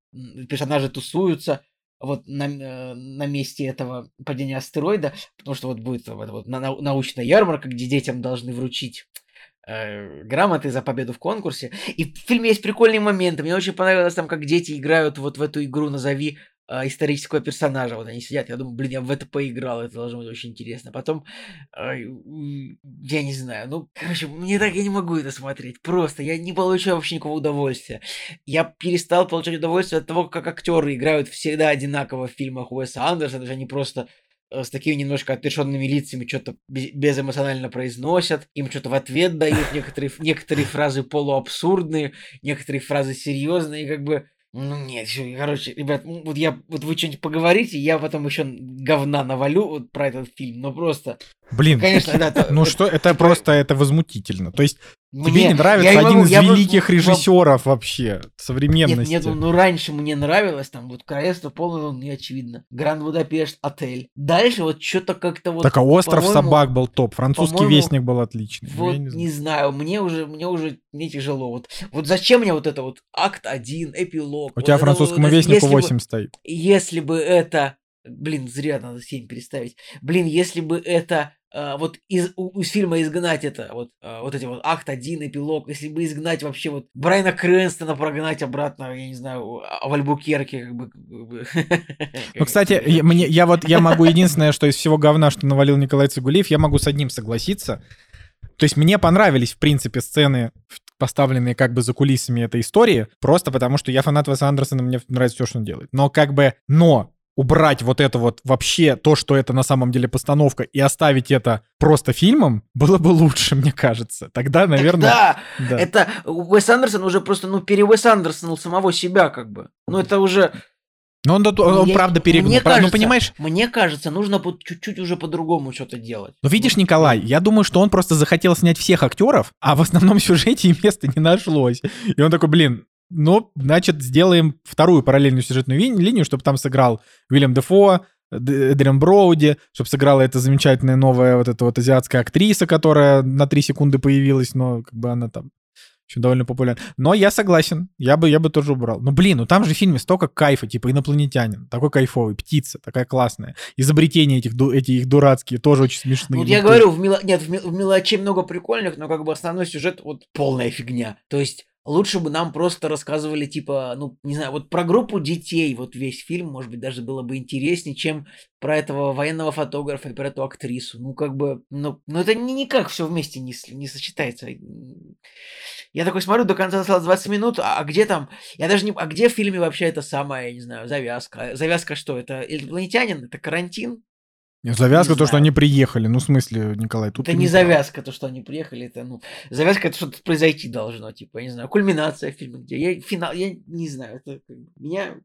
персонажи тусуются, вот на, э, на месте этого падения астероида, потому что вот будет вот, вот на, научная ярмарка, где детям должны вручить э, грамоты за победу в конкурсе. И в фильме есть прикольные моменты. Мне очень понравилось там, как дети играют вот в эту игру «Назови а, исторического персонажа. Вот они сидят, я думаю, блин, я в это поиграл, это должно быть очень интересно. Потом, я не знаю, ну, короче, мне так я не могу это смотреть. Просто я не получаю вообще никакого удовольствия. Я перестал получать удовольствие от того, как актеры играют всегда одинаково в фильмах Уэса Андерсона, даже они просто э, с такими немножко отрешенными лицами что-то безэмоционально произносят, им что-то в ответ дают, некоторые, некоторые фразы полуабсурдные, некоторые фразы серьезные, как бы ну нет, короче, ребят, вот я, вот вы что-нибудь поговорите, я потом еще говна навалю вот про этот фильм, но просто... Блин, Конечно, да. ну что, это просто, это возмутительно. То есть тебе мне- не нравится один из великих режиссеров вообще современности. нет, ну раньше мне нравилось, там вот Королевство полное, ну, не очевидно. Гранд Будапешт, отель. Дальше вот что-то как-то вот... так а «Остров собак» был топ, французский вестник был отличный. Ну, Вот не, знаю. мне уже, мне уже не тяжело. Вот, вот зачем мне вот это вот акт один, эпилог? У тебя французскому вестнику если бы- 8 стоит. если бы это... Блин, зря надо 7 переставить. Блин, если бы это... а, вот из, у- из фильма изгнать это, вот, а, вот эти вот акт один, эпилог, если бы изгнать вообще вот Брайана Крэнстона прогнать обратно, я не знаю, а- в Альбукерке, как бы. [LAUGHS] Ну, кстати, я, мне, я вот я могу единственное, что из всего говна, что навалил Николай Цигулиев, я могу с одним согласиться. То есть мне понравились, в принципе, сцены, поставленные как бы за кулисами этой истории, просто потому что я фанат Веса Андерсона, мне нравится все, что он делает. Но как бы, но убрать вот это вот вообще то, что это на самом деле постановка, и оставить это просто фильмом, было бы лучше, [LAUGHS] мне кажется. Тогда, наверное... да, да. это Уэс Андерсон уже просто, ну, перевес Андерсонул самого себя, как бы. Ну, это уже... Но он, тут- он Я- правда перегнул. мне ну, кажется, понимаешь, Мне кажется, нужно чуть-чуть уже по-другому что-то делать. Ну, видишь, Николай, я думаю, что он просто захотел снять всех актеров, а в основном [LAUGHS] сюжете и места не нашлось. И он такой, блин, ну, значит, сделаем вторую параллельную сюжетную линию, чтобы там сыграл Уильям Дефо, Эдриан Броуди, чтобы сыграла эта замечательная новая вот эта вот азиатская актриса, которая на три секунды появилась, но как бы она там еще довольно популярна. Но я согласен, я бы, я бы тоже убрал. Ну, блин, ну там же в фильме столько кайфа, типа инопланетянин, такой кайфовый, птица, такая классная. Изобретения этих, эти их дурацкие, тоже очень смешные. Вот Ну, я то говорю, в, мело... Нет, в, мел- в мелочей много прикольных, но как бы основной сюжет вот полная фигня. То есть лучше бы нам просто рассказывали, типа, ну, не знаю, вот про группу детей, вот весь фильм, может быть, даже было бы интереснее, чем про этого военного фотографа и про эту актрису. Ну, как бы, ну, ну это ни- никак все вместе не, не сочетается. Я такой смотрю, до конца осталось 20 минут, а, а где там, я даже не, а где в фильме вообще это самая, я не знаю, завязка? Завязка что, это инопланетянин, это карантин? Завязка Не то, что знаю. они приехали. Ну, в смысле, Николай, тут это не прав. завязка, то, что они приехали, это, ну, завязка, это что-то произойти должно, типа, я не знаю, кульминация фильма, где, я, финал, я не знаю, это меня,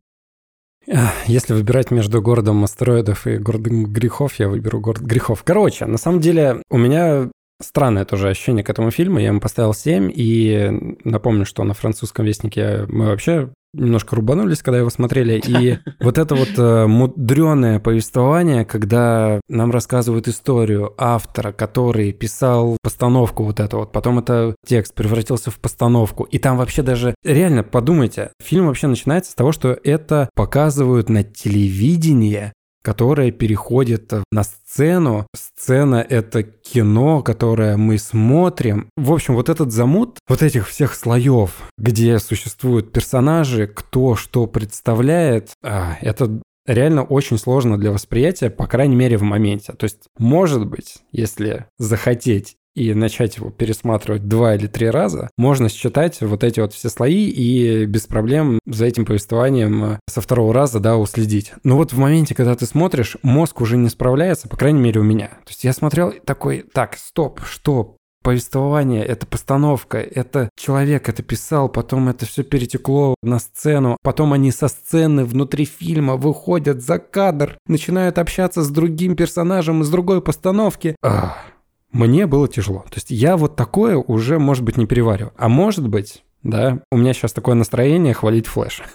Если выбирать между городом астероидов и городом грехов, я выберу город грехов. Короче, на самом деле у меня странное тоже ощущение к этому фильму. Я ему поставил 7, и напомню, что на французском вестнике мы вообще немножко рубанулись, когда его смотрели. И [LAUGHS] вот это вот мудреное повествование, когда нам рассказывают историю автора, который писал постановку вот эту вот, потом это текст превратился в постановку, и там вообще даже, реально, подумайте, фильм вообще начинается с того, что это показывают на телевидении, которое переходит на сцену. Сцена — это кино, которое мы смотрим. В общем, вот этот замут вот этих всех слоев, где существуют персонажи, кто что представляет, а, это реально очень сложно для восприятия, по крайней мере, в моменте. То есть, может быть, если захотеть и начать его пересматривать два или три раза, можно считать вот эти вот все слои и без проблем за этим повествованием э, со второго раза, да, уследить. Но вот в моменте, когда ты смотришь, мозг уже не справляется, по крайней мере, у меня. То есть я смотрел такой, так, стоп, что? Повествование, это постановка, это человек это писал, потом это все перетекло на сцену, потом они со сцены внутри фильма выходят за кадр, начинают общаться с другим персонажем из другой постановки. Ах. Мне было тяжело. То есть я вот такое уже, может быть, не перевариваю. А может быть, да, у меня сейчас такое настроение хвалить Флэш. [LAUGHS]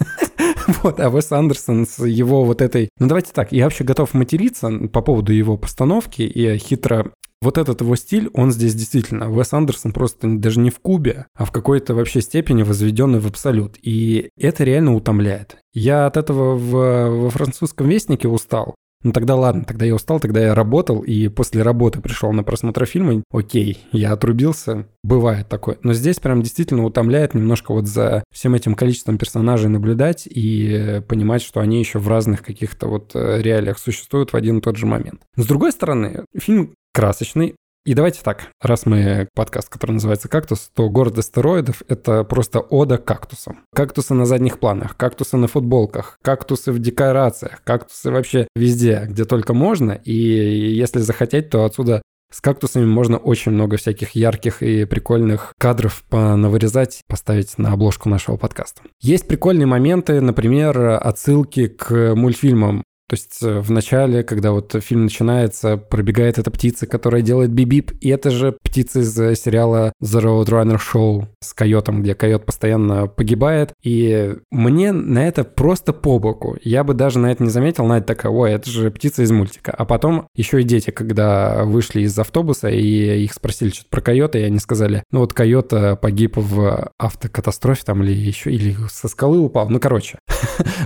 Вот, а Вес Андерсон с его вот этой... Ну, давайте так, я вообще готов материться по поводу его постановки и хитро... Вот этот его стиль, он здесь действительно... Вес Андерсон просто даже не в кубе, а в какой-то вообще степени возведенный в абсолют. И это реально утомляет. Я от этого в, во французском вестнике устал. Ну тогда ладно, тогда я устал, тогда я работал, и после работы пришел на просмотр фильма, окей, я отрубился, бывает такое. Но здесь прям действительно утомляет немножко вот за всем этим количеством персонажей наблюдать и понимать, что они еще в разных каких-то вот э, реалиях существуют в один и тот же момент. С другой стороны, фильм красочный, и давайте так, раз мы подкаст, который называется «Кактус», то «Город астероидов» — это просто ода кактусам. Кактусы на задних планах, кактусы на футболках, кактусы в декорациях, кактусы вообще везде, где только можно. И если захотеть, то отсюда с кактусами можно очень много всяких ярких и прикольных кадров понавырезать, поставить на обложку нашего подкаста. Есть прикольные моменты, например, отсылки к мультфильмам То есть э, в начале, когда вот фильм начинается, пробегает эта птица, которая делает бибип, и это же птица из э, сериала The Roadrunner Show с койотом, где койот постоянно погибает. И мне на это просто по боку. Я бы даже на это не заметил. Надя такая, ой, это же птица из мультика. А потом еще и дети, когда вышли из автобуса, и их спросили что-то про койота, и они сказали, ну вот койот э, погиб в автокатастрофе там или еще, или со скалы упал. Ну, короче. [LAUGHS]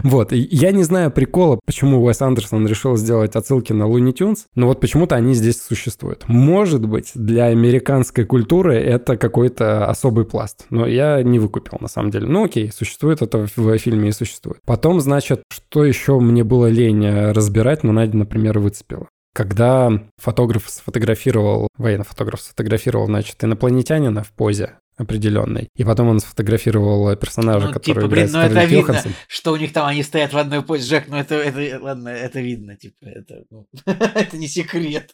Вот. Я не знаю прикола, почему Уэс Андерсон решил сделать отсылки на Луни Тюнс, но вот почему-то они здесь существуют. Может быть, для американской культуры это какой-то особый пласт, но я не выкупил на самом деле. Ну окей, существует это в фильме и существует. Потом, значит, что еще мне было лень э, разбирать, но Надя, например, выцепила. Когда фотограф сфотографировал, военный фотограф сфотографировал, значит, инопланетянина в позе, определенной. И потом он сфотографировал персонажа, Ну, который типа, блин, ну это видно, Йоханссон. что у них там они стоят в одной позе. Жек, ну это, это ладно, это видно, типа, это, ну, [LAUGHS] это не секрет.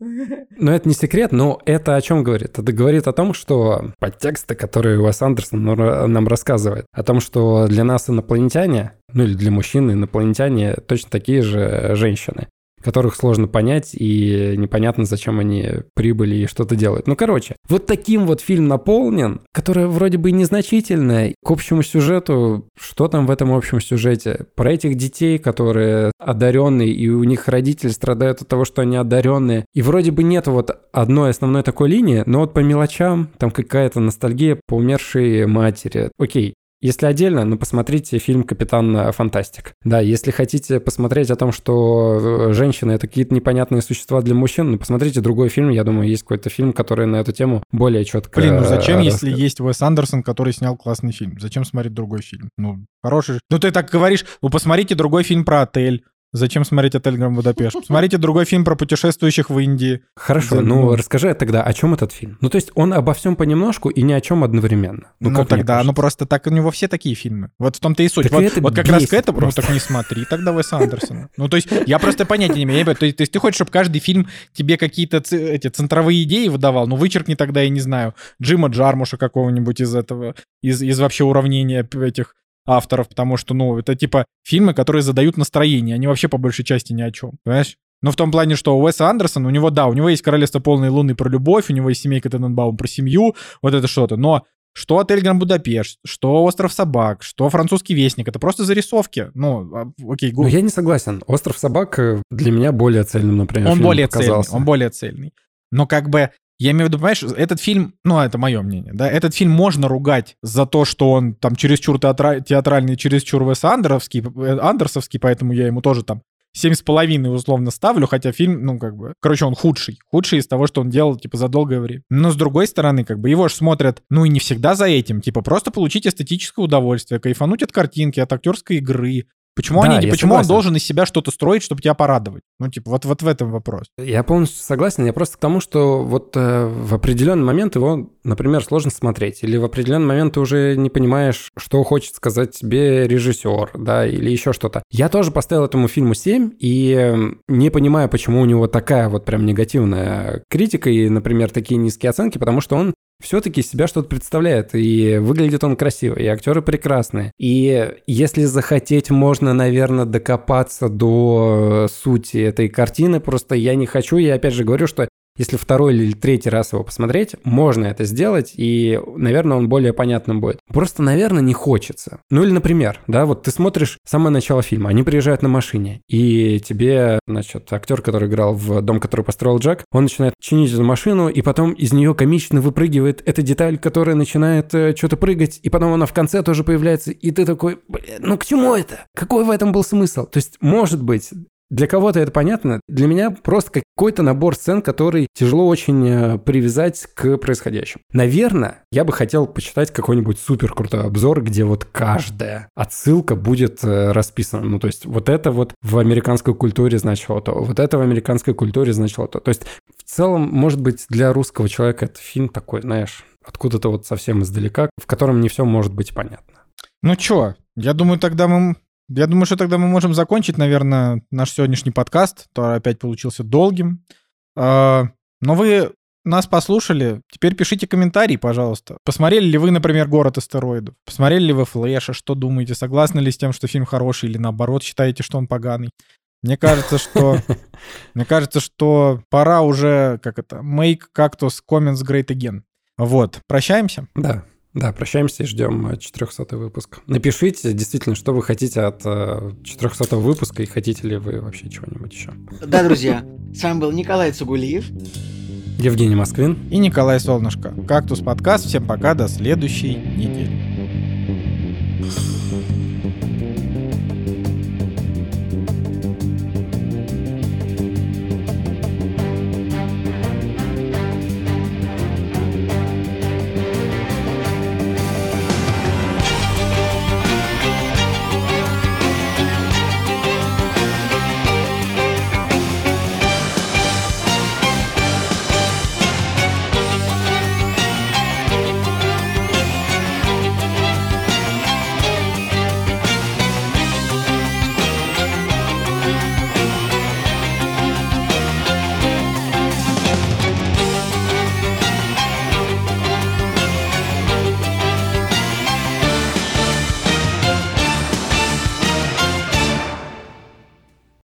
Но это не секрет, но это о чем говорит? Это говорит о том, что подтексты, которые Уэс Андерсон нам нам рассказывает, о том, что для нас инопланетяне, ну или для мужчин инопланетяне точно такие же женщины которых сложно понять, и непонятно, зачем они прибыли и что-то делают. Ну, короче, вот таким вот фильм наполнен, который вроде бы незначительный к общему сюжету. Что там в этом общем сюжете? Про этих детей, которые одаренные, и у них родители страдают от того, что они одаренные. И вроде бы нет вот одной основной такой линии, но вот по мелочам там какая-то ностальгия по умершей матери. Окей, если отдельно, ну посмотрите фильм «Капитан Фантастик». Да, если хотите посмотреть о том, что э, женщины — это какие-то непонятные существа для мужчин, ну посмотрите другой фильм. Я думаю, есть какой-то фильм, который на эту тему более четко... Блин, ну зачем, э, если есть Уэс Андерсон, который снял классный фильм? Зачем смотреть другой фильм? Ну, хороший. Ну, ты так говоришь, ну, посмотрите другой фильм про отель. Зачем смотреть «Отель Гранд Будапешт»? Посмотрите другой фильм про путешествующих в Индии. Хорошо, За- ну ну. расскажи тогда, о чем этот фильм? Ну то есть он обо всем понемножку и ни о чем одновременно. Ну, как мне тогда, ну просто так у него все такие фильмы. Вот в том-то и суть. Так вот, это вот как раз к этому, просто. ну так не смотри тогда Уэса Андерсона. Ну то есть я просто понятия не имею. То есть, то есть ты хочешь, чтобы каждый фильм тебе какие-то эти центровые идеи выдавал? Ну вычеркни тогда, я не знаю, Джима Джармуша какого-нибудь из этого, из, из вообще уравнения этих авторов, потому что, ну, это типа фильмы, которые задают настроение, они вообще по большей части ни о чем, понимаешь? Ну, в том плане, что у Уэса Андерсона, у него, да, у него есть «Королевство полной луны» про любовь, у него есть «Семейка Тененбаум» про семью, вот это что-то. Но что «Отель Гранд Будапешт», что «Остров собак», что «Французский вестник» — это просто зарисовки. Ну, а, окей, Ну гу- я не согласен. «Остров собак» э, для меня более цельным, например, он более показался. цельный, он более цельный. Но как бы, я имею в виду, понимаешь, этот фильм, ну, это мое мнение, да, этот фильм можно ругать за то, что он там чересчур театра- театральный, чересчур Вес Андеровский, э, Андерсовский, поэтому я ему тоже там семь с половиной условно ставлю, хотя фильм, ну, как бы, короче, он худший. Худший из того, что он делал, типа, за долгое время. Но, с другой стороны, как бы, его же смотрят, ну, и не всегда за этим, типа, просто получить эстетическое удовольствие, кайфануть от картинки, от актерской игры. Почему, Да, они, почему он должен из себя что-то строить, чтобы тебя порадовать? Ну, типа, вот, вот в этом вопрос. Я полностью согласен. Я просто к тому, что вот э, в определенный момент его, например, сложно смотреть. Или в определенный момент ты уже не понимаешь, что хочет сказать тебе режиссер, да, или еще что-то. Я тоже поставил этому фильму 7, и э, не понимаю, почему у него такая вот прям негативная критика и, например, такие низкие оценки, потому что он все-таки себя что-то представляет, и выглядит он красиво, и актеры прекрасные. И если захотеть, можно, наверное, докопаться до э, сути этой картины, просто я не хочу, я опять же говорю, что если второй или третий раз его посмотреть, можно это сделать, и, наверное, он более понятным будет. Просто, наверное, не хочется. Ну или, например, да, вот ты смотришь самое начало фильма, они приезжают на машине, и тебе, значит, актер, который играл в «Дом, который построил Джек», он начинает чинить эту машину, и потом из нее комично выпрыгивает эта деталь, которая начинает э, что-то прыгать, и потом она в конце тоже появляется, и ты такой, «Блин, ну к чему это? Какой в этом был смысл? То есть, может быть, для кого-то это понятно, для меня просто какой-то набор сцен, который тяжело очень э, привязать к происходящему. Наверное, я бы хотел почитать какой-нибудь супер крутой обзор, где вот каждая отсылка будет э, расписана. Ну, то есть вот это вот в американской культуре значило то, вот это в американской культуре значило то. То есть в целом, может быть, для русского человека это фильм такой, знаешь, откуда-то вот совсем издалека, в котором не все может быть понятно. Ну чё, я думаю, тогда мы... Я думаю, что тогда мы можем закончить, наверное, наш сегодняшний подкаст, который опять получился долгим. А, Но вы нас послушали, теперь пишите комментарии, пожалуйста. Посмотрели ли вы, например, «Город астероидов»? Посмотрели ли вы «Флэша»? Что думаете? Согласны ли с тем, что фильм хороший или наоборот считаете, что он поганый? Мне кажется, что... [LAUGHS] Мне кажется, что пора уже, как это, make cactus comments great again. Вот, прощаемся? Да. Да, прощаемся и ждем 400 выпуск. Напишите действительно, что вы хотите от 400 выпуска и хотите ли вы вообще чего-нибудь еще. Да, друзья, с вами был Николай Цугулиев. Евгений Москвин. И Николай Солнышко. Кактус подкаст. Всем пока, до следующей недели.